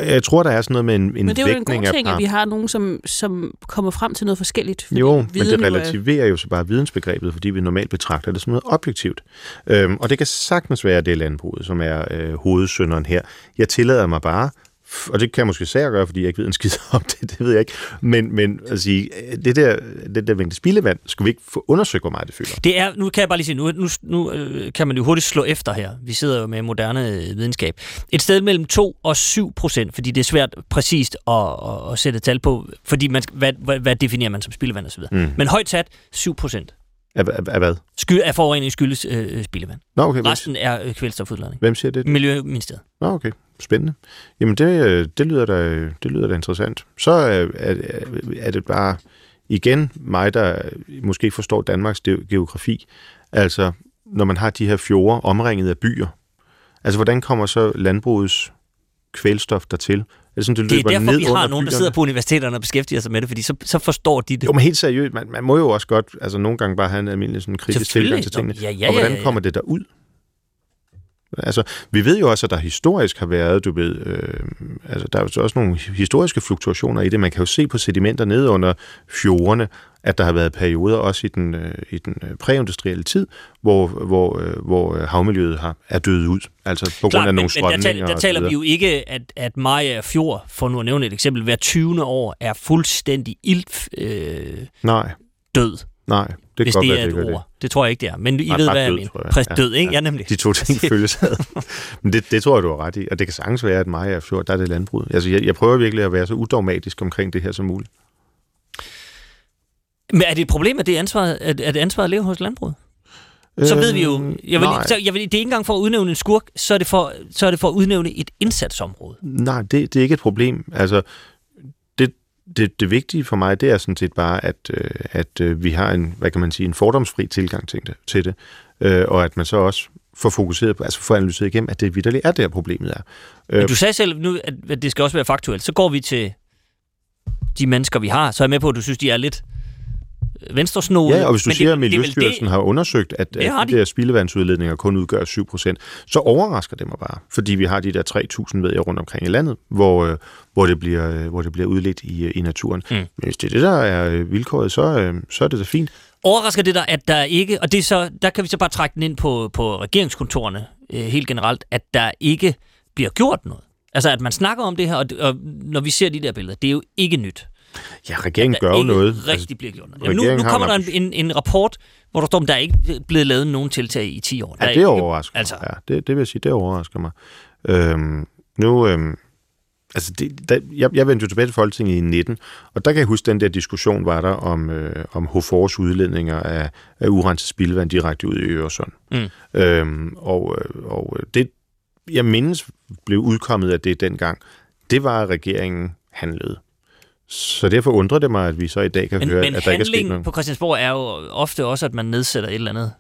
jeg, tror, der er sådan noget med en, en Men det er jo en god ting, af at vi har nogen, som, som kommer frem til noget forskelligt. Jo, men det relativerer jo så bare vidensbegrebet, fordi vi normalt betragter det som noget objektivt. Øhm, og det kan sagtens være, at det er landbruget, som er øh, hovedsynderen her. Jeg tillader mig bare og det kan jeg måske sære gøre, fordi jeg ikke ved en skid om det, det ved jeg ikke. Men, men at sige, det der, det der mængde spildevand, skulle vi ikke få undersøgt, hvor meget det fylder? Det er, nu kan jeg bare lige sige, nu, nu, nu øh, kan man jo hurtigt slå efter her. Vi sidder jo med moderne øh, videnskab. Et sted mellem 2 og 7 procent, fordi det er svært præcist at, at, at sætte tal på, fordi man, hvad, hvad, hvad definerer man som spildevand osv. Mm. Men højt sat, 7 procent. Af, af, af hvad? Sky, af forurening skyldes øh, spildevand. Nå, okay. Resten er øh, kvælstofudladning. Hvem siger det? Miljøministeriet. Nå, okay. Spændende. Jamen, det, det, lyder, da, det lyder da interessant. Så er, er, er det bare igen mig, der måske forstår Danmarks geografi. Altså, når man har de her fjorde omringet af byer, altså, hvordan kommer så landbrugets kvælstof dertil? Er det, sådan, det, det er derfor, vi har nogen, der sidder på universiteterne og beskæftiger sig med det, fordi så, så forstår de det. Jo, men helt seriøst, man, man må jo også godt altså, nogle gange bare have en almindelig sådan, kritisk tilgang til tingene. Ja, ja, og hvordan ja, ja. kommer det der ud? Altså, vi ved jo også, at der historisk har været, du ved, øh, altså, der er jo også nogle historiske fluktuationer i det. Man kan jo se på sedimenter nede under fjordene, at der har været perioder også i den, øh, i den øh, præindustrielle tid, hvor, hvor, øh, hvor havmiljøet har, er dødt ud, altså på Klar, grund af nogle strømninger. Men der, der, der taler vi jo ikke, at, at Maja Fjord, for nu at nævne et eksempel, hver 20. år er fuldstændig ilt øh, Nej. død. Nej, det hvis godt det er et gør det. ord. Det tror jeg ikke, det er. Men I Nej, ved, hvad jeg død, mener. jeg. Præcis, Ja, død, ikke? ja. Ja, nemlig. De to ting følges ad. Men det, det tror jeg, du har ret i. Og det kan sagtens være, at Maja er fjord, der er det landbrud. Altså, jeg, jeg prøver virkelig at være så udogmatisk omkring det her som muligt. Men er det et problem, at det er ansvaret, at, at ansvaret ligger hos landbruget? Så ved vi jo, jeg vil, nej. så, jeg vil, det er ikke engang for at udnævne en skurk, så er det for, så er det for at udnævne et indsatsområde. Nej, det, det er ikke et problem. Altså, det, det, vigtige for mig, det er sådan set bare, at, øh, at øh, vi har en, hvad kan man sige, en fordomsfri tilgang til det, til det øh, og at man så også får fokuseret på, altså får analyseret igennem, at det vidderligt er der, problemet er. Øh, Men du sagde selv nu, at det skal også være faktuelt. Så går vi til de mennesker, vi har, så er jeg med på, at du synes, de er lidt venstresnode. Ja, og hvis du men siger, det- at Miljøstyrelsen det- har undersøgt, at, Det har at de. de der spildevandsudledninger kun udgør 7%, så overrasker det mig bare, fordi vi har de der 3.000 ved jeg rundt omkring i landet, hvor, øh, hvor, det, bliver, øh, hvor det bliver udledt i, øh, i naturen. Mm. Men hvis det er det, der er vilkåret, så, så er det da fint. Overrasker det dig, at der ikke, og det er så, der kan vi så bare trække den ind på, på regeringskontorerne øh, helt generelt, at der ikke bliver gjort noget. Altså, at man snakker om det her, og, og når vi ser de der billeder, det er jo ikke nyt. Ja, regeringen gør jo noget. rigtig Altså, bliver gjort noget. Jamen, nu, nu kommer der en en, en, rapport, hvor der står, at der er ikke blevet lavet nogen tiltag i 10 år. Der Ja, det overrasker Altså, mig. Ja, det, det vil jeg sige, det overrasker mig. Øhm, nu, øhm, altså det, der, jeg, jeg vendte jo tilbage til Folketinget i 19, og der kan jeg huske, den der diskussion var der om, øh, om HFORs udledninger af, af urenset spildevand direkte ud i Øresund. Mm. Øhm, og, øh, og det jeg mindes blev udkommet af det dengang, det var, at regeringen handlede. Så derfor undrer det mig, at vi så i dag kan Men, høre, men at der ikke er sket noget. på Christiansborg er jo ofte også, at man nedsætter et eller andet.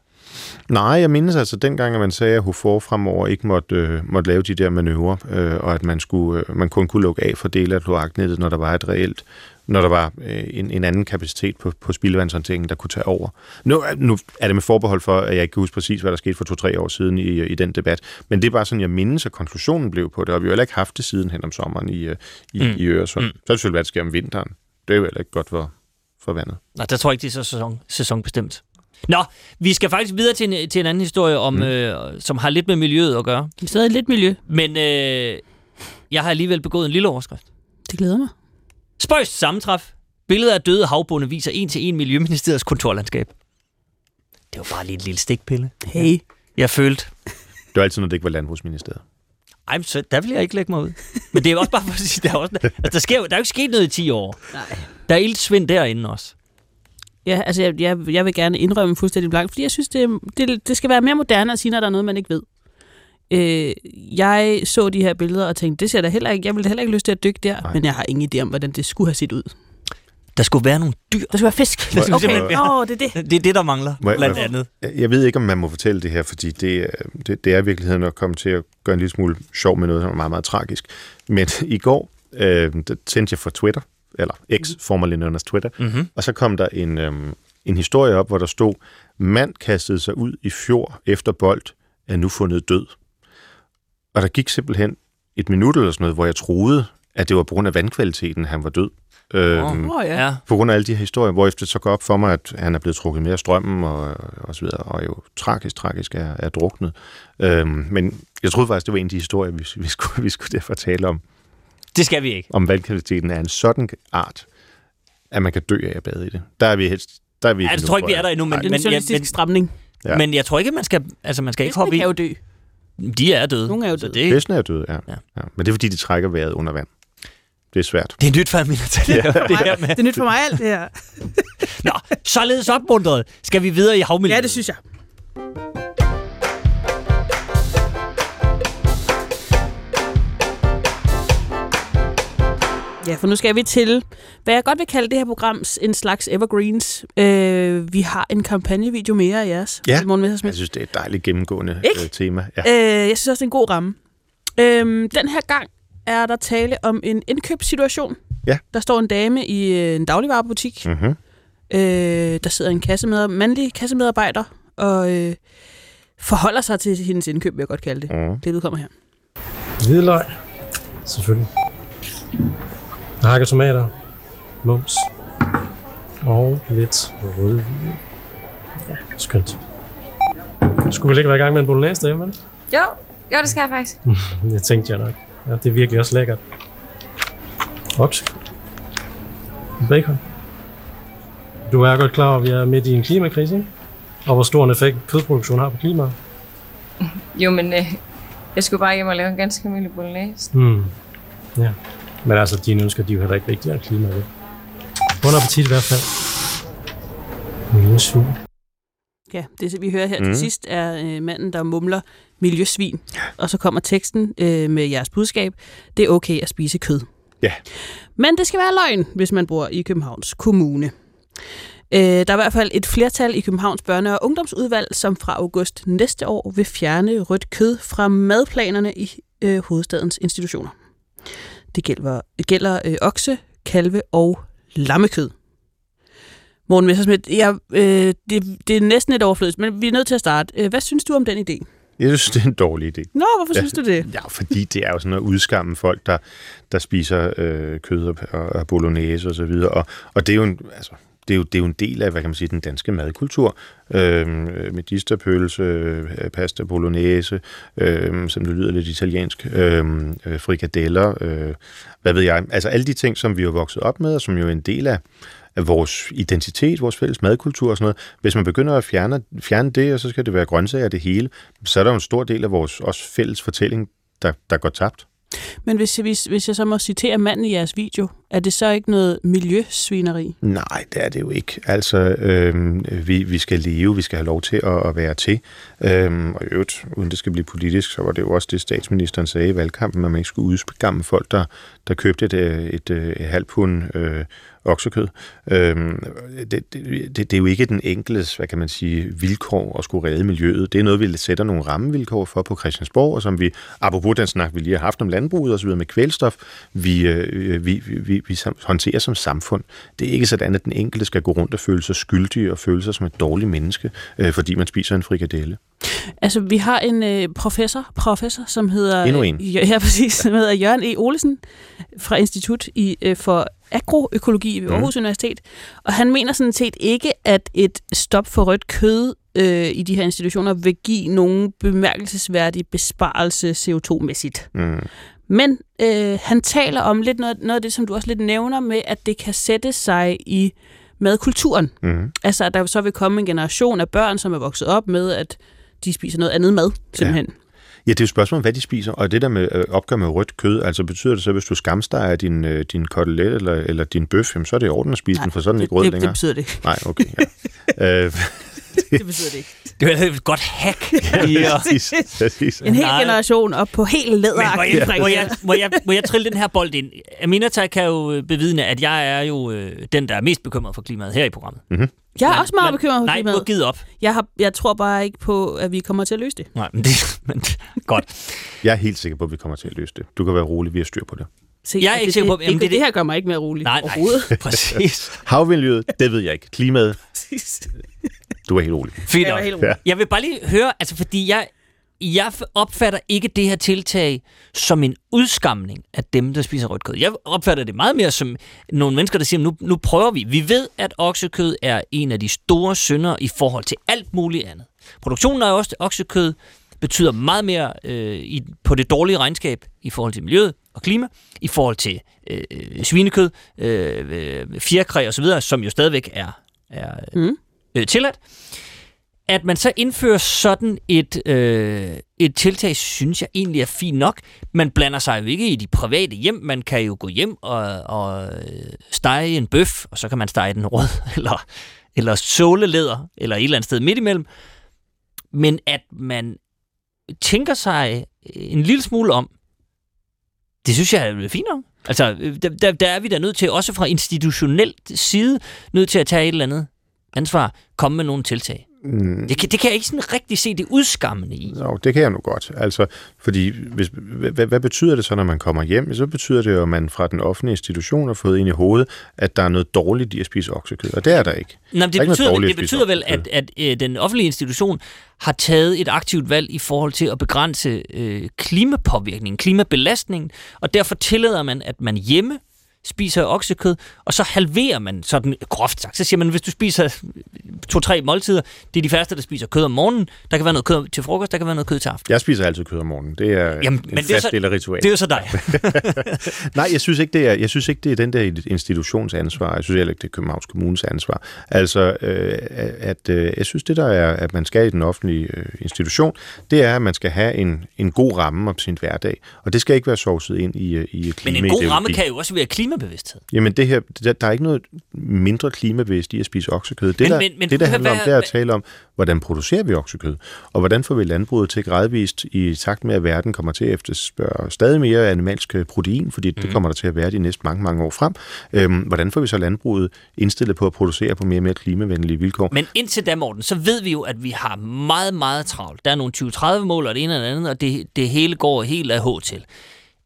Nej, jeg mindes altså dengang, at man sagde, at HUFOR fremover ikke måtte, øh, måtte lave de der manøvrer, øh, og at man, skulle, øh, man kun kunne lukke af for dele af kloaknettet, når der var et reelt når der var øh, en, en anden kapacitet på, på spildevandshåndteringen, der kunne tage over. Nu, er- nu er det med forbehold for, at jeg ikke kan huske præcis, hvad der skete for to-tre år siden i, i den debat, men det er bare sådan, jeg mindes, at konklusionen blev på det, og vi har jo heller ikke haft det siden hen om sommeren i, øh, i, Mm. i Øresund. Mm. Så er det selvfølgelig, hvad der sker om vinteren. Det er jo heller ikke godt for, for vandet. Nej, der tror jeg ikke, det er så sæson, sæsonbestemt. Nå, vi skal faktisk videre til en, til en anden historie, om, mm. øh, som har lidt med miljøet at gøre. Stadig lidt miljø. Men øh, jeg har alligevel begået en lille overskrift. Det glæder mig. Spøjst sammentræf. Billeder af døde havbunde viser en til en Miljøministeriets kontorlandskab. Det var bare lige en lille stikpille. Hey. Jeg følte, Det var altid, når det ikke var Landbrugsministeriet. ej, så der vil jeg ikke lægge mig ud. Men det er også bare for at sige, der er, også, altså, der, sker, der er jo ikke sket noget i 10 år. Nej. Der er ildsvind derinde også. Ja, altså jeg, jeg, jeg vil gerne indrømme fuldstændig blankt, fordi jeg synes, det, det, det skal være mere moderne at sige, når der er noget, man ikke ved. Øh, jeg så de her billeder og tænkte, det ser da heller ikke, jeg ville da heller ikke lyst til at dykke der, Nej. men jeg har ingen idé om, hvordan det skulle have set ud. Der skulle være nogle dyr. Der skulle være fisk. Der skulle Okay, være- åh, det er det. Det er det, der mangler, Må blandt må jeg- andet. Jeg ved ikke, om man må fortælle det her, fordi det, er- det, det er i virkeligheden at komme til at gøre en lille smule sjov med noget, som er meget, meget tragisk. Men i går øh, der tændte jeg for Twitter, eller X, formerly known as Twitter, Mhm. og så kom der en, øh, en historie op, hvor der stod, mand kastede sig ud i fjord efter bold, er nu fundet død. Og der gik simpelthen et minut eller sådan noget, hvor jeg troede, at det var på grund af vandkvaliteten, han var død. Øhm, Åh, ja. Ja. på grund af alle de her historier, hvor efter det så går op for mig, at han er blevet trukket mere af strømmen og, og så videre, og jo tragisk, tragisk er, er druknet. Øhm, men jeg troede faktisk, det var en af de historier, vi, vi, skulle, vi skulle derfor tale om, Det skal vi ikke. om vandkvaliteten er en sådan art, at man kan dø af at bade i det. Der er vi helst... Der er vi Ja, ikke jeg endnu, tror ikke, vi er der endnu, men, Det er en men, journalistisk men, stramning. Ja. ja. men jeg tror ikke, man skal, altså, man skal ikke hoppe i. kan jo dø. De er døde. Nogle er jo så døde. det, Fiskene er døde, ja. Ja. ja. ja. Men det er, fordi de trækker vejret under vand. Det er svært. det er nyt for Amina, det, her, det her med. Det er nyt for mig alt det her. Nå, således opmuntret. Skal vi videre i havmiljøet? Ja, det synes jeg. Ja, for nu skal vi til, hvad jeg godt vil kalde det her program, en slags evergreens. Øh, vi har en kampagnevideo mere af jeres. Ja, Messerschmidt. jeg synes, det er et dejligt gennemgående Ikke? øh, tema. Ja. Øh, jeg synes også, det er en god ramme. Øh, den her gang er der tale om en indkøbssituation. Ja. Der står en dame i øh, en dagligvarerbutik. Mm-hmm. Øh, der sidder en kassemedar- mandlig kassemedarbejder og øh, forholder sig til hendes indkøb, vil jeg godt kalde det. Mm. Det udkommer her. Hvidløg. Selvfølgelig. Hakket tomater. Mums. Og lidt rødvin. Ja, skønt. Skulle vel ikke være i gang med en bolognese derhjemme, vel? Jo, jo, det skal jeg faktisk. Det tænkte jeg nok. Ja, det er virkelig også lækkert. Oksekød. Bacon. Du er godt klar over, at vi er midt i en klimakrise, ikke? Og hvor stor en effekt kødproduktion har på klimaet. Jo, men øh, jeg skulle bare hjem og lave en ganske almindelig bolognese. Hmm. Ja. Men altså, dine ønsker, de er jo heller ikke vigtigere end klimaet. Bon appetit i hvert fald. Miljøsvin. Ja, det vi hører her mm. Til sidst er øh, manden, der mumler miljøsvin. Og så kommer teksten øh, med jeres budskab. Det er okay at spise kød. Ja. Men det skal være løgn, hvis man bor i Københavns Kommune. Øh, der er i hvert fald et flertal i Københavns Børne- og Ungdomsudvalg, som fra august næste år vil fjerne rødt kød fra madplanerne i øh, hovedstadens institutioner. Det gælder, det gælder øh, okse, kalve og lammekød. Morten Messersmith, jeg, øh, det, det er næsten et overflødigt, men vi er nødt til at starte. Øh, hvad synes du om den idé? Jeg synes, det er en dårlig idé. Nå, hvorfor synes du det? Ja, fordi det er jo sådan at udskamme folk, der, der spiser øh, kød og, og, og bolognese og så videre. Og, og det er jo en, altså, det er, jo, det er jo en del af, hvad kan man sige, den danske madkultur. Øhm, øh, medisterpølse, pasta bolognese, øh, som det lyder lidt italiensk, øhm, øh, frikadeller, øh, hvad ved jeg. Altså alle de ting, som vi er vokset op med, og som jo er en del af, af vores identitet, vores fælles madkultur og sådan noget. Hvis man begynder at fjerne, fjerne det, og så skal det være grøntsager det hele, så er der jo en stor del af vores også fælles fortælling, der, der går tabt. Men hvis, hvis, hvis jeg så må citere manden i jeres video, er det så ikke noget miljøsvineri? Nej, det er det jo ikke. Altså, øhm, vi, vi skal leve, vi skal have lov til at, at være til. Øhm, og i øvrigt, uden det skal blive politisk, så var det jo også det, statsministeren sagde i valgkampen, at man ikke skulle udskamme folk, der, der købte et, øh, et, øh, et, et halvt pund øh, oksekød. Øhm, det, det, det, det er jo ikke den enkeltes, hvad kan man sige, vilkår at skulle redde miljøet. Det er noget, vi sætter nogle rammevilkår for på Christiansborg, og som vi, apropos den snak, vi lige har haft om landbruget osv. med kvælstof, vi, øh, vi, vi, vi håndterer som samfund. Det er ikke sådan, at den enkelte skal gå rundt og føle sig skyldig og føle sig som et dårligt menneske, øh, fordi man spiser en frikadelle. Altså, vi har en øh, professor, professor, som hedder... Endnu en. Ja, præcis, som hedder Jørgen E. Olesen fra Institut i, øh, for Agroøkologi ved Aarhus mm. Universitet. Og han mener sådan set ikke, at et stop for rødt kød øh, i de her institutioner vil give nogen bemærkelsesværdig besparelse CO2-mæssigt. Mm. Men øh, han taler om lidt noget, noget af det, som du også lidt nævner med, at det kan sætte sig i madkulturen. Mm. Altså, at der så vil komme en generation af børn, som er vokset op med, at de spiser noget andet mad, simpelthen. Ja. Ja, det er jo et spørgsmål om, hvad de spiser, og det der med øh, opgør med rødt kød, altså betyder det så, hvis du skamsteger din, øh, din kotelet eller, eller din bøf, jamen, så er det i orden at spise Nej, den, for sådan det, ikke rød det, længere? det betyder det ikke. Nej, okay. Ja. øh, det betyder det ikke. Det er et godt hack. Ja, præcis, præcis. En hel Nej. generation op på helt Men må jeg, må, jeg, må, jeg, må jeg trille den her bold ind? Aminata kan jo øh, bevidne, at jeg er jo øh, den, der er mest bekymret for klimaet her i programmet. Mm-hmm. Jeg er Nej, også meget nej, bekymret for nej, klimaet. har givet op. Jeg, har, jeg tror bare ikke på, at vi kommer til at løse det. Nej, men det men, godt. Jeg er helt sikker på, at vi kommer til at løse det. Du kan være rolig, vi har styr på det. Se, Jeg er ikke det, sikker på- det, det, det det, her gør mig ikke mere rolig Nej, nej. overhovedet. Præcis. Havmiljøet, det ved jeg ikke. Klimaet, du er helt rolig. Fint Jeg helt rolig. Jeg vil bare lige høre, altså fordi jeg, jeg opfatter ikke det her tiltag som en udskamning af dem, der spiser rødt kød. Jeg opfatter det meget mere som nogle mennesker, der siger, nu, nu prøver vi. Vi ved, at oksekød er en af de store synder i forhold til alt muligt andet. Produktionen af også oksekød betyder meget mere øh, i, på det dårlige regnskab i forhold til miljøet og klima, i forhold til øh, svinekød, øh, øh, fjerkræ osv., som jo stadigvæk er, er Mm. øh, tilladt. At man så indfører sådan et, øh, et tiltag, synes jeg egentlig er fint nok. Man blander sig jo ikke i de private hjem. Man kan jo gå hjem og, og øh, stege en bøf, og så kan man stege den rød, eller, eller såleleder, eller et eller andet sted midt imellem. Men at man tænker sig øh, en lille smule om, det synes jeg er fint nok. Altså, øh, der, der, der er vi da nødt til, også fra institutionelt side, nødt til at tage et eller andet ansvar, komme med nogle tiltag. Mm. Det kan, det kan jeg ikke sådan rigtig se det udskammende i. Jo, det kan jeg nu godt. Altså, fordi hvis, hvad, hvad betyder det så, når man kommer hjem? Så betyder det jo, at man fra den offentlige institution har fået ind i hovedet, at der er noget dårligt i at spise oksekød, og det er der ikke. Der er det, noget betyder, det betyder vel, at, at øh, den offentlige institution har taget et aktivt valg i forhold til at begrænse øh, klimapåvirkningen, klimabelastningen, og derfor tillader man, at man hjemme spiser oksekød, og så halverer man sådan groft sagt. Så siger man, hvis du spiser to-tre måltider, det er de færreste, der spiser kød om morgenen, der kan være noget kød til frokost, der kan være noget kød til aften. Jeg spiser altid kød om morgenen. Det er Jamen, en men det er fast så- del af ritualet. det er jo så dig. Nej, jeg synes, ikke, det er, jeg synes ikke, det er den der institutions ansvar. Jeg synes heller ikke, det er Københavns Kommunes ansvar. Altså, øh, at, øh, jeg synes, det der er, at man skal i den offentlige øh, institution, det er, at man skal have en, en god ramme om sin hverdag. Og det skal ikke være sovset ind i, øh, i Men en god ramme kan jo også være klimabevidsthed. Jamen det her, der, der er ikke noget mindre klimabevidst i at spise oksekød. Det, Men- der, men- men det, der hvad- handler om, hvad- det er at tale om, hvordan producerer vi oksekød, og hvordan får vi landbruget til gradvist i takt med, at verden kommer til at efterspørge stadig mere animalsk øh, protein, fordi mm. det kommer der til at være de næste mange, mange år frem. Øhm, hvordan får vi så landbruget indstillet på at producere på mere og mere klimavenlige vilkår? Men indtil da, Morten, så ved vi jo, at vi har meget, meget travlt. Der er nogle 2030-mål og det ene og det andet, og det, det hele går helt af H til.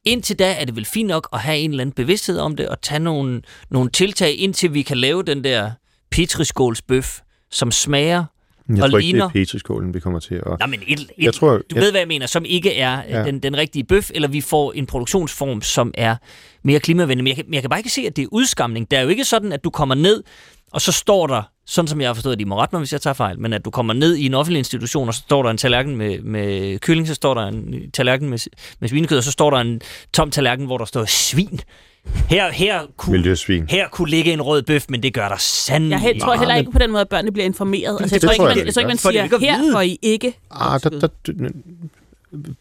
Indtil da er det vel fint nok at have en eller anden bevidsthed om det, og tage nogle, nogle tiltag, indtil vi kan lave den der petriskålsbøf, som smager Jeg og tror ikke, det ligner... er petriskålen, vi kommer til at... Nå, men et, et, jeg tror, du jeg, ved, hvad jeg mener, som ikke er Ja. ja. den, den rigtige bøf, eller vi får en produktionsform, som er mere klimavenlig. Men jeg, kan- men jeg kan bare ikke se, at det er udskamning. Det er jo ikke sådan, at du kommer ned, og så står der, sådan som jeg har forstået, de må rette mig, hvis jeg tager fejl, men at du kommer ned i en offentlig institution, og så står der en tallerken med, med kylling, så står der en tallerken med, med svinekød, og så står der en tom tallerken, hvor der står svin. Her, her, kunne, her kunne ligge en rød bøf, men det gør der sandelig Jeg tror heller ikke på den måde, at børnene bliver informeret. Altså, jeg, det tror ikke, man, jeg jeg tror ikke, man det er siger, her får I ikke. Ah, der, der,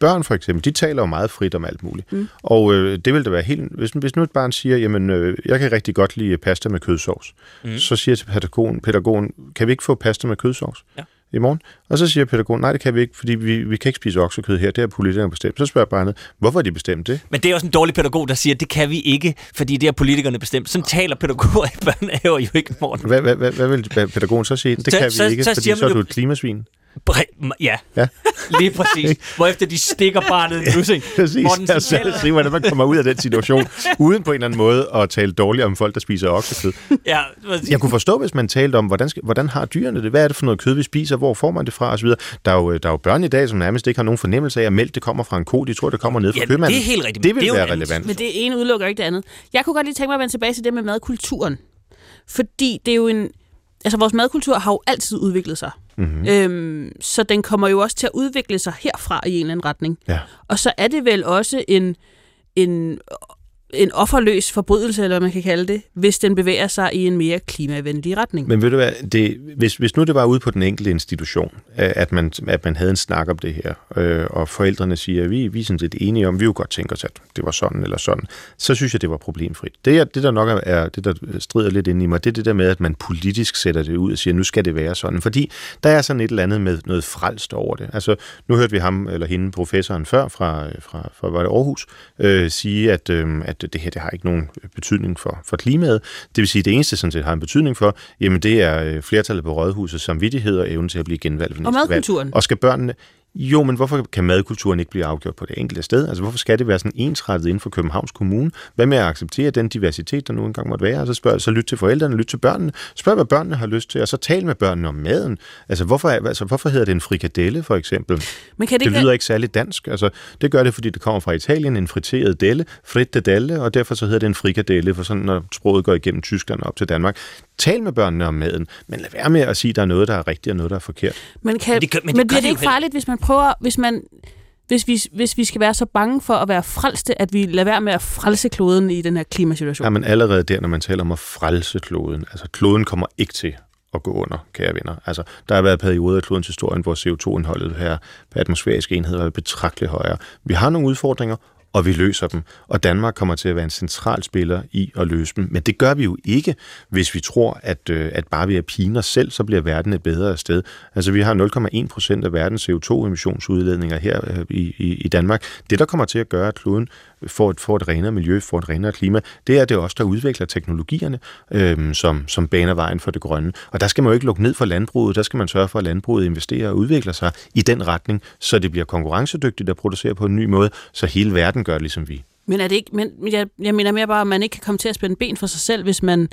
børn for eksempel, de taler jo meget frit om alt muligt. Mm. Og øh, det vil da være helt... Hvis, hvis nu et barn siger, jamen, øh, jeg kan rigtig godt lide pasta med kødsovs, mm. så siger til pædagogen, pædagogen, kan vi ikke få pasta med kødsovs? Ja i morgen. Og så siger pædagogen, nej, det kan vi ikke, fordi vi, vi kan ikke spise oksekød her. Det har politikerne bestemt. Så spørger barnet, hvorfor har de bestemt det? Men det er også en dårlig pædagog, der siger, det kan vi ikke, fordi det har politikerne bestemt. Sådan taler pædagoger i børnehaver jo ikke, morgen. Hvad, hvad, hvad, hvad vil pædagogen så sige? Det Så- kan vi så- ikke, så fordi så er du et klimasvin. Bre- Ja, Ja. lige præcis. Hvorefter de stikker barnet i nussing. Præcis. Morten, Jeg selv se, hvordan man kommer ud af den situation, uden på en eller anden måde at tale dårligt om folk, der spiser oksekød. Ja, Jeg kunne forstå, hvis man talte om, hvordan, skal, hvordan har dyrene det? Hvad er det for noget kød, vi spiser? Hvor får man det fra? Og så videre. Der, er jo, der er jo børn i dag, som nærmest ikke har nogen fornemmelse af, at mælk det kommer fra en ko. De tror, det kommer ned fra Ja, købmanden. det er helt rigtigt, Det vil det er være andet. relevant. Men det ene udelukker ikke det andet. Jeg kunne godt lige tænke mig at vende tilbage til det med madkulturen. Fordi det er jo en... Altså, vores madkultur har jo altid udviklet sig. Mm-hmm. Øhm, så den kommer jo også til at udvikle sig herfra i en eller anden retning. Ja. Og så er det vel også en, en, en offerløs forbrydelse, eller hvad man kan kalde det, hvis den bevæger sig i en mere klimavenlig retning. Men ved du hvad, det, hvis, hvis nu det var ude på den enkelte institution, at man, at man havde en snak om det her, øh, og forældrene siger, at vi, vi er sådan set enige om, vi jo godt tænke os, at det var sådan eller sådan, så synes jeg, det var problemfrit. Det, er- det der nok er- det, der strider lidt ind i mig, det er det der med, at man politisk sætter det ud og siger, nu skal det være sådan. Fordi der er sådan et eller andet med noget frelst over det. Altså, nu hørte vi ham eller hende, professoren før fra, fra, fra var det Aarhus, øh, sige, at, øh, at det her det har ikke nogen betydning for, for klimaet. Det vil sige, at det eneste, sådan set har en betydning for, jamen det er øh, flertallet på rådhusets samvittighed og evnen til at blive genvalgt ved Og næste valg. madkulturen. Og skal børnene... Jo, men hvorfor kan madkulturen ikke blive afgjort på det enkelte sted? Altså, hvorfor skal det være sådan ensrettet inden for Københavns Kommune? Hvad med at acceptere den diversitet, der nu engang måtte være? Og så, spørg, så lyt til forældrene, lyt til børnene. Spørg, hvad børnene har lyst til, og så tal med børnene om maden. Altså, hvorfor, altså, hvorfor hedder det en frikadelle, for eksempel? Men kan det det lyder ikke særlig dansk. Altså, det gør det, fordi det kommer fra Italien, en friteret delle, frittedelle, og derfor så hedder det en frikadelle, for sådan, når sproget går igennem Tyskland op til Danmark. Tal med børnene om maden, men lad være med at sige, at der er noget, der er rigtigt og noget, der er forkert. Men, kan, men, det gør- men men, det gør bliver det ikke farligt, hvis man prøver, hvis man hvis vi, hvis vi skal være så bange for at være frelste, at vi lader være med at frelse kloden i den her klimasituation? Ja, men allerede der, når man taler om at frelse kloden, altså kloden kommer ikke til at gå under, kære venner. Altså, der har været perioder i klodens historie, hvor CO2-indholdet her per atmosfæriske enhed var betragteligt højere. Vi har nogle udfordringer, og vi løser dem. Og Danmark kommer til at være en central spiller i at løse dem. Men det gør vi jo ikke, hvis vi tror, at, øh, at bare ved at pine os selv, så bliver verden et bedre sted. Altså, vi har 0,1 procent af verdens CO2-emissionsudledninger her øh, i, i, i Danmark. Det, der kommer til at gøre, at kloden får et, får et renere miljø, får et renere klima, det er det også, der udvikler teknologierne, øh, som, som baner vejen for det grønne. Og der skal man jo ikke lukke ned for landbruget, der skal man sørge for, at landbruget investerer og udvikler sig i den retning, så det bliver konkurrencedygtigt at producere på en ny måde, så hele verden gør det ligesom vi. Men er det ikke, men men jeg, jeg mener mere bare, at man ikke kan komme til at spænde ben for sig selv, hvis man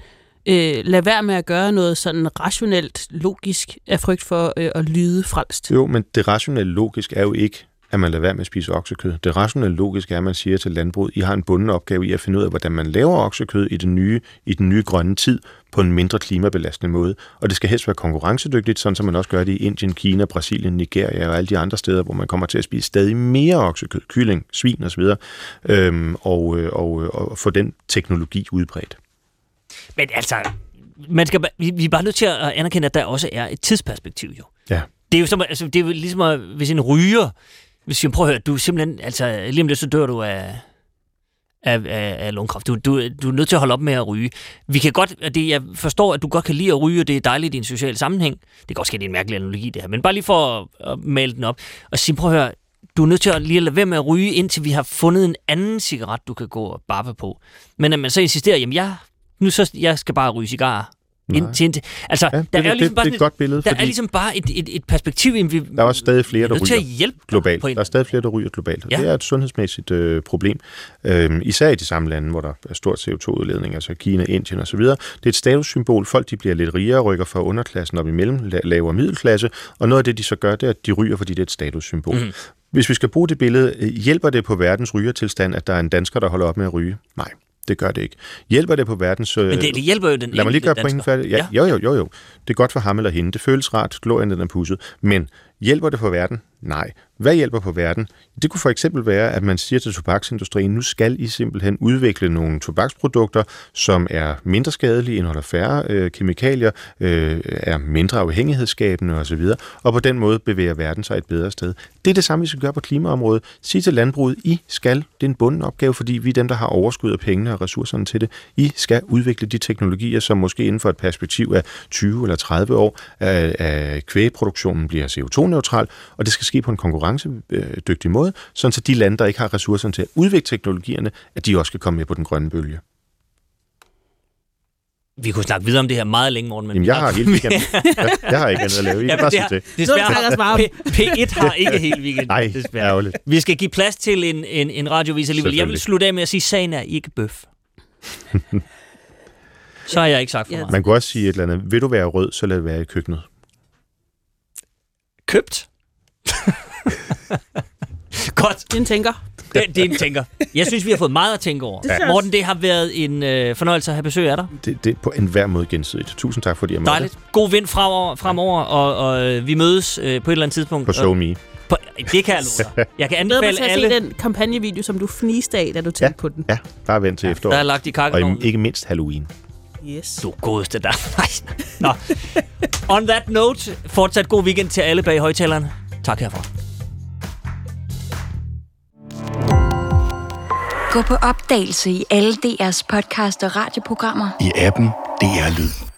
øh, lader være med at gøre noget sådan rationelt, logisk, af frygt for øh, at lyde frelst. Jo, men det rationelle logisk er jo ikke, at man lader være med at spise oksekød. Det rationelle logisk er, at man siger til landbruget, I har en bunden opgave i at finde ud af, hvordan man laver oksekød i den nye, i den nye grønne tid på en mindre klimabelastende måde. Og det skal helst være konkurrencedygtigt, sådan som man også gør det i Indien, Kina, Brasilien, Nigeria og alle de andre steder, hvor man kommer til at spise stadig mere oksekød, kylling, svin osv., øhm, og, øh, og, øh, og få den teknologi udbredt. Men altså, man skal, vi, vi er bare nødt til at anerkende, at der også er et tidsperspektiv jo. Ja. Det er jo, som, altså, det er jo ligesom, at, hvis en ryger, hvis jeg prøver at høre, du er simpelthen, altså lige om lidt, så dør du af, af, af, af lungkræft. Du, du, du er nødt til at holde op med at ryge. Vi kan godt, at det, jeg forstår, at du godt kan lide at ryge, og det er dejligt i en social sammenhæng. Det kan også ske, det er en mærkelig analogi, det her. Men bare lige for at, at male den op, og sige, prøv at høre, du er nødt til at lige lade være med at ryge, indtil vi har fundet en anden cigaret, du kan gå og bappe på. Men at man så insisterer, jamen jeg, nu så, jeg skal bare ryge cigarer. Indtil, altså, ja, der det- er det- ligesom det bare er et godt billede, Der er ligesom bare et, et, et perspektiv, vi, Der er også stadig flere, der ryger hjælpe globalt. Der er stadig flere, der ryger globalt. Ja. Det er et sundhedsmæssigt øh, problem. Øhm, især i de samme lande, hvor der er stort CO2-udledning, altså Kina, Indien osv. Det er et statussymbol. Folk de bliver lidt rigere, rykker fra underklassen op i mellem, la- lavere middelklasse, og noget af det, de så gør, det er, at de ryger, fordi det er et statussymbol. Mm. Hvis vi skal bruge det billede, øh, hjælper det på verdens rygertilstand, at der er en dansker, der holder op med at ryge? Nej. Det gør det ikke. Hjælper det på verdens... Men det- det hjælper jo den Lad mig lige gøre pointen færdig. Ja, Ja. Jo, jo, jo, jo. Det er godt for ham eller hende. Det føles rart. Glorien den er pusset. Men Hjælper det på verden? Nej. Hvad hjælper på verden? Det kunne for eksempel være, at man siger til tobaksindustrien, nu skal I simpelthen udvikle nogle tobaksprodukter, som er mindre skadelige, indeholder færre øh, kemikalier, øh, er mindre afhængighedsskabende osv., og på den måde bevæger verden sig et bedre sted. Det er det samme, vi skal gøre på klimaområdet. Sig til landbruget, I skal, det er en bunden opgave, fordi vi er dem, der har overskud af pengene og ressourcerne til det. I skal udvikle de teknologier, som måske inden for et perspektiv af 20 eller 30 år øh, af, af kvægeproduktionen bliver CO2-neutral, og det skal ske på en konkurrencedygtig måde, sådan så de lande, der ikke har ressourcerne til at udvikle teknologierne, at de også skal komme med på den grønne bølge. Vi kunne snakke videre om det her meget længe, morgen. Men Jamen, jeg har hele weekenden. Jeg, jeg har ikke andet at lave. I kan bare sige til. Desværre, P- P1 har ikke helt weekend. Nej, desværre. ærgerligt. Vi skal give plads til en, en, en radiovis alligevel. Jeg vil slutte af med at sige, at sagen er ikke bøf. så har jeg ikke sagt for meget. Man kunne også sige et eller andet, vil du være rød, så lad det være i køkkenet. Købt. Godt. Det er en tænker. Det, det er en tænker. Jeg synes, vi har fået meget at tænke over. Det jeg Morten, det har været en øh, fornøjelse at have besøg af dig. Det, det er på enhver måde gensidigt. Tusind tak, fordi jeg måtte. Dejligt. God vind fremover, fremover og, og øh, vi mødes øh, på et eller andet tidspunkt. På Show Me. På, det kan jeg love dig. Jeg kan Jeg anbefale til at alle... se den kampagnevideo, som du fniste af, da du tænkte på den. Ja, bare vent til ja, efteråret. der er lagt i kakkelovnen. Og ikke mindst Halloween. Yes. Du godeste der. Nej. Nå. On that note, fortsat god weekend til alle bag højtalerne. Tak herfra. Gå på opdagelse i alle DR's podcast og radioprogrammer. I appen DR Lyd.